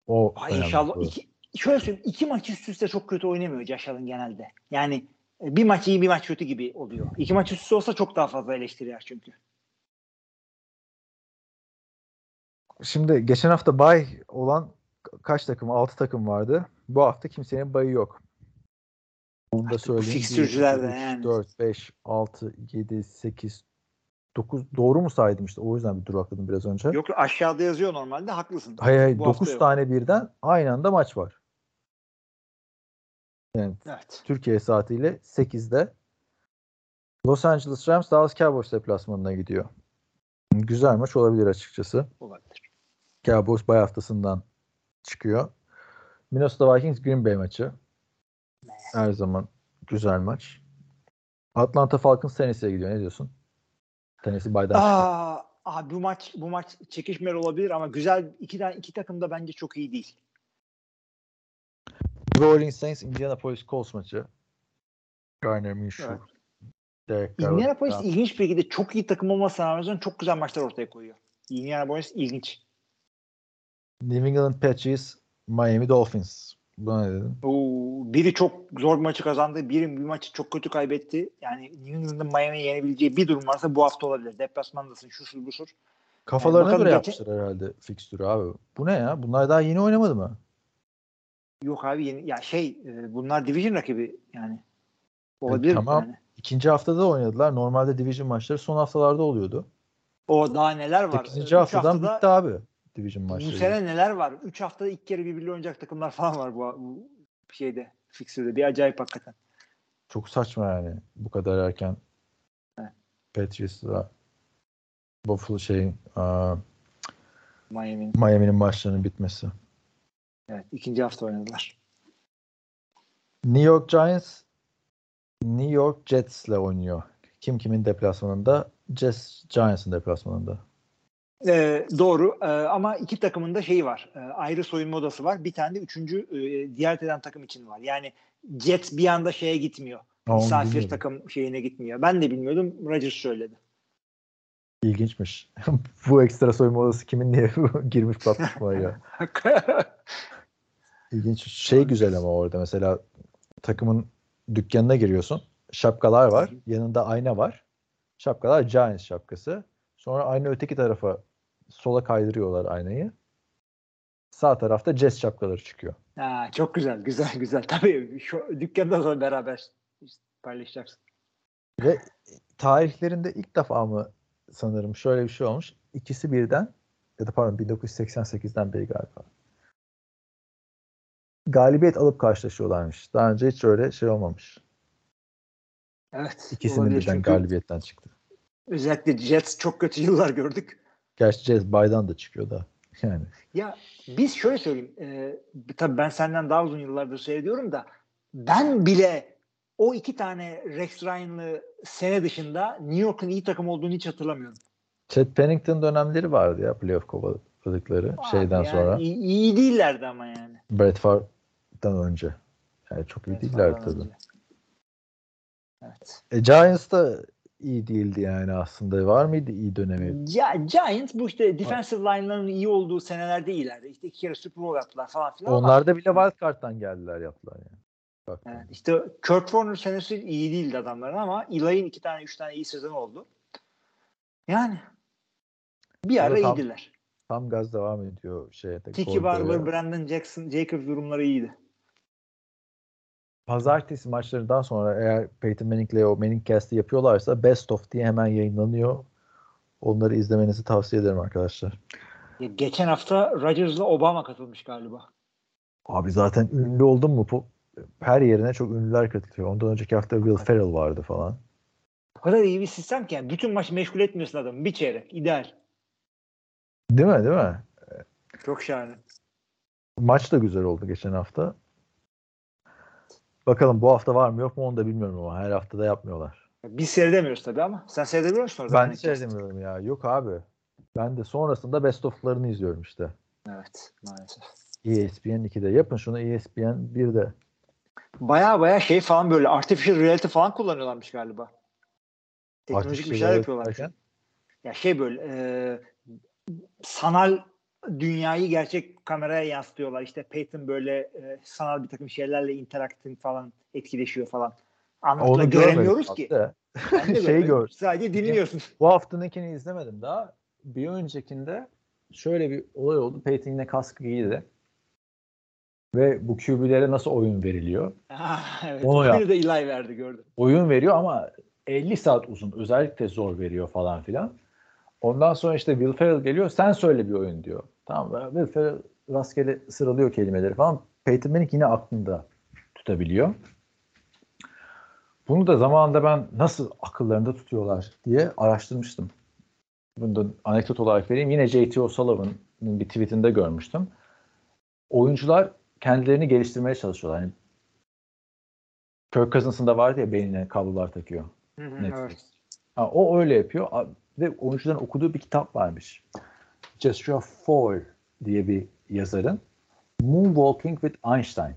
O Ay inşallah iki, şöyle söyleyeyim iki maç üst üste çok kötü oynamıyor Josh Allen genelde. Yani e, bir maç iyi bir maç kötü gibi oluyor. İki maç üst üste olsa çok daha fazla eleştiri yer çünkü. Şimdi geçen hafta bay olan ka- kaç takım? 6 takım vardı. Bu hafta kimsenin bayı yok. Onu da söyleyeyim. fikstürcüler de 1, 2, 3, yani. 4, 5, 6, 7, 8, 9 doğru mu saydım işte o yüzden bir durakladım biraz önce. Yok aşağıda yazıyor normalde haklısın. Hayır hayır Bu hafta 9 yok. tane birden aynı anda maç var. Yani Evet. Türkiye saatiyle 8'de Los Angeles Rams Dallas Cowboys deplasmanına gidiyor. Güzel maç olabilir açıkçası. Olabilir. Cowboys bay haftasından çıkıyor. Minnesota Vikings Green Bay maçı. Her zaman güzel maç. Atlanta Falcons Tennessee'ye gidiyor. Ne diyorsun? Tennessee baydan. Aa, abi bu maç bu maç çekişmeli olabilir ama güzel iki tane iki takım da bence çok iyi değil. New Orleans Saints Indianapolis Colts maçı. Garner Minshew. Evet. Derek. Indianapolis ilginç bir şekilde çok iyi takım olmasına rağmen çok güzel maçlar ortaya koyuyor. Indianapolis ilginç. New England Patriots Miami Dolphins. Buna ne dedin? Oo, biri çok zor bir maçı kazandı. Biri bir maçı çok kötü kaybetti. Yani New England'ın Miami'yi yenebileceği bir durum varsa bu hafta olabilir. Deplasmandasın şusur busur. Kafalarına bakalım göre geçen- yapmışlar herhalde fikstürü abi. Bu ne ya? Bunlar daha yeni oynamadı mı? Yok abi yeni, ya şey e, bunlar division rakibi yani. Olabilir tamam. yani. İkinci haftada oynadılar. Normalde division maçları son haftalarda oluyordu. O daha neler var. 8. Üç haftadan haftada- bitti abi division Bu maçları. sene neler var? 3 haftada ilk kere birbiriyle oynayacak takımlar falan var bu, bu şeyde fikstürde. Bir acayip hakikaten. Çok saçma yani bu kadar erken Evet. Patriots'la Buffalo şeyin Miami'nin. Miami'nin maçlarının bitmesi. Evet, ikinci hafta oynadılar. New York Giants New York Jets'le oynuyor. Kim kimin deplasmanında? Jets Giants'ın deplasmanında. Ee, doğru Ee, ama iki takımın da şeyi var. Ee, ayrı soyunma odası var. Bir tane de üçüncü e, ziyaret eden takım için var. Yani Jets bir anda şeye gitmiyor. Onu Misafir bilmiyordum. takım şeyine gitmiyor. Ben de bilmiyordum. Rodgers söyledi. İlginçmiş. Bu ekstra soyunma odası kimin diye girmiş batmış var ya. İlginç. Şey güzel ama orada mesela takımın dükkanına giriyorsun. Şapkalar var. Yanında ayna var. Şapkalar Giants şapkası. Sonra ayna öteki tarafa sola kaydırıyorlar aynayı. Sağ tarafta Jets şapkaları çıkıyor. ha, çok güzel, güzel, güzel. Tabii şu dükkanda sonra beraber paylaşacaksın. Ve tarihlerinde ilk defa mı sanırım şöyle bir şey olmuş. İkisi birden ya da pardon 1988'den beri galiba. Galibiyet alıp karşılaşıyorlarmış. Daha önce hiç öyle şey olmamış. Evet. İkisinin birden çünkü galibiyetten çıktı. Özellikle Jets çok kötü yıllar gördük. Gerçi Jets baydan da çıkıyor da. Yani Ya biz şöyle söyleyeyim. E, tabii ben senden daha uzun yıllardır seyrediyorum da ben bile o iki tane Rex Ryan'lı sene dışında New York'un iyi takım olduğunu hiç hatırlamıyorum. Chet Pennington dönemleri vardı ya playoff kovaladıkları şeyden Abi yani sonra. iyi, iyi değillerdi ama yani. Brett Favre'dan önce. Yani çok iyi değiller Falan tabii. önce. Evet. E, Giants da iyi değildi yani aslında. Var mıydı iyi dönemi? Ya Giants bu işte defensive line'ların iyi olduğu senelerde iyilerdi. İşte iki kere Super Bowl yaptılar falan filan ama Onlar da bile wild card'dan geldiler yaptılar yani. Bak. Evet, işte Kurt Warner senesi iyi değildi adamların ama Eli'nin iki tane üç tane iyi sezonu oldu. Yani bir ara tam- iyiydiler. Tam gaz devam ediyor şeye. de, Tiki. Barber, Brandon Jackson, Jacobs durumları iyiydi. Pazartesi maçlarından sonra eğer Peyton Manning'le o Manning Cast'i yapıyorlarsa Best of diye hemen yayınlanıyor. Onları izlemenizi tavsiye ederim arkadaşlar. Geçen hafta Rodgers'la Obama katılmış galiba. Abi zaten ünlü oldun mu bu her yerine çok ünlüler katılıyor. Ondan önceki hafta Will Ferrell vardı falan. O kadar iyi bir sistem ki yani bütün maç meşgul etmiyorsun adamı. Bir çeyrek. ideal. Değil mi? Değil mi? Çok şahane. Maç da güzel oldu geçen hafta. Bakalım bu hafta var mı yok mu onu da bilmiyorum ama her hafta da yapmıyorlar. Biz seyredemiyoruz tabii ama. Sen seyredebiliyor musun orada? Ben seyredemiyorum ya. Yok abi. Ben de sonrasında best of'larını izliyorum işte. Evet maalesef. ESPN 2'de. Yapın şunu ESPN 1'de. Baya baya şey falan böyle artificial reality falan kullanıyorlarmış galiba. Teknolojik Artificial bir şeyler yapıyorlar. Ya şey böyle e, sanal dünyayı gerçek kameraya yansıtıyorlar. İşte Peyton böyle e, sanal bir takım şeylerle interaktif falan etkileşiyor falan. Anlatla Onu göremiyoruz ki. de. De Şey görmedim. gör. Sadece dinliyorsun. Bu haftanınkini izlemedim daha. Bir öncekinde şöyle bir olay oldu. Peyton yine kaskı giydi. ve bu QB'lere nasıl oyun veriliyor. Ah, evet. Onu Onu yap. da Eli verdi gördüm. Oyun veriyor ama 50 saat uzun. Özellikle zor veriyor falan filan. Ondan sonra işte Will Ferrell geliyor. Sen söyle bir oyun diyor. Tamam? Will Ferrell rastgele sıralıyor kelimeleri falan. Peyton Manning yine aklında tutabiliyor. Bunu da zamanında ben nasıl akıllarında tutuyorlar diye araştırmıştım. Bunu da anekdot olarak vereyim. Yine J.T. O'Sullivan'ın bir tweetinde görmüştüm. Oyuncular kendilerini geliştirmeye çalışıyorlar. Yani Kirk Cousins'ın da vardı ya beynine kablolar takıyor. Hı hı, Netflix. evet. Ha, o öyle yapıyor. Ve oyuncuların okuduğu bir kitap varmış. Joshua Foer diye bir yazarın Moonwalking with Einstein.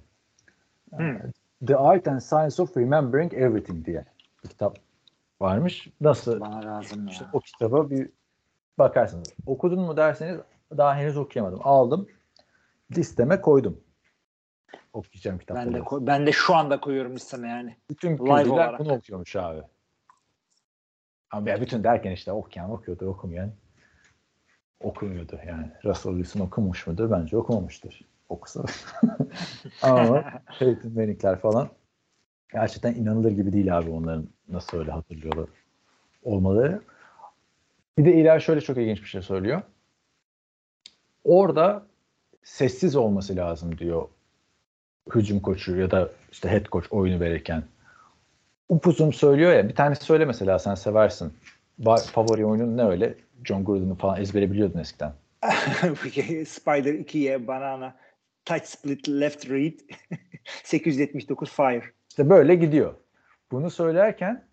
Hmm. The Art and Science of Remembering Everything diye bir kitap varmış. Nasıl? Bana lazım ya. İşte o kitaba bir bakarsınız. Okudun mu derseniz daha henüz okuyamadım. Aldım. Listeme koydum. Okuyacağım kitapları. ben de koy- ben de şu anda koyuyorum listeme yani. Bütün olarak. bunu okuyormuş abi. Ama ya bütün derken işte okuyan okuyordu, okumayan okumuyordu yani. Russell Wilson okumuş mudur? Bence okumamıştır. Okusa. Ama Peyton Manning'ler falan gerçekten inanılır gibi değil abi onların nasıl öyle hatırlıyorlar olmaları. Bir de İler şöyle çok ilginç bir şey söylüyor. Orada sessiz olması lazım diyor hücum koçu ya da işte head coach oyunu verirken. Upuzun söylüyor ya bir tane söyle mesela sen seversin. Favori oyunun ne öyle? John Gruden'ı falan ezbere biliyordun eskiden. Spider 2'ye banana touch split left read 879 fire. İşte böyle gidiyor. Bunu söylerken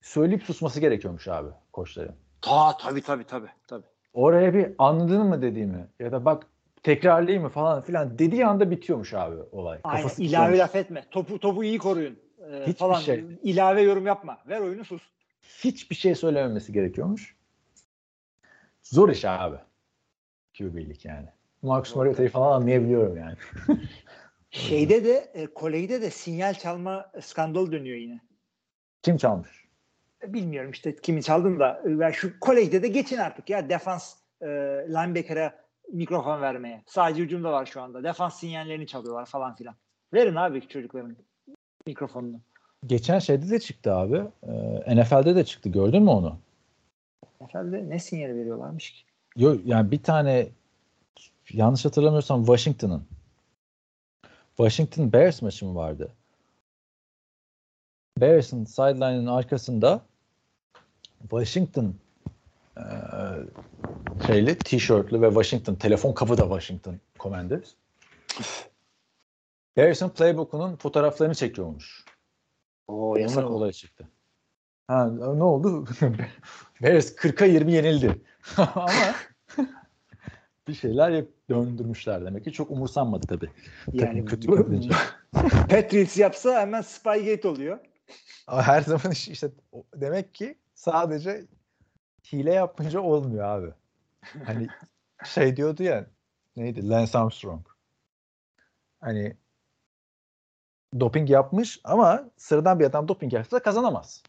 söyleyip susması gerekiyormuş abi koçların. Ta tabii tabii tabii tabii. Oraya bir anladın mı dediğimi ya da bak tekrarlayayım mı falan filan dediği anda bitiyormuş abi olay. Aynen Kafası ilave laf etme. Topu topu iyi koruyun. Ee, Hiçbir falan. şey. İlave yorum yapma. Ver oyunu sus. Hiçbir şey söylememesi gerekiyormuş. Zor iş abi. QB'lik yani. Marcus Mariota'yı falan anlayabiliyorum yani. Şeyde de e, kolejde de sinyal çalma skandalı dönüyor yine. Kim çalmış? Bilmiyorum işte kimi çaldın da e, ben şu kolejde de geçin artık ya defans e, linebacker'a mikrofon vermeye. Sadece hücumda var şu anda. Defans sinyallerini çalıyorlar falan filan. Verin abi çocukların mikrofonunu. Geçen şeyde de çıktı abi. Ee, NFL'de de çıktı. Gördün mü onu? Efendim ne sinyali veriyorlarmış ki? Yok yani bir tane yanlış hatırlamıyorsam Washington'ın Washington Bears maçı mı vardı? Bears'ın sideline'ın arkasında Washington eee, şeyli tişörtlü ve Washington telefon kapı da Washington Commanders. Bears'ın playbook'unun fotoğraflarını çekiyormuş. Oo Onlar yasak olay çıktı. Ha, ne oldu? Bears 40'a 20 yenildi. Ama bir şeyler yap döndürmüşler demek ki. Çok umursanmadı tabii. Yani kötü bu-. Patriots yapsa hemen Spygate oluyor. Her zaman iş- işte demek ki sadece hile yapınca olmuyor abi. Hani şey diyordu ya neydi Lance Armstrong. Hani doping yapmış ama sıradan bir adam doping yapsa kazanamaz.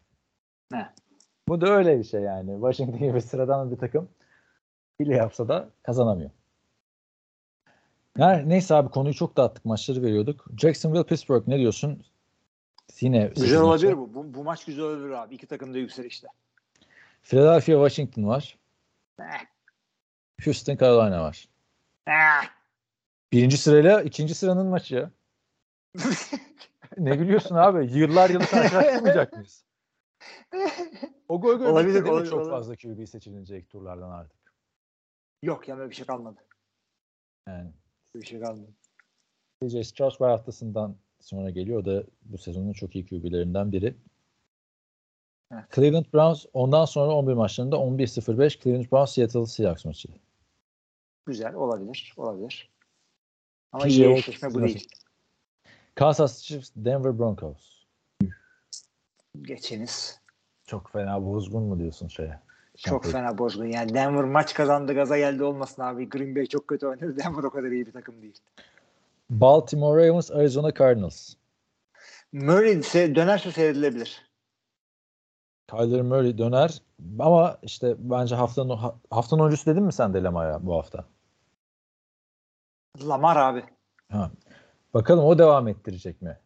Ne? Bu da öyle bir şey yani. Washington gibi sıradan bir takım hile yapsa da kazanamıyor. Yani neyse abi konuyu çok dağıttık. Maçları veriyorduk. Jacksonville Pittsburgh ne diyorsun? Yine Güzel olabilir maçı. bu. bu. Bu maç güzel olabilir abi. İki takım da yükselişte. Philadelphia Washington var. Eh. Houston Carolina var. Ah! Birinci sırayla ikinci sıranın maçı ya. ne gülüyorsun abi? Yıllar yılı karşılaştırmayacak mıyız? O gol gol Olabilir, mi olabilir, çok olabilir. fazla QB seçilecek turlardan artık. Yok ya böyle bir şey kalmadı. Yani bir şey kalmadı. CJ Stroud var haftasından sonra geliyor. O da bu sezonun çok iyi QB'lerinden biri. Evet. Cleveland Browns ondan sonra 11 maçlarında 11-0-5 Cleveland Browns Seattle Seahawks maçı. Güzel olabilir. Olabilir. Ama iyi eşleşme bu değil. Kansas Chiefs Denver Broncos. Geçeniz. Çok fena bozgun mu diyorsun şeye? Çok fena bozgun. Yani Denver maç kazandı gaza geldi olmasın abi. Green Bay çok kötü oynadı. Denver o kadar iyi bir takım değil. Baltimore Ravens Arizona Cardinals. Murray se- dönerse seyredilebilir. Kyler Murray döner ama işte bence haftanın ha- haftanın oyuncusu dedin mi sen de Lama'ya bu hafta? Lamar abi. Ha. Bakalım o devam ettirecek mi?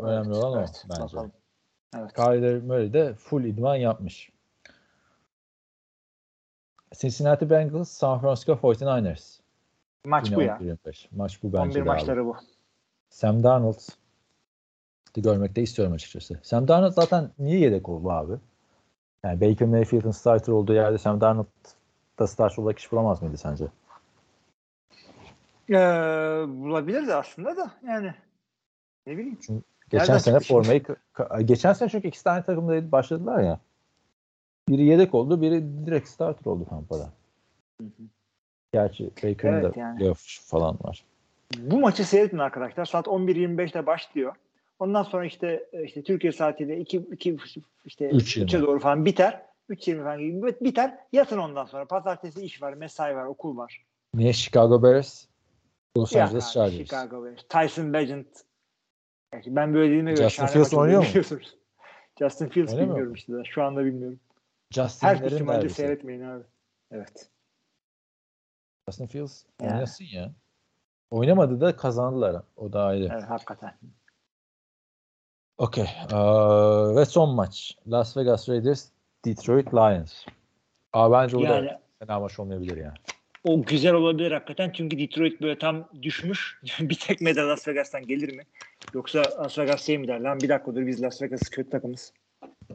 Önemli olan o Evet, bence. bakalım. Evet. Kyler Murray de full idman yapmış. Cincinnati Bengals, San Francisco 49ers. Maç Yine bu ya. 11-25. Maç bu bence 11 de abi. maçları bu. Sam Darnold görmek de istiyorum açıkçası. Sam Darnold zaten niye yedek oldu abi? Yani Baker Mayfield'ın starter olduğu yerde Sam Darnold da starter olarak iş bulamaz mıydı sence? Ee, bulabilir de aslında da yani ne bileyim. Geçen Nereden sene formayı geçen sene çünkü iki tane takımda başladılar ya. Biri yedek oldu, biri direkt starter oldu Tampa'da. Gerçi Baker'ın Evet, da yani. playoff falan var. Bu maçı seyredin arkadaşlar. Saat 11.25'te başlıyor. Ondan sonra işte işte Türkiye saatiyle 2 2 işte Üç yirmi. 3'e doğru falan biter. 3.20 falan gibi biter. Yatın ondan sonra. Pazartesi iş var, mesai var, okul var. Niye Chicago Bears? Los Angeles Chargers. Chicago Bears. Tyson Bagent. Yani ben böyle dediğime göre Justin Fields oynuyor mu? Justin Fields Öyle mi? bilmiyorum işte. daha. Şu anda bilmiyorum. Justin Her ihtimalle derbisi. seyretmeyin abi. Evet. Justin Fields Yani. oynasın ya. Oynamadı da kazandılar. O da ayrı. Evet hakikaten. Okey. Ee, ve son maç. Las Vegas Raiders, Detroit Lions. Aa, bence o Yani da fena maç olmayabilir yani. O güzel olabilir hakikaten çünkü Detroit böyle tam düşmüş. bir tekme de Las Vegas'tan gelir mi? Yoksa Las Vegas şey mi der lan bir dakika dur biz Las Vegas kötü takımız.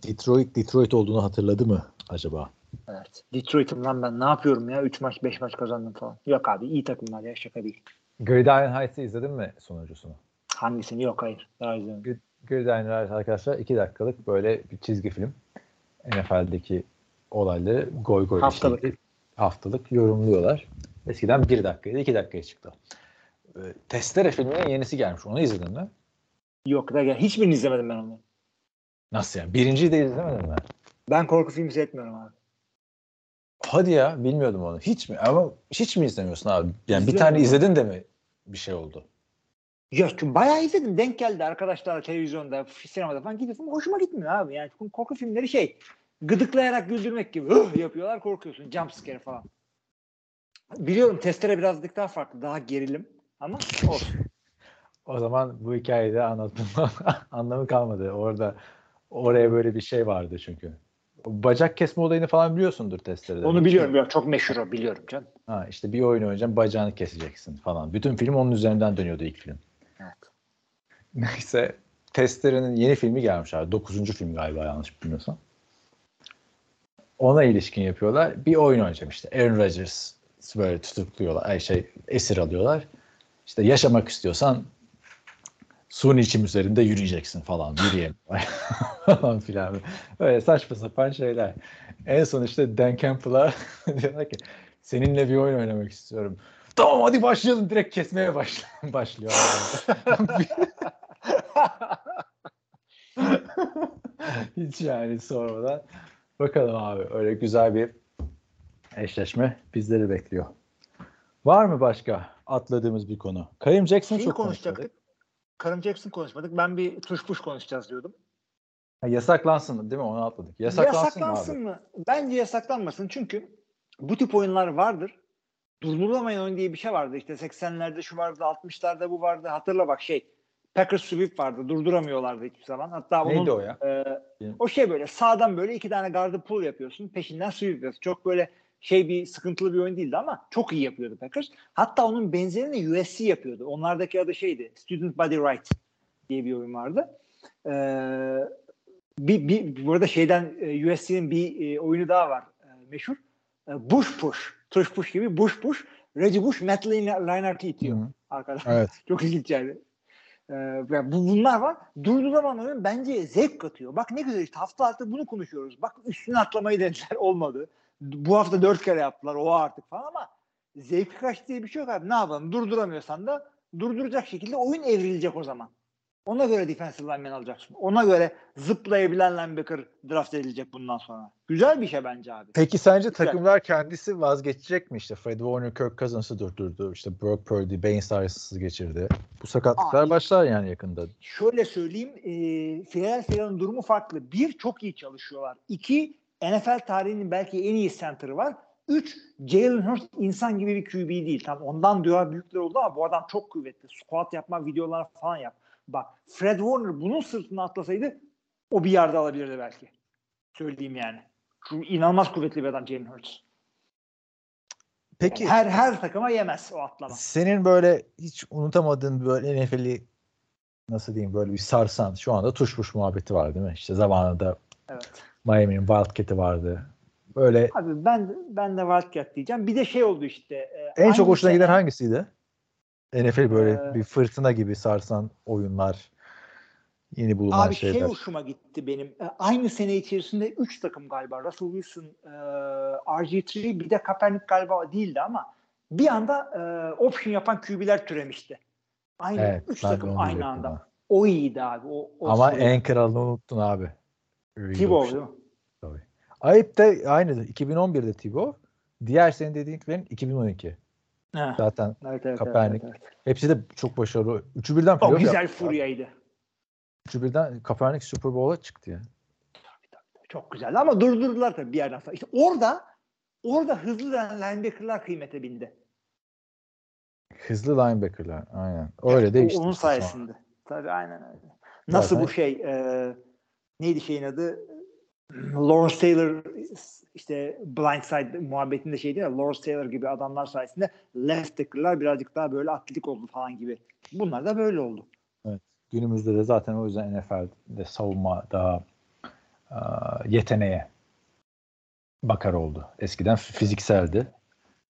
Detroit Detroit olduğunu hatırladı mı acaba? Evet. Detroit'im lan ben ne yapıyorum ya 3 maç 5 maç kazandım falan. Yok abi iyi takımlar ya şaka değil. Gridiron Heights'ı izledin mi sonuncusunu? Hangisini yok hayır. Daha izlemedim. Grid- Gridiron Heights arkadaşlar 2 dakikalık böyle bir çizgi film. NFL'deki olayları goy goy Haftalık. şekilde haftalık yorumluyorlar. Eskiden 1 dakikaydı 2 dakikaya çıktı. Ee, Testere filminin yenisi gelmiş. Onu izledin mi? Yok da gel. Hiçbirini izlemedim ben onu. Nasıl yani? Birinciyi de izlemedin mi? Ben korku filmi seyretmiyorum abi. Hadi ya bilmiyordum onu. Hiç mi? Ama hiç mi izlemiyorsun abi? Yani bir İzliyorum tane abi. izledin de mi bir şey oldu? Ya bayağı izledim. Denk geldi arkadaşlarla televizyonda, sinemada falan gidiyorsun. Hoşuma gitmiyor abi. Yani çünkü korku filmleri şey gıdıklayarak güldürmek gibi "Hıh!" yapıyorlar korkuyorsun. Jump scare falan. Biliyorum testere birazcık daha farklı. Daha gerilim. Ama olsun. O zaman bu hikayede anlatmam anlamı kalmadı. Orada oraya böyle bir şey vardı çünkü. Bacak kesme olayını falan biliyorsundur testerede. Onu biliyorum. Ya, çok meşhur o biliyorum canım. Ha, işte bir oyun oynayacaksın bacağını keseceksin falan. Bütün film onun üzerinden dönüyordu ilk film. Evet. Neyse Testere'nin yeni filmi gelmiş abi. Dokuzuncu film galiba yanlış bilmiyorsam. Ona ilişkin yapıyorlar. Bir oyun oynayacağım işte. Aaron Rodgers böyle tutukluyorlar. Ay şey esir alıyorlar. İşte yaşamak istiyorsan suni çim üzerinde yürüyeceksin falan. Yürüyelim. falan filan. Öyle saçma sapan şeyler. En son işte Dan Campbell'a diyorlar ki seninle bir oyun oynamak istiyorum. Tamam hadi başlayalım. Direkt kesmeye başla başlıyor. Hiç yani sormadan. Bakalım abi öyle güzel bir eşleşme bizleri bekliyor. Var mı başka atladığımız bir konu? Karim Jackson Şeyi çok konuşacaktık. konuşmadık. Karim Jackson konuşmadık. Ben bir tuş puş konuşacağız diyordum. Ha, yasaklansın değil mi? Onu atladık. Yasaklansın, Yasaklansın mı abi? Bence yasaklanmasın çünkü bu tip oyunlar vardır. Durdurulamayan oyun diye bir şey vardı. İşte 80'lerde şu vardı, 60'larda bu vardı. Hatırla bak şey. Packers sweep vardı. Durduramıyorlardı hiçbir zaman. Hatta onun, Neydi o ya? e, Bilmiyorum. o şey böyle sağdan böyle iki tane gardı pull yapıyorsun. Peşinden sweep yapıyorsun. Çok böyle şey bir sıkıntılı bir oyun değildi ama çok iyi yapıyordu Packers. Hatta onun benzerini USC yapıyordu. Onlardaki adı şeydi. Student Body Right diye bir oyun vardı. Ee, bir, bir bu arada şeyden e, USC'nin bir e, oyunu daha var e, meşhur. E, Bush Push. Tush Push gibi Bush Push. Reggie Bush Matt Leinart'ı itiyor Hı hı. arkadan. Evet. Çok ilginç yani. Ee, bu, bunlar var. Durdurulan oyun bence zevk katıyor. Bak ne güzel işte hafta hafta bunu konuşuyoruz. Bak üstüne atlamayı denediler olmadı. Bu hafta dört kere yaptılar o artık falan ama zevki kaç bir şey yok abi. Ne yapalım durduramıyorsan da durduracak şekilde oyun evrilecek o zaman. Ona göre defensive lineman alacaksın. Ona göre zıplayabilen linebacker draft edilecek bundan sonra. Güzel bir şey bence abi. Peki sence Güzel. takımlar kendisi vazgeçecek mi? İşte Fred Warner, Kirk Cousins'ı durdurdu. İşte Brock Purdy, Bain sarsız geçirdi. Bu sakatlıklar Aa, başlar yani yakında. şöyle söyleyeyim e, Philadelphia'nın durumu farklı. Bir çok iyi çalışıyorlar. İki NFL tarihinin belki en iyi center'ı var. Üç, Jalen Hurts insan gibi bir QB değil. Tam ondan diyor büyükler oldu ama bu adam çok kuvvetli. Squat yapma, videolar falan yap. Bak Fred Warner bunun sırtına atlasaydı o bir yerde alabilirdi belki. Söyleyeyim yani. Şu inanılmaz kuvvetli bir adam Jalen Hurts. Peki Yani her her takıma yemez o atlama. senin böyle hiç unutamadığın böyle NFL'i nasıl diyeyim böyle bir sarsan şu anda tuşmuş muhabbeti var değil mi? İşte zamanında Evet. Miami'nin Wildcat'i vardı. Böyle Abi ben ben de Wildcat diyeceğim. Bir de şey oldu işte. e, en çok hoşuna sene- giden hangisiydi? NFL böyle Ee, bir fırtına gibi sarsan oyunlar, yeni bulunan Abi şeyler. şey hoşuma gitti benim. E, Aynı sene içerisinde 3 takım galiba. Russell Wilson, e, RG3 bir de Kaepernick galiba değildi ama bir anda e, option yapan QB'ler türemişti. Aynı Evet, 3 ben de takım aynı anda. ha. O iyiydi abi. O, o Ama sorun. en kralını unuttun abi. Değil mi? Ayıp da aynı. 2011'de T-Bow. Diğer senin dediğin 2012. Ha, Zaten Evet, evet, Kaepernick. evet, evet. hepsi de çok başarılı. Üçü birden O güzel yaptı. furyaydı. Üçü birden Kaepernick Super Bowl'a çıktı ya. Çok güzeldi ama durdurdular tabii bir yerden sonra. İşte orada orada hızlı linebacker'lar kıymete bindi. Hızlı linebacker'lar. Aynen. Öyle O- değişti. Onun işte sonra. sayesinde. Tabii aynen öyle. Nasıl Zaten- bu şey e, neydi şeyin adı? Lawrence Taylor işte Blindside muhabbetinde şey değil mi? Lawrence Taylor gibi adamlar sayesinde left tackle'lar birazcık daha böyle atletik oldu falan gibi. Bunlar da böyle oldu. Günümüzde de zaten o yüzden NFL'de savunma daha e, yeteneğe bakar oldu. Eskiden fizikseldi.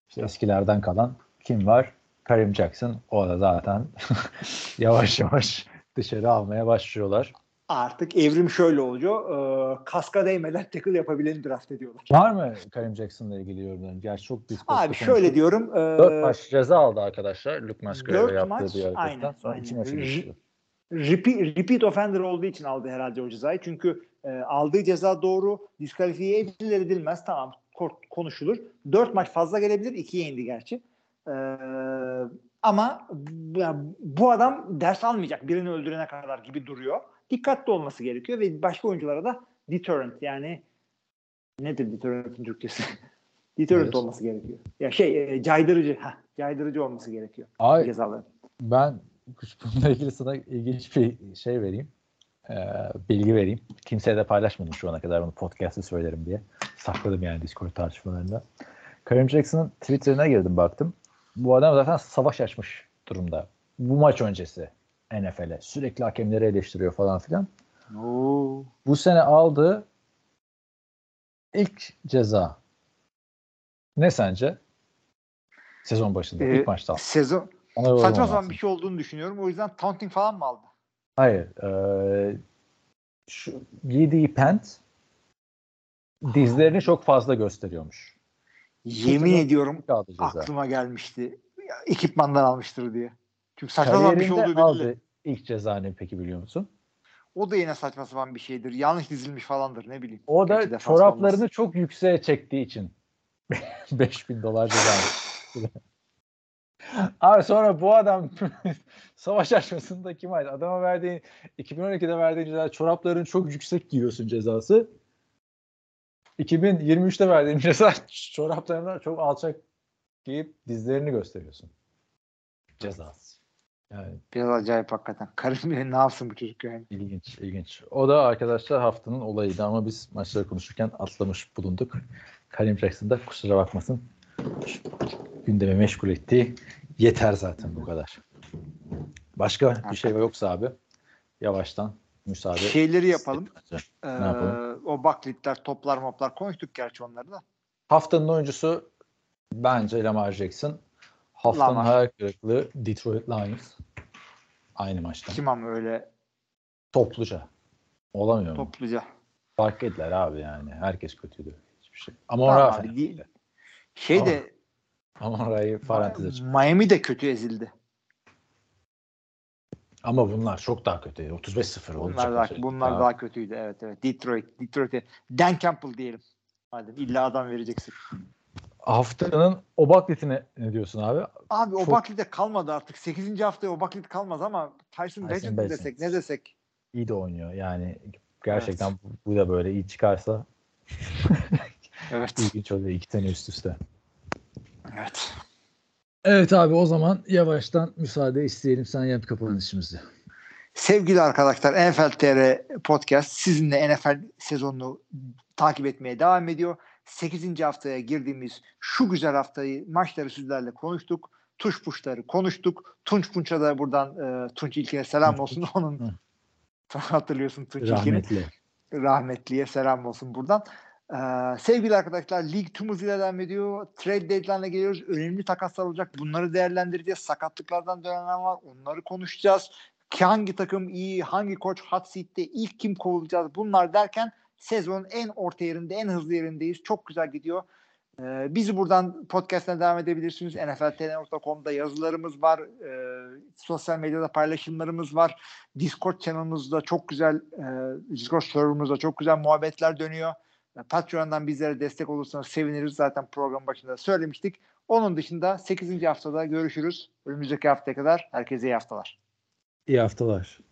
İşte eskilerden kalan kim var? Karim Jackson. O da zaten yavaş yavaş dışarı almaya başlıyorlar. Artık evrim şöyle oluyor. E, kaska değmeden tackle yapabileni draft ediyorlar. Var mı Karim Jackson'la ilgili yorumların? Gerçi çok biz Abi şöyle diyorum. E, 4 maç ceza aldı arkadaşlar. Luke dört yaptığı maç, bir hareketten. aynen, Sonra aynen. iki maçı düştü. repeat, repeat offender olduğu için aldı herhalde o cezayı. Çünkü e, aldığı ceza doğru. Diskalifiye edilir edilmez. Tamam ko- konuşulur. Dört maç fazla gelebilir. İkiye indi gerçi. E, ama bu adam ders almayacak. Birini öldürene kadar gibi duruyor. Dikkatli olması gerekiyor ve başka oyunculara da deterrent yani nedir deterrent'in Türkçesi? deterrent Evet. olması gerekiyor. Ya şey e, caydırıcı. Heh, caydırıcı olması gerekiyor Ay cezaların. ben bununla ilgili sana ilginç bir şey vereyim. Ee, bilgi vereyim. Kimseye de paylaşmadım şu ana kadar bunu podcast'te söylerim diye. Sakladım yani Discord tartışmalarında. Karim Jackson'ın Twitter'ına girdim baktım. Bu adam zaten savaş açmış durumda. Bu maç öncesi NFL'e. Sürekli hakemleri eleştiriyor falan filan. Bu sene aldığı ilk ceza ne sence? Sezon başında Ee, ilk maçta. Sezon Ona Saçma sapan bir şey olduğunu düşünüyorum. O yüzden taunting falan mı aldı? Hayır. eee, şu giydiği pant dizlerini çok fazla gösteriyormuş. Yemin Sezon ediyorum aldı aklıma gelmişti. Ekipmandan almıştır diye. Çünkü saçma sapan bir şey olduğu belli. aldı ilk ceza ne peki biliyor musun? O da yine saçma sapan bir şeydir. Yanlış dizilmiş falandır ne bileyim. O da çoraplarını çok yükseğe çektiği için 5000 dolar ceza. Abi sonra bu adam savaş açmasındaki maç adama verdiğin 2012'de verdiğin ceza çorapların çok yüksek giyiyorsun cezası. 2023'te verdiğin ceza çoraplarını çok alçak giyip dizlerini gösteriyorsun. Cezası. Yani Biraz acayip hakikaten. Karım ne yapsın bu çocuk yani. ilginç, ilginç. O da arkadaşlar haftanın olayıydı ama biz maçları konuşurken atlamış bulunduk. Karim Jackson da kusura bakmasın. Gündemi meşgul etti. Yeter zaten bu kadar. Başka bir şey yoksa abi yavaştan müsaade. Şeyleri yapalım. Ee, Ne yapalım? o baklitler, toplar, moplar konuştuk gerçi onları da. Haftanın oyuncusu bence Lamar Jackson. Haftanın Lamar. hayal kırıklığı Detroit Lions. Aynı maçtan. Kim ama öyle Topluca. Olamıyor mu? topluca. Fark ettiler abi yani. Herkes kötüydü. Hiçbir şey. Abi, değil. Şey de Ama orayı paranteze çık. Miami de kötü ezildi. Ama bunlar çok daha kötü. 35-0 olacak. Bunlar daha, olacak. bunlar Ya. daha kötüydü. Evet evet. Detroit. Detroit'e. Dan Campbell diyelim. Hadi illa adam vereceksin. Haftanın Obaklit'ine ne diyorsun abi? Abi Çok- Obaklit'e kalmadı artık. 8. haftaya o Baklit kalmaz ama Tyson Tyson Bagent mi desek ne desek. İyi de oynuyor. Yani gerçekten bu da böyle iyi çıkarsa Evet. İlginç oluyor iki sene üst üste. Evet. Evet abi o zaman yavaştan müsaade isteyelim. Sen yap kapanışımızı. Sevgili arkadaşlar NFL TR Podcast sizinle NFL sezonunu takip etmeye devam ediyor. 8. haftaya girdiğimiz şu güzel haftayı maçları sizlerle konuştuk. Tuş puşları konuştuk. Tunç Punç'a da buradan e, Tunç İlkin'e selam olsun. Onun hatırlıyorsun Tunç İlkin'i. Rahmetli. Rahmetliye selam olsun buradan. Ee, sevgili arkadaşlar lig tüm hızıyla devam ediyor. Trade deadline'e geliyoruz. Önemli takaslar olacak. Bunları değerlendireceğiz. Sakatlıklardan dönenler var. Onları konuşacağız. Ki hangi takım iyi, hangi koç hot seat'te, ilk kim kovulacağız bunlar derken sezonun en orta yerinde, en hızlı yerindeyiz. Çok güzel gidiyor. Ee, bizi buradan podcast'ına devam edebilirsiniz. NFLTN.com'da yazılarımız var. Ee, sosyal medyada paylaşımlarımız var. Discord kanalımızda çok güzel, e, Discord serverımızda çok güzel muhabbetler dönüyor. E, Patreon'dan bizlere destek olursanız seviniriz. Zaten program başında söylemiştik. Onun dışında 8. haftada görüşürüz. Önümüzdeki haftaya kadar herkese iyi haftalar. İyi haftalar.